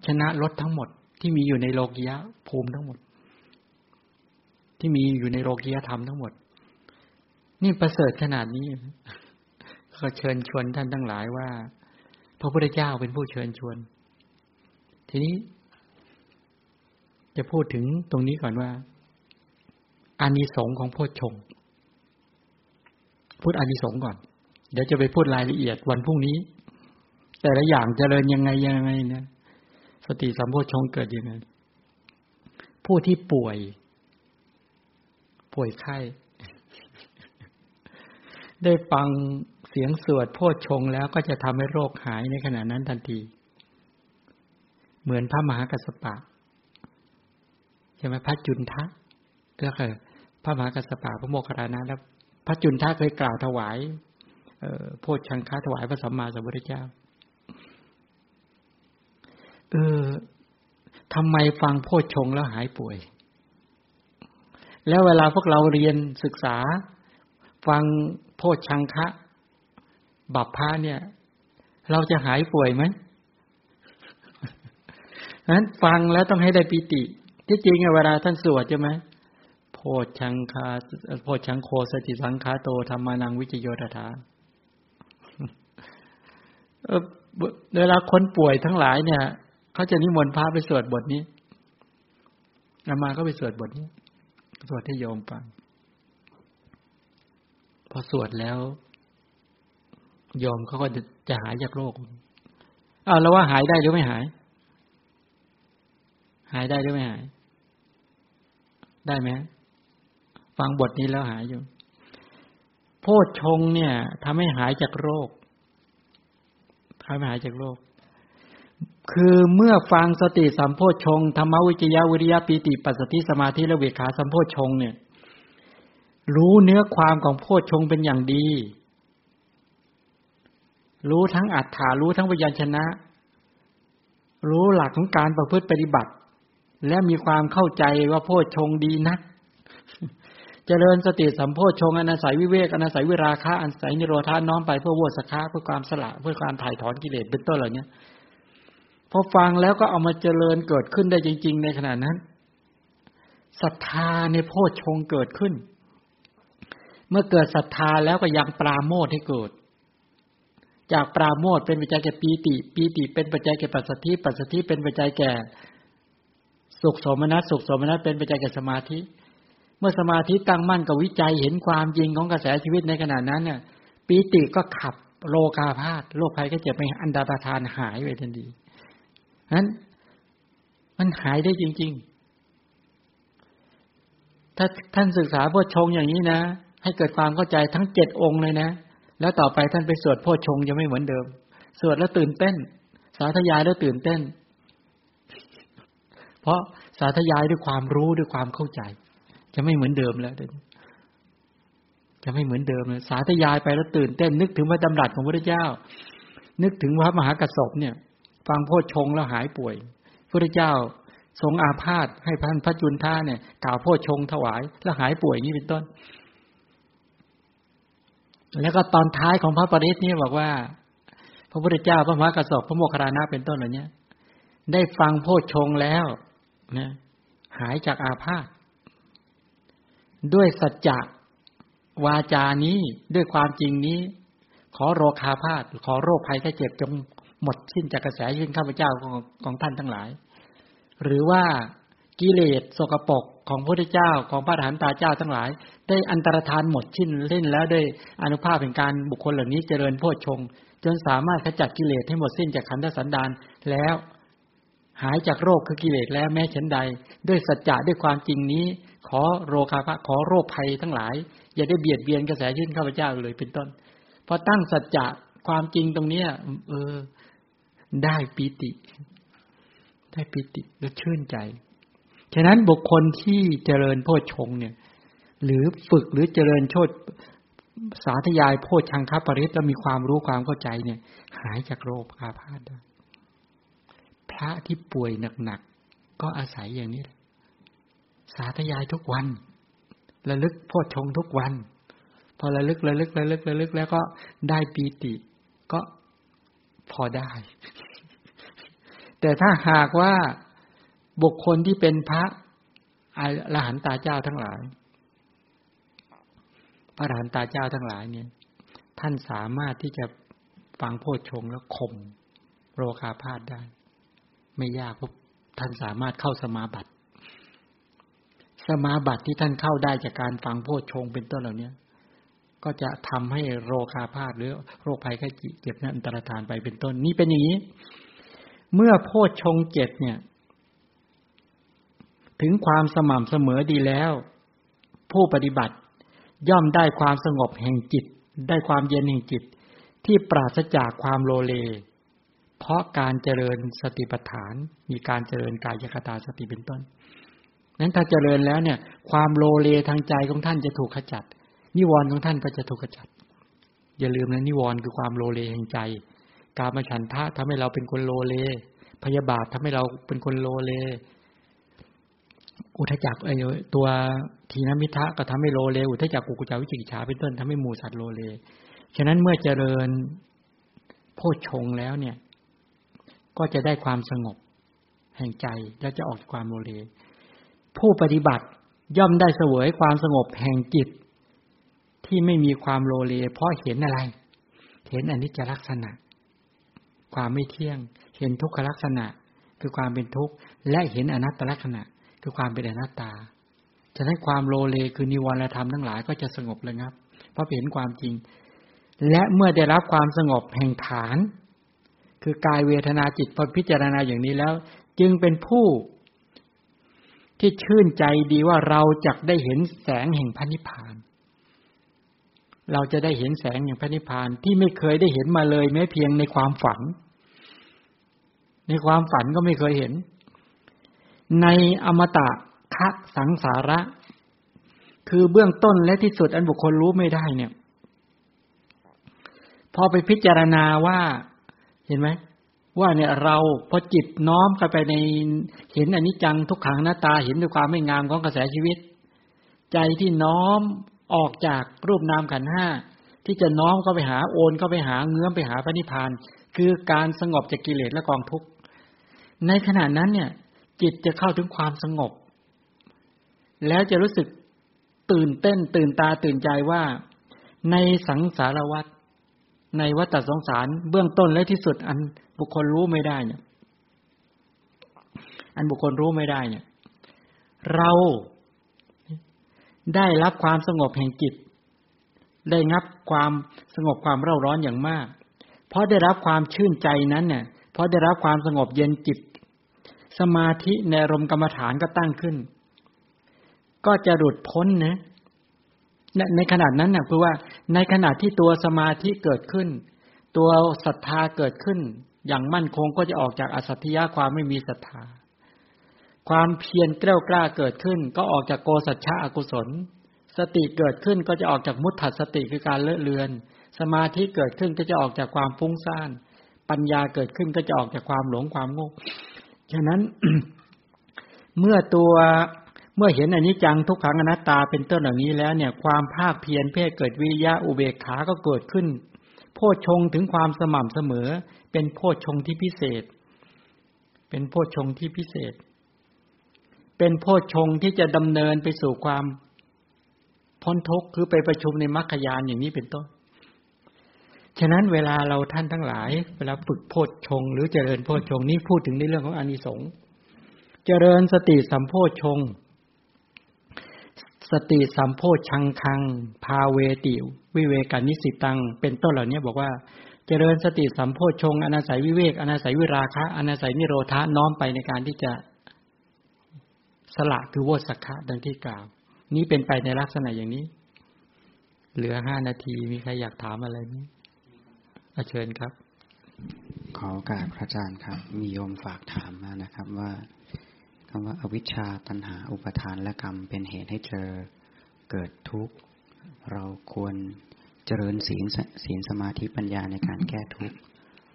ชนะรถทั้งหมดที่มีอยู่ในโลกียะภูมิทั้งหมด ที่มีอยู่ในโลกียธรรมทั้งหมด นี่ประเสริฐขนาดนี้ก็เชิญชวนท่านทั้งหลายว่า พระพุทธเจ้าเป็นผู้เชิญชวน ทีนี้ จะพูดถึงตรงนี้ก่อนว่าอานิสงส์ของโพชฌงพูดอานิสงส์ก่อน เดี๋ยวจะไปพูดรายละเอียดวันพรุ่งนี้ แต่ละอย่างจเจริญยังไงยังไงเนี่ยสติสัมโพชงเกิดยังไงผู้ที่ป่วย ป่วยไข้ ได้ฟังเสียงสวดโพชงแล้วก็จะทำให้โรคหายในขณะนั้นทันที เหมือนพระมหากัสปะใช่ไหมพระจุนทะก็คือพระมหากัสปะพระโมคคัลลานะแล้วพระจุนทะเคยกล่าวถวายโพชังค้าถวายพระสัมมาสัมพุทธเจ้า เออทำไมฟังโพชงแล้วหายป่วย แล้วเวลาพวกเราเรียนศึกษา ฟังโพชังคะ บัพพาเนี่ย เราจะหายป่วยไหม นั้นฟังแล้วต้องให้ได้ปิติ ที่จริงเวลาท่านสวดใช่ไหมโพชังคาโพชังโคสติสังคาโตธรรมานังวิจโยตถาเวลาคนป่วยทั้งหลายเนี่ยเขาจะนิมนต์พระไปสวดบทนี้อามาก็ไปสวดบทนี้ สวดให้โยมฟัง พอสวดแล้ว โยมเขาก็จะหายจากโรคอ้าวแล้วว่าหายได้หรือไม่หาย หายได้หรือไม่หาย ได้ไหมฟังบทนี้แล้วหายอยู่ โพชฌงเนี่ยทำให้หายจากโรคทำให้หายจากโรค คือเมื่อฟังสติสัมโพชงธรรมวิจยาวิริยะปีติปัสสติสมาธิและเวขาสัมโพชงเนี่ย รู้เนื้อความของโพชงเป็นอย่างดี รู้ทั้งอัฏฐารู้ทั้งวิญญาณชนะรู้หลักของการประพฤติปฏิบัติ และมีความเข้าใจว่าโพชงดีนักเจริญสติสัมโพชงอนาศัยวิเวกอนาศัยวิราคะอนาศัยนิโรธาน้อมไปเพื่อวสคะเพื่อความสละเพื่อความถ่ายถอนกิเลสเป็นต้นเหล่านี้พอฟังแล้วก็เอามาเจริญเกิดขึ้นได้จริง ๆ ในขณะนั้นศรัทธาในโพชฌงเกิดขึ้น เมื่อเกิดศรัทธาแล้วก็ยังปราโมทให้เกิดจากปราโมทเป็นปัจจัยแก่ปีติ ปีติเป็นปัจจัยแก่ปัสสติปัสสติเป็นปัจจัยแก่ สุขสมนัสสุขสมนัสเป็นปัจจัยแก่สมาธิ เมื่อสมาธิตั้งมั่นกับวิจัยเห็นความจริงของกระแสชีวิตในขณะนั้นเนี่ยปีติก็ขับโลกาพาธโรคภัยก็เจ็บไปอันดาตทานหายไปทันทีนั้นมันหายได้จริง ๆ ถ้าท่านศึกษาโพชงอย่างนี้นะ ให้เกิดความเข้าใจทั้งเจ็ดองค์เลยนะ แล้วต่อไปท่านไปสวดโพชงจะไม่เหมือนเดิม สวดแล้วตื่นเต้น สาธยายแล้วตื่นเต้น เพราะสาธยายด้วยความรู้ด้วยความเข้าใจ จะไม่เหมือนเดิมแล้วจะไม่เหมือนเดิมเลยสาธยายไปแล้วตื่นเต้นนึกถึงพระดำรัสของพระเจ้า นึกถึงพระมหากระสบเนี่ย ฟังโพชงแล้วหายป่วยพระเจ้าทรงอาพาธให้พันพระจุนท่าเนี่ย กล่าวโพชงถวาย แล้วหายป่วยนี่เป็นต้น แล้วก็ตอนท้ายของพระปริศนี่บอกว่า พระพุทธเจ้าพระมหากระสบพระโมคคัลลานะเป็นต้นเหล่านี้ได้ฟังโพชงแล้ว นะหายจากอาพาธด้วยสัจจะวาจานี้ด้วยความจริงนี้ ขอโรคาพาธขอโรคภัยแค่เจ็บจงหมดสิ้นจากกระแสยื่นข้าพเจ้าของของท่านทั้งหลาย หรือว่ากิเลสโสกปกของพระพุทธเจ้าของพระฐานตาเจ้าทั้งหลาย ได้อันตรธานหมดสิ้นเล่นแล้วด้วยอนุภาพแห่งการบุคคลเหล่านี้เจริญโพชฌงจนสามารถขจัดกิเลสให้หมดสิ้นจากขันธสันดานแล้ว หายจากโรคคือกิเลสแล้วแม้ฉันใด ด้วยสัจจะด้วยความจริงนี้ ขอโรคาภะขอโรคภัยทั้งหลาย อย่าได้เบียดเบียนกระแสยื่นข้าพเจ้าเลยเป็นต้นพอตั้งสัจจะความจริงตรงเนี้ยเออ ได้ปิติ ได้ปิติและชื่นใจ ฉะนั้นบุคคลที่เจริญโพชฌงเนี่ย หรือฝึกหรือเจริญโชดสาธยายโพชฌังคปริศแล้วมีความรู้ความเข้าใจเนี่ย หายจากโรคอาพาธได้ ระที่ป่วยหนักๆก็อาศัยอย่างนี้สาธยายทุกวันระลึกโพชงทุกวัน พอระลึกระลึกระลึกระลึกแล้วก็ได้ปีติก็พอได้ แต่ถ้าหากว่าบุคคลที่เป็นพระอรหันตาเจ้าทั้งหลาย พระอรหันตาเจ้าทั้งหลายเนี่ย ท่านสามารถที่จะฟังโพชงแล้วข่มโรคาพาธได้ ไม่ยากเพราะท่านสามารถเข้าสมาบัติ สมาบัติที่ท่านเข้าได้จากการฟังโพชฌงเป็นต้นเหล่านี้ก็จะทำให้โรคาพาธหรือโรคภัยไข้เจ็บนั้นอันตรธานไปเป็นต้น นี่เป็นอย่างนี้ เมื่อโพชฌงเจ็ดเนี่ย ถึงความสม่ำเสมอดีแล้ว ผู้ปฏิบัติย่อมได้ความสงบแห่งจิต ได้ความเย็นแห่งจิต ที่ปราศจากความโลเล เพราะการเจริญสติปัฏฐาน มีการเจริญกายคตาสติเป็นต้น นั้นถ้าเจริญแล้วเนี่ย ความโลเลทางใจของท่านจะถูกขจัด นิวรณ์ของท่านก็จะถูกกระจัด อย่าลืมนะนิวรณ์คือความโลเลแห่งใจ การมาฉันทะทำให้เราเป็นคนโลเล พยาบาททำให้เราเป็นคนโลเล อุทจักไอตัวทีนมิทะก็ทำให้โลเล อุทจักกุกุจาวิจิกิจฉาเป็นต้นทำให้หมู่สัตว์โลเล ฉะนั้นเมื่อเจริญโพชฌงแล้วเนี่ย ก็จะได้ความสงบ แห่งใจและจะออกความโลเล ผู้ปฏิบัติย่อมได้เสวยความสงบแห่งจิต ที่ไม่มีความโลเล เพราะเห็นอะไร เห็นอนิจจลักษณะ ความไม่เที่ยง เห็นทุกขลักษณะ คือความเป็นทุกข์ และเห็นอนัตตลักษณะ คือความเป็นอนัตตา ฉะนั้นความโลเลคือนิวรณธรรมทั้งหลายก็จะสงบเลยครับ เพราะเห็นความจริง และเมื่อได้รับความสงบแห่งฐาน คือกายเวทนาจิตพอพิจารณาอย่างนี้แล้ว จึงเป็นผู้ ที่ชื่นใจดีว่าเราจะได้เห็นแสงแห่งพระนิพพาน เราจะได้เห็นแสงอย่างพระนิพพานที่ไม่เคยได้เห็นมาเลยแม้เพียงในความฝัน ในความฝันก็ไม่เคยเห็น ในอมตะคะสังสาระ คือเบื้องต้นและที่สุดอันบุคคลรู้ไม่ได้เนี่ย พอไปพิจารณาว่า เห็นไหมว่าเนี่ยเราพอจิตน้อมเข้าไปในเห็นอนิจจังทุกขังหน้าตาเห็นด้วยความไม่งามของกระแสชีวิต ใจที่น้อมออกจากรูปนามขันห้าที่จะน้อมเข้าไปหาโอนเข้าไปหาเงื้อมไปหาพระนิพพาน คือการสงบจากกิเลสและกองทุกข์ในขณะนั้นเนี่ย จิตจะเข้าถึงความสงบ แล้วจะรู้สึกตื่นเต้นตื่นตาตื่นใจว่า ในสังสารวัฏ ในวัฏสงสารเบื้องต้นและที่สุด อันบุคคลรู้ไม่ได้เนี่ย อันบุคคลรู้ไม่ได้เนี่ย เราได้รับความสงบแห่งจิต ได้งับความสงบความเร่าร้อนอย่างมาก เพราะได้รับความชื่นใจนั้นเนี่ย เพราะได้รับความสงบเย็นจิต สมาธิในรมกรรมฐานก็ตั้งขึ้น ก็จะหลุดพ้นนะ ในขนาดนั้นนะคือว่าในขณะที่ตัวสมาธิเกิดขึ้น ตัวศรัทธาเกิดขึ้น อย่างมั่นคงก็จะออกจากอสัตยาความไม่มีศรัทธา ความเพียรกล้ากล้าเกิดขึ้น ก็ออกจากโกสัจฉะอกุศล สติเกิดขึ้นก็จะออกจากมุตถัสติคือการเลอะเลือน สมาธิเกิดขึ้นก็จะออกจากความฟุ้งซ่านปัญญาเกิดขึ้นก็จะออกจากความหลงความโง่ฉะนั้นเมื่อตัว เมื่อเห็นอนิจจังทุกขังอนัตตาเป็นต้นเหล่านี้แล้วเนี่ย ความภาคเพียรเพ่เกิดวิยะอุเบกขาก็เกิดขึ้น โพชงถึงความสม่ำเสมอ เป็นโพชงที่พิเศษ เป็นโพชงที่พิเศษ เป็นโพชงที่จะดำเนินไปสู่ความพ้นทุกข์คือไปประชุมในมรรคยานอย่างนี้เป็นต้น ฉะนั้นเวลาเราท่านทั้งหลาย เวลาฝึกโพชฌงหรือเจริญโพชฌงนี้พูดถึงในเรื่องของอานิสงส์เจริญสติสัมโพชฌง สติสัมโพชังคัง พาเวติ วิเวกานิสิตัง เป็นต้นเหล่านี้บอกว่า เจริญสติสัมโพชงอนาศัยวิเวกอนาศัยวิราคะอนาศัยนิโรธาน้อมไปในการที่จะสละคือโวสักขะดังที่กล่าว นี้เป็นไปในลักษณะอย่างนี้ เหลือห้านาทีมีใครอยากถามอะไรไหมเชิญครับ ขอโอกาสพระอาจารย์ครับ มีโยมฝากถามมานะครับว่า คำว่าอวิชชาตัณหาอุปทานและกรรมเป็นเหตุให้เจอเกิดทุกข์ เราควรเจริญศีลศีลสมาธิปัญญาในการแก้ทุกข์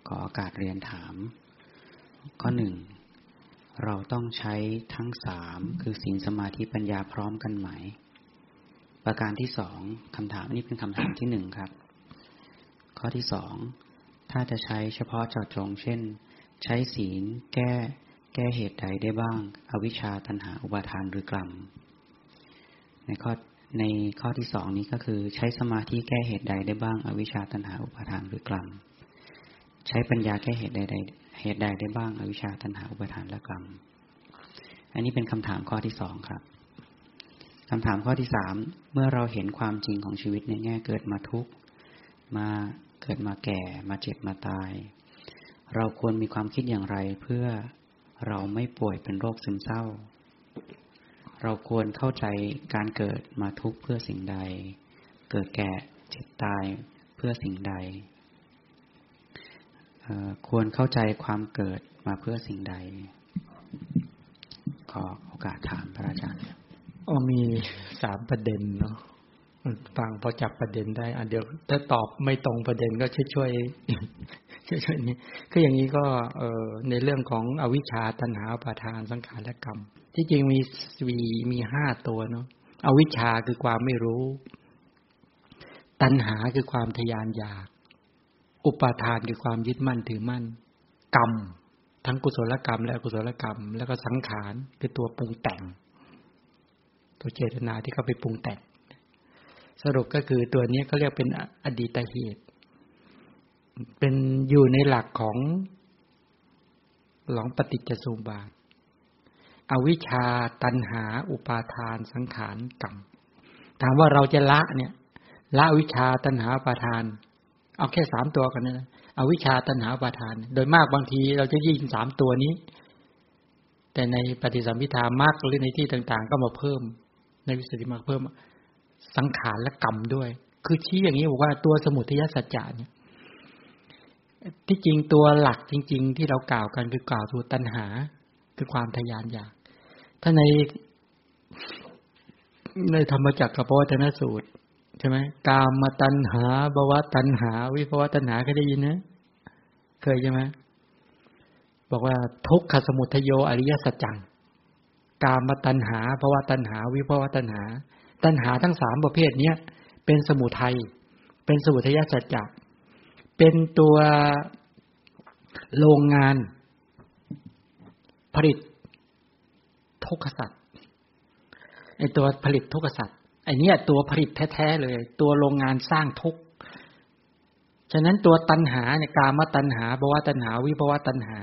ขอโอกาสเรียนถาม ข้อหนึ่งเราต้องใช้ทั้งสามคือศีลสมาธิปัญญาพร้อมกันไหม ประการที่สองคำถามนี้เป็นคำถามที่หนึ่งครับ ข้อที่สองถ้าจะใช้เฉพาะเจาะจง เช่น ใช้ศีลแก้ แก้เหตุใดได้บ้าง อวิชชาตัณหาอุปาทานหรือกรรม ในข้อในข้อที่สองนี้ก็คือใช้สมาธิแก้เหตุใดได้บ้าง อวิชชาตัณหาอุปาทานหรือกรรม ใช้ปัญญาแก้เหตุใดใดเหตุใดได้บ้าง อวิชชาตัณหาอุปาทานและกรรม อันนี้เป็นคำถามข้อที่สองครับคำถามข้อที่สามเมื่อเราเห็นความจริงของชีวิตในแง่เกิดมาทุกมาเกิดมาแก่ มาเจ็บมาตาย เราควรมีความคิดอย่างไรเพื่อ เราไม่ป่วยเป็นโรคซึมเศร้า เราควรเข้าใจการเกิดมาทุกเพื่อสิ่งใด เกิดแก่เจ็บตายเพื่อสิ่งใด ควรเข้าใจความเกิดมาเพื่อสิ่งใด ขอโอกาสถามพระอาจารย์อ๋อมีสามประเด็นเนาะ ฟังพอจับประเด็นได้อะเดี๋ยว ถ้าตอบไม่ตรงประเด็นก็ช่วยช่วยช่วยช่วยนี้คืออย่างนี้ก็เออในเรื่องของอวิชชาตัณหาประทานสังขารและกรรม ที่จริงมีมีมีห้าตัวเนาะอวิชชาคือความไม่รู้ ตัณหาคือความทยานอยาก อุปาทานคือความยึดมั่นถือมั่น กรรม ทั้งกุศลกรรม และอกุศลกรรม แล้วก็สังขารคือตัวปรุงแต่ง ตัวเจตนาที่เขาไปปรุงแต่ง สรุปก็คือตัวนี้เขาเรียกเป็นอดีตเหตุ เป็นอยู่ในหลักของหลองปฏิจจสมบาท อวิชชาตันหา อุปาทานสังขารกรรมถามว่าเราจะละเนี่ย ละวิชาตันหาอุปาทาน เอาแค่สามตัวกันนะอวิชาตันหาอุปาทาน โดยมากบางทีเราจะยิงสามตัวนี้ แต่ในปฏิสัมพิธามากหรือในที่ต่าง ๆ ก็มาเพิ่ม ในวิสุทธิมากเพิ่ม สังขารและกรรมด้วย คือชี้อย่างนี้บอกว่าตัวสมุทัยสัจจะเนี่ย ที่จริงตัวหลักจริง ๆ ที่เรากล่าวกันคือกล่าวตัวตัณหา คือความทยานอยาก ถ้าในในธรรมจักรกับวัฒนสูตรใช่ไหมกามมาตัณหาภวะตัณหา วิภวะตัณหาเคยได้ยินนะ เคยใช่ไหมบอกว่าทุกขสมุทโยอริยสัจจังกามมาตัณหาภวะตัณหา วิภวะตัณหา ตัณหาทั้งสามประเภทเนี้ยเป็นสมุทัย เป็นสมุทัยสัจจะ เป็นตัวโรงงาน ผลิตทุกขสัตว์ไอตัวผลิตทุกขสัตว์ไอเนี้ยตัวผลิตแท้ๆเลย ตัวโรงงานสร้างทุกฉะนั้นตัวตัณหาเนี่ยกามตัณหาภวะตัณหา วิภวะตัณหา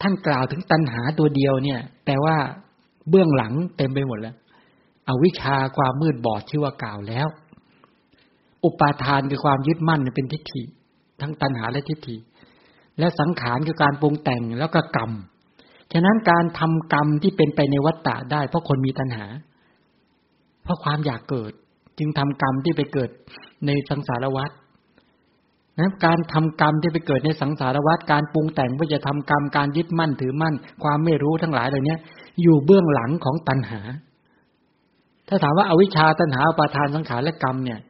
ท่านกล่าวถึงตัณหาตัวเดียวเนี่ย แต่ว่าเบื้องหลังเต็มไปหมดแล้ว อวิชชาความมืดบอดที่ว่ากล่าวแล้ว อุปาทานคือความยึดมั่นเป็นทิฏฐิ ทั้งตัณหาและทิฏฐิ และสังขารคือการปรุงแต่งแล้วก็กรรม ฉะนั้นการทำกรรมที่เป็นไปในวัฏฏะได้ เพราะคนมีตัณหา เพราะความอยากเกิด จึงทำกรรมที่ไปเกิดในสังสารวัฏนะการทำกรรมที่ไปเกิดในสังสารวัฏการปรุงแต่งเพื่อจะทำกรรมการยึดมั่นถือมั่น ความไม่รู้ทั้งหลายเหล่านี้อยู่เบื้องหลังของตัณหา ถ้าถามว่าอาวิชชาตัณหาปาทานสังขารและกรรมเนี่ย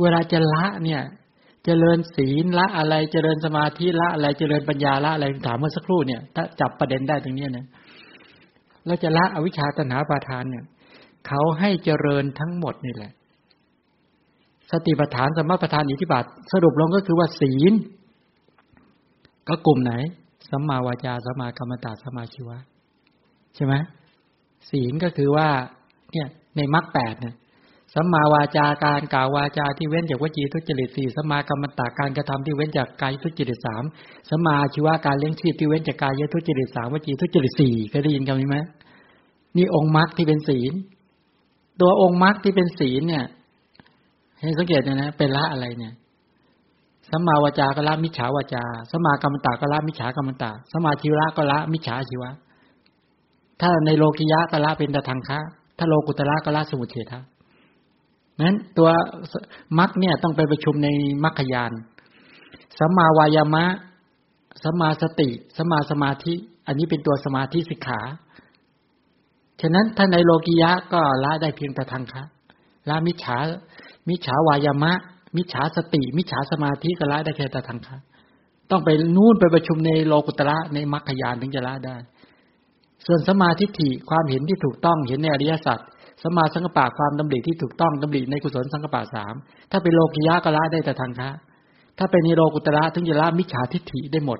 เวลาจะละเนี่ยจเจริญศีลละอะไรเจริญสมาธิละอะไรเจริญปัญญาละอะไรถามเมื่อสักครู่เนี่ยถ้าจับประเด็นได้ตรงนี้นะเราจะละอวิชชาตัณหาปาทานเนี่ยเขาให้เจริญทั้งหมดนี่แหละ สติปัฏฐานสมปัฏฐานอิทธิบาทสรุปลงก็คือว่าศีล ก็กลุ่มไหนสัมมาวาจาสัมมากรรมตาสัมมาชีวะ ใช่ไหมศีลก็คือว่า เนี่ย ในมรรคแปดเนี่ยสัมมาวาจาการกล่าววาจาที่เว้นจากวจีทุจริตสี่สัมมากรรมตาการกระทำที่เว้นจากกายทุจริตสามสัมมาชีวาการเลี้ยงชีพที่เว้นจากกายทุจริตสามวจีทุจริตสี่เคยได้ยินคำนี้ไหมนี่องค์มรรคที่เป็นศีล ตัวองค์มรรคที่เป็นศีลเนี่ยให้สังเกตนะนะเป็นละอะไรเนี่ยสัมมาวาจาก็ละมิจฉาวาจาสัมมากรรมตาก็ละมิจฉากรรมตาสัมมาชีวะก็ละมิจฉาชีวะ ถ้าในโลกิยะก็ละเป็นตะทางคะ ถ้าโลกุตระก็ละสมุทเฉทะนั้นตัวมัคเนี่ยต้องไปประชุมในมัคคยานสัมมาวายามะสัมมาสติสัมมาสมาธิ อันนี้เป็นตัวสมาธิสิกขา ฉะนั้นถ้าในโลกิยะก็ละได้เพียงแต่ทางคะละมิจฉา มิจฉาวายามะ มิจฉาสติ มิจฉาสมาธิก็ละได้แค่แต่ทางคะต้องไปนู่นไปประชุมในโลกุตระในมัคคยานถึงจะละได้ ส่วนสมาธิฐิความเห็นที่ถูกต้องเห็นในอริยสัจสมาสังกปะความดำริที่ถูกต้องดำริในกุศลสังกปะสามถ้าเป็นโลกิยะก็ละได้แต่ทางคะถ้าเป็นนิโรกุตระถึงจะละมิจฉาทิฏฐิได้หมด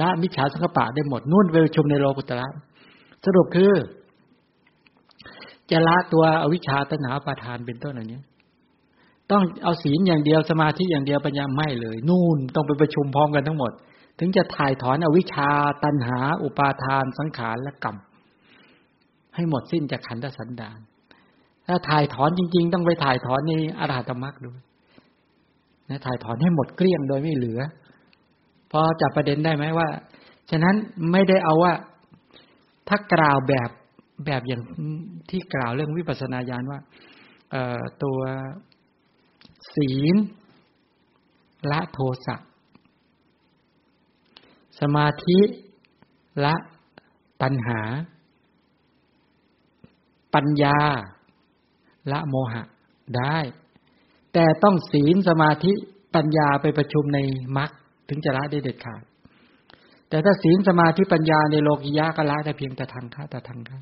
ละมิจฉาสังกปะได้หมดนู่นไปประชุมในโลกุตระสรุปคือ จะละตัวอวิชชาตนาประทานเป็นต้นอันนี้ต้องเอาศีลอย่างเดียวสมาธิอย่างเดียวปัญญาไม่เลย นู่นต้องไปประชุมพร้อมกันทั้งหมด ถึงจะถ่ายถอนอวิชชา ตันหา อุปาทาน สังขารและกรรม ให้หมดสิ้นจากขันธสันดาน ถ้าถ่ายถอนจริง ๆ ต้องไปถ่ายถอนในอรหัตมรรคด้วยนะถ่ายถอนให้หมดเกลี้ยงโดยไม่เหลือ พอจับประเด็นได้ไหมว่า ฉะนั้นไม่ได้เอาว่า ถ้ากล่าวแบบแบบอย่างที่กล่าวเรื่องวิปัสสนาญาณว่าตัวศีลละโทสะ สมาธิละปัญหา ปัญญา ละโมหะได้ แต่ต้องศีลสมาธิปัญญาไปประชุมในมรรคถึงจะละได้เด็ดขาด แต่ถ้าศีลสมาธิปัญญาในโลกิยะก็ละได้เพียงแต่ทางค่าแต่ทางค่า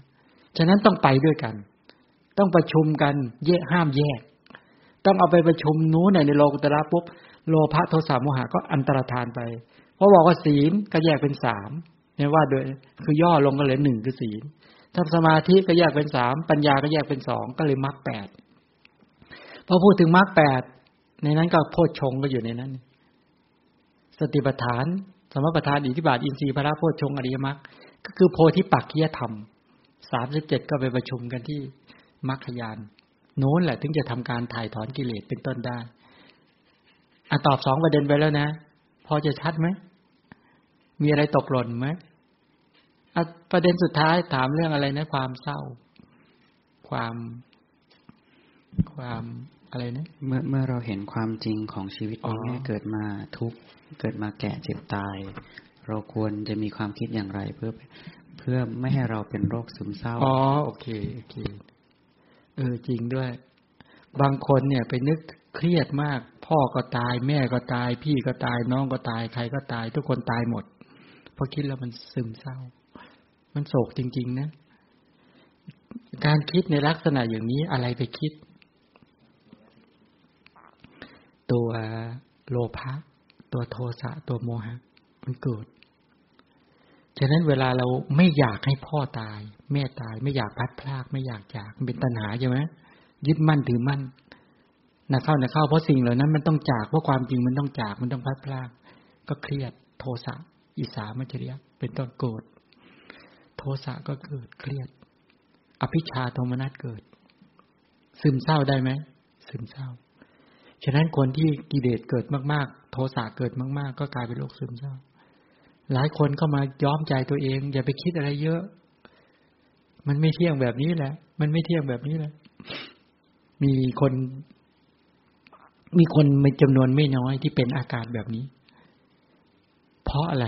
ฉะนั้นต้องไปด้วยกัน ต้องประชุมกันแยกห้ามแยก ต้องเอาไปประชุมนู้นในโลกุตระปุ๊บโลภะโทสะโมหะก็อันตรธานไป พราะบอกว่าศีลก็แยกเป็นสามเนี่ยว่าโดยคือย่อลงก็เลยหนึ่งคือศีลถ้าสมาธิก็แยกเป็นสามปัญญาก็แยกเป็นสองก็เลยมรรคแปดพอพูดถึงมรรคแปดในนั้นก็โพชฌงก็อยู่ในนั้น สติปัฏฐาน สมปัฏฐานอิทธิบาทอินทรีย์พระโพชฌงอริยมรรคก็คือโพธิปักขียธรรมสามสิบเจ็ดก็ไปประชุมกันที่มรรคยานโน้นแหละถึงจะทำการถ่ายถอนกิเลสเป็นต้นได้อะตอบสองประเด็นไปแล้วนะ พอจะชัดไหม มีอะไรตกหล่นไหมประเด็นสุดท้ายถามเรื่องอะไรนะ ความเศร้า ความ ความอะไรนะเมื่อเมื่อเราเห็นความจริงของชีวิตนี้แม่เกิดมาทุกเกิดมาแก่เจ็บตาย เราควรจะมีความคิดอย่างไรเพื่อเพื่อไม่ให้เราเป็นโรคซึมเศร้าอ๋อโอเคโอเค เออจริงด้วย บางคนเนี่ยไปนึกเครียดมาก พ่อก็ตาย แม่ก็ตาย พี่ก็ตายน้องก็ตาย ใครก็ตาย ทุกคนตายหมดพราะคิดแล้วมันซึมเศร้า มันโศกจริง ๆ นะ การคิดในลักษณะอย่างนี้อะไรไปคิด ตัวโลภะตัวโทสะตัวโมหะ มันเกิดฉะนั้นเวลาเราไม่อยากให้พ่อตาย แม่ตาย ไม่อยากพัดพลาก ไม่อยากจากมันเป็นตัณหาใช่ไหมยึดมั่นถือมั่น นะเข้านะเข้าเพราะสิ่งเหล่านั้นมันต้องจากเพราะความจริงมันต้องจากมันต้องพัดพลากก็เครียดโทสะอิสามัจริยะเป็นต้นโกรธโทสะก็เกิดเครียด อภิชาโทมนัสเกิด ซึมเศร้าได้ไหมซึมเศร้า ฉะนั้นคนที่กิเลสเกิดมาก ๆ โทสะเกิดมาก ๆ ก็กลายเป็นโรคซึมเศร้า หลายคนก็มาย้อมใจตัวเอง อย่าไปคิดอะไรเยอะ มันไม่เที่ยงแบบนี้แหละ มันไม่เที่ยงแบบนี้แหละ มีคน มีคนเป็นจำนวนไม่น้อยที่เป็นอาการแบบนี้ เพราะอะไร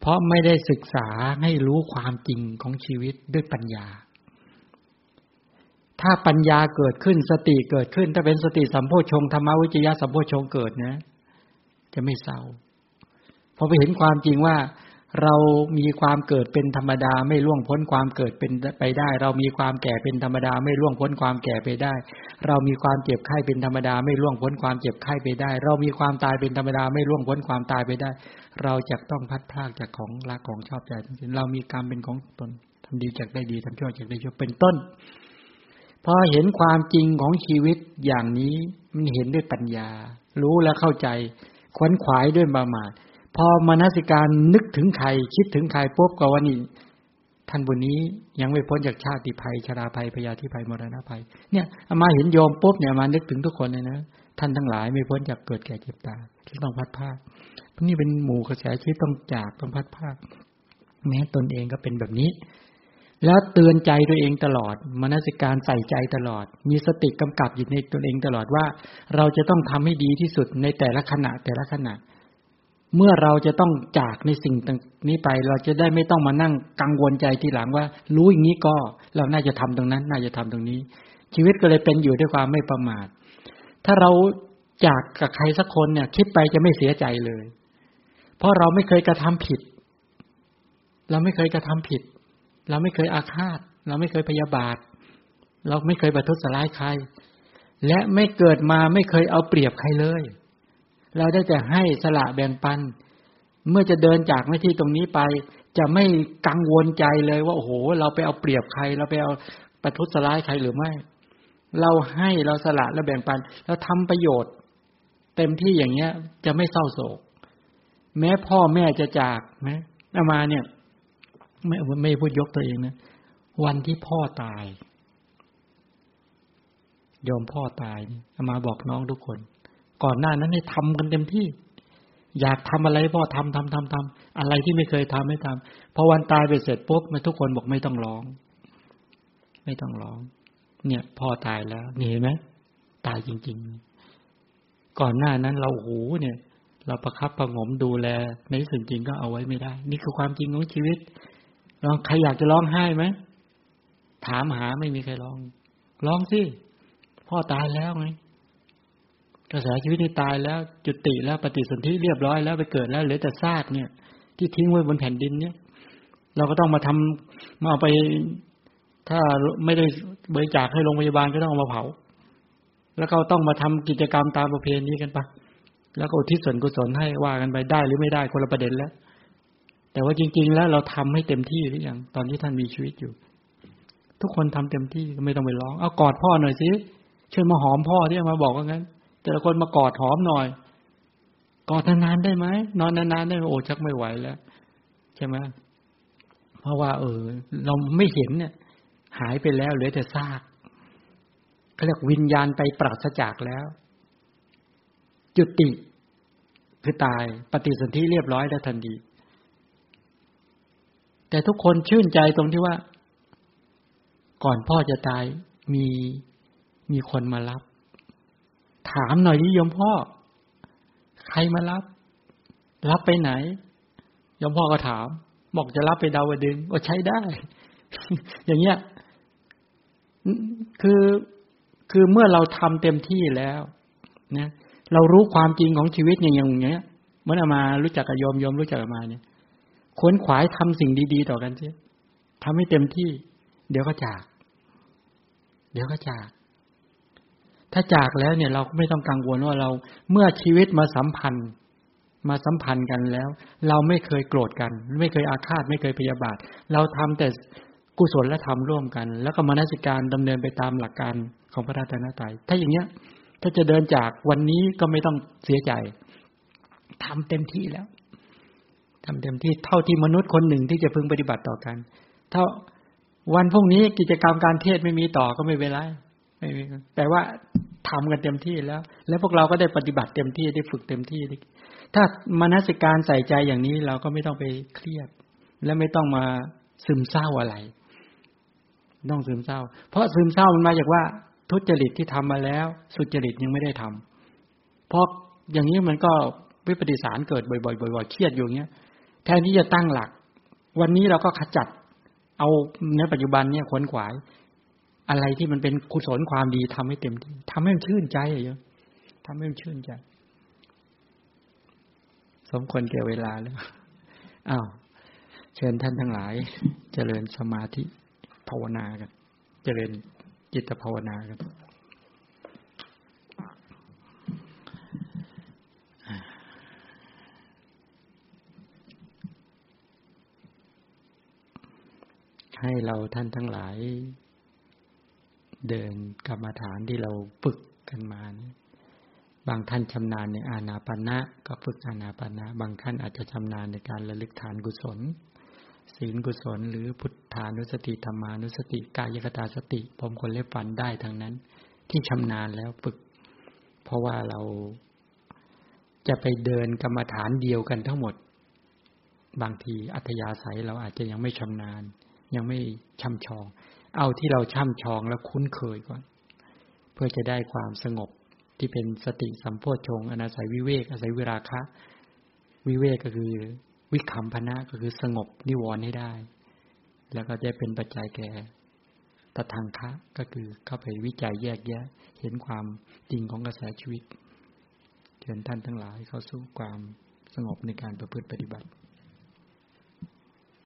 เพราะไม่ได้ศึกษาให้รู้ความจริงของชีวิตด้วยปัญญา ถ้าปัญญาเกิดขึ้นสติเกิดขึ้น ถ้าเป็นสติสัมโพชงธรรมวิจยะสัมโพชงเกิดนะ จะไม่เศร้าพอไปเห็นความจริงว่า เรามีความเกิดเป็นธรรมดาไม่ล่วงพ้นความเกิดเป็นไปได้ เรามีความแก่เป็นธรรมดาไม่ล่วงพ้นความแก่ไปได้ เรามีความเจ็บไข้เป็นธรรมดาไม่ล่วงพ้นความเจ็บไข้ไปได้ เรามีความตายเป็นธรรมดาไม่ล่วงพ้นความตายไปได้ เราจะต้องพัดพลากจากของรักของชอบใจเรามีกรรมเป็นของตนทำดีจากได้ดีทำชั่วจากได้ชั่วเป็นต้น พอเห็นความจริงของชีวิตอย่างนี้มันเห็นด้วยปัญญา รู้และเข้าใจควนขวายด้วยบามาด พอมนสิการนึกถึงใครคิดถึงใครปุ๊บก็ว่านี่ท่านบุญนี้ยังไม่พ้นจากชาติภัยชราภัยพยาธิภัยมรณะภัย เนี่ยมาเห็นโยมปุ๊บเนี่ยมานึกถึงทุกคนเลยนะท่านทั้งหลายไม่พ้นจากเกิดแก่เจ็บตายที่ต้องพัดภาคนี่เป็นหมู่กระแสชีวิตต้องจากต้องพัดภาคแม้ตนเองก็เป็นแบบนี้ แล้วเตือนใจตัวเองตลอดมนสิการใส่ใจตลอด มีสติกำกับอยู่ในตัวเองตลอดว่า เราจะต้องทำให้ดีที่สุดในแต่ละขณะแต่ละขณะ เมื่อเราจะต้องจากในสิ่งนี้ไป เราจะได้ไม่ต้องมานั่งกังวลใจทีหลังว่า รู้อย่างนี้ก็เราน่าจะทำตรงนั้น น่าจะทำตรงนี้ ชีวิตก็เลยเป็นอยู่ด้วยความไม่ประมาท ถ้าเราจากกับใครสักคนเนี่ย คิดไปจะไม่เสียใจเลย เพราะเราไม่เคยกระทำผิด เราไม่เคยกระทำผิด เราไม่เคยอาฆาต เราไม่เคยพยาบาท เราไม่เคยประทุษร้ายใคร และไม่เกิดมาไม่เคยเอาเปรียบใครเลย เราได้แต่ให้สละแบ่งปัน เมื่อจะเดินจากหน้าที่ตรงนี้ไป จะไม่กังวลใจเลยว่าโอ้โห เราไปเอาเปรียบใคร เราไปเอาประทุษร้ายใครหรือไม่ เราให้เราสละและแบ่งปัน เราทำประโยชน์ เต็มที่อย่างเงี้ย จะไม่เศร้าโศก แม้พ่อแม่จะจากไหมอามาเนี่ย ไม่ไม่พูดยกตัวเองนะวันที่พ่อตายยอมพ่อตายอามาบอกน้องทุกคน ก่อนหน้านั้นให้ทำกันเต็มที่ อยากทำอะไรพ่อทำทำทำทำอะไรที่ไม่เคยทำไม่ทำพอวันตายไปเสร็จปุ๊บมาทุกคนบอกไม่ต้องร้อง ไม่ต้องร้อง เนี่ยพ่อตายแล้วนี่เห็นไหมตายจริง ๆ ก่อนหน้านั้นเราหูเนี่ย เราประคับประงมดูแลในส่วนจริงก็เอาไว้ไม่ได้ นี่คือความจริงของชีวิตลองใครอยากจะร้องไห้ไหมถามหาไม่มีใครร้อง ร้องสิพ่อตายแล้วไง กระแสชีวิตนี่ตายแล้วจุติแล้วปฏิสนธิเรียบร้อยแล้วไปเกิดแล้วเหลือแต่ซากเนี่ย ที่ทิ้งไว้บนแผ่นดินเนี่ย เราก็ต้องมาทำมาไปถ้าไม่ได้บริจาคให้โรงพยาบาลก็ต้องเอามาเผา แล้วก็ต้องมาทำกิจกรรมตามประเพณีกันปะแล้วก็ทิศส่วนกุศลให้ว่ากันไปได้หรือไม่ได้คนละประเด็นแล้ว แต่ว่าจริง ๆ แล้วเราทำให้เต็มที่หรือยังตอนที่ท่านมีชีวิตอยู่ ทุกคนทำเต็มที่ก็ไม่ต้องไปร้อง เอากอดพ่อหน่อยสิช่วยมาหอมพ่อที่มาบอกว่างั้น แต่ละคนมากอดหอมหน่อย กอดนานๆได้ไหมนอนนานๆได้โอ้ชักไม่ไหวแล้ว ใช่ไหมเพราะว่า เออ เราไม่เห็นเนี่ย หายไปแล้วเหลือแต่ซากเขาเรียกวิญญาณไปปราศจากแล้ว จุติ คือตายปฏิสนธิเรียบร้อยแล้วทันทีแต่ทุกคนชื่นใจตรงที่ว่า ก่อนพ่อจะตายมีมีคนมารับ ถามหน่อยดิยมพ่อ ใครมารับ รับไปไหนยมพ่อก็ถาม บอกจะรับไปดาวดึงก็ใช้ได้ อย่างเงี้ย คือคือเมื่อเราทำเต็มที่แล้วนะเรารู้ความจริงของชีวิตอย่างอย่างเงี้ยเมื่อมารู้จักกับยมยมรู้จักกับมาเนี่ยขวนขวายทำสิ่งดี ๆ ต่อกันเสียทำให้เต็มที่ เดี๋ยวก็จาก เดี๋ยวก็จาก ถ้าจากแล้วเนี่ยเราก็ไม่ต้องกังวลว่าเราเมื่อชีวิตมาสัมพันธ์ มาสัมพันธ์กันแล้ว เราไม่เคยโกรธกัน ไม่เคยอาฆาตไม่เคยพยาบาท เราทำแต่กุศลและธรรมร่วมกัน แล้วก็มนสิการดำเนินไปตามหลักการของพระราตนตรัยถ้าอย่างเนี้ย ถ้าจะเดินจากวันนี้ก็ไม่ต้องเสียใจทำเต็มที่แล้วทำเต็มที่เท่าที่มนุษย์คนหนึ่งที่จะพึงปฏิบัติต่อกันถ้าวันพรุ่งนี้กิจกรรมการเทศไม่มีต่อก็ไม่เป็นไร ไม่มีแต่ว่าทำกันเต็มที่แล้ว แล้วพวกเราก็ได้ปฏิบัติเต็มที่ได้ฝึกเต็มที่ ถ้ามนสิการใส่ใจอย่างนี้เราก็ไม่ต้องไปเครียด และไม่ต้องมาซึมเศร้าอะไร ต้องซึมเศร้า เพราะซึมเศร้ามันมาจากว่า ทุจริตที่ทำมาแล้ว สุจริตยังไม่ได้ทำเพราะอย่างนี้มันก็วิปฏิสารเกิดบ่อยๆบ่อยๆเครียดอยู่เงี้ยแทนที่จะตั้งหลัก วันนี้เราก็ขจัด เอาในปัจจุบันเนี่ยขวนขวาย อะไรที่มันเป็นกุศลความดีทำให้เต็มที่ทำให้มันชื่นใจเยอะทำให้มันชื่นใจ สมควรแก่เวลาแล้วอ้าวเชิญท่านทั้งหลาย เจริญสมาธิภาวนากัน เจริญจิตภาวนากันให้เราท่านทั้งหลาย เดินกรรมฐานที่เราฝึกกันมานี่บางท่านชำนาญในอานาปณะก็ฝึกอานาปณะ บางท่านอาจจะชำนาญในการระลึกฐานกุศล ศีลกุศล หรือพุทธานุสติธรรมานุสติกายกตาสติผมคนเล็บฝันได้ทั้งนั้น ที่ชำนาญแล้วฝึก เพราะว่าเราจะไปเดินกรรมฐานเดียวกันทั้งหมด บางทีอัธยาศัยเราอาจจะยังไม่ชำนาญ ยังไม่ช่ำชอง เอาที่เราช่ำชองและคุ้นเคยก่อน เพื่อจะได้ความสงบที่เป็นสติสัมโพชงอนาศัยวิเวกอาศัยเวราคะ วิเวกก็คือวิคัมพนะก็คือสงบนิวรณ์ให้ได้ แล้วก็จะเป็นปัจจัยแก่ตทางคะก็คือเข้าไปวิจัยแยกแยะ เห็นความจริงของกระแสชีวิตเชิญท่านทั้งหลายเข้าสู่ความสงบในการประพฤติปฏิบัติ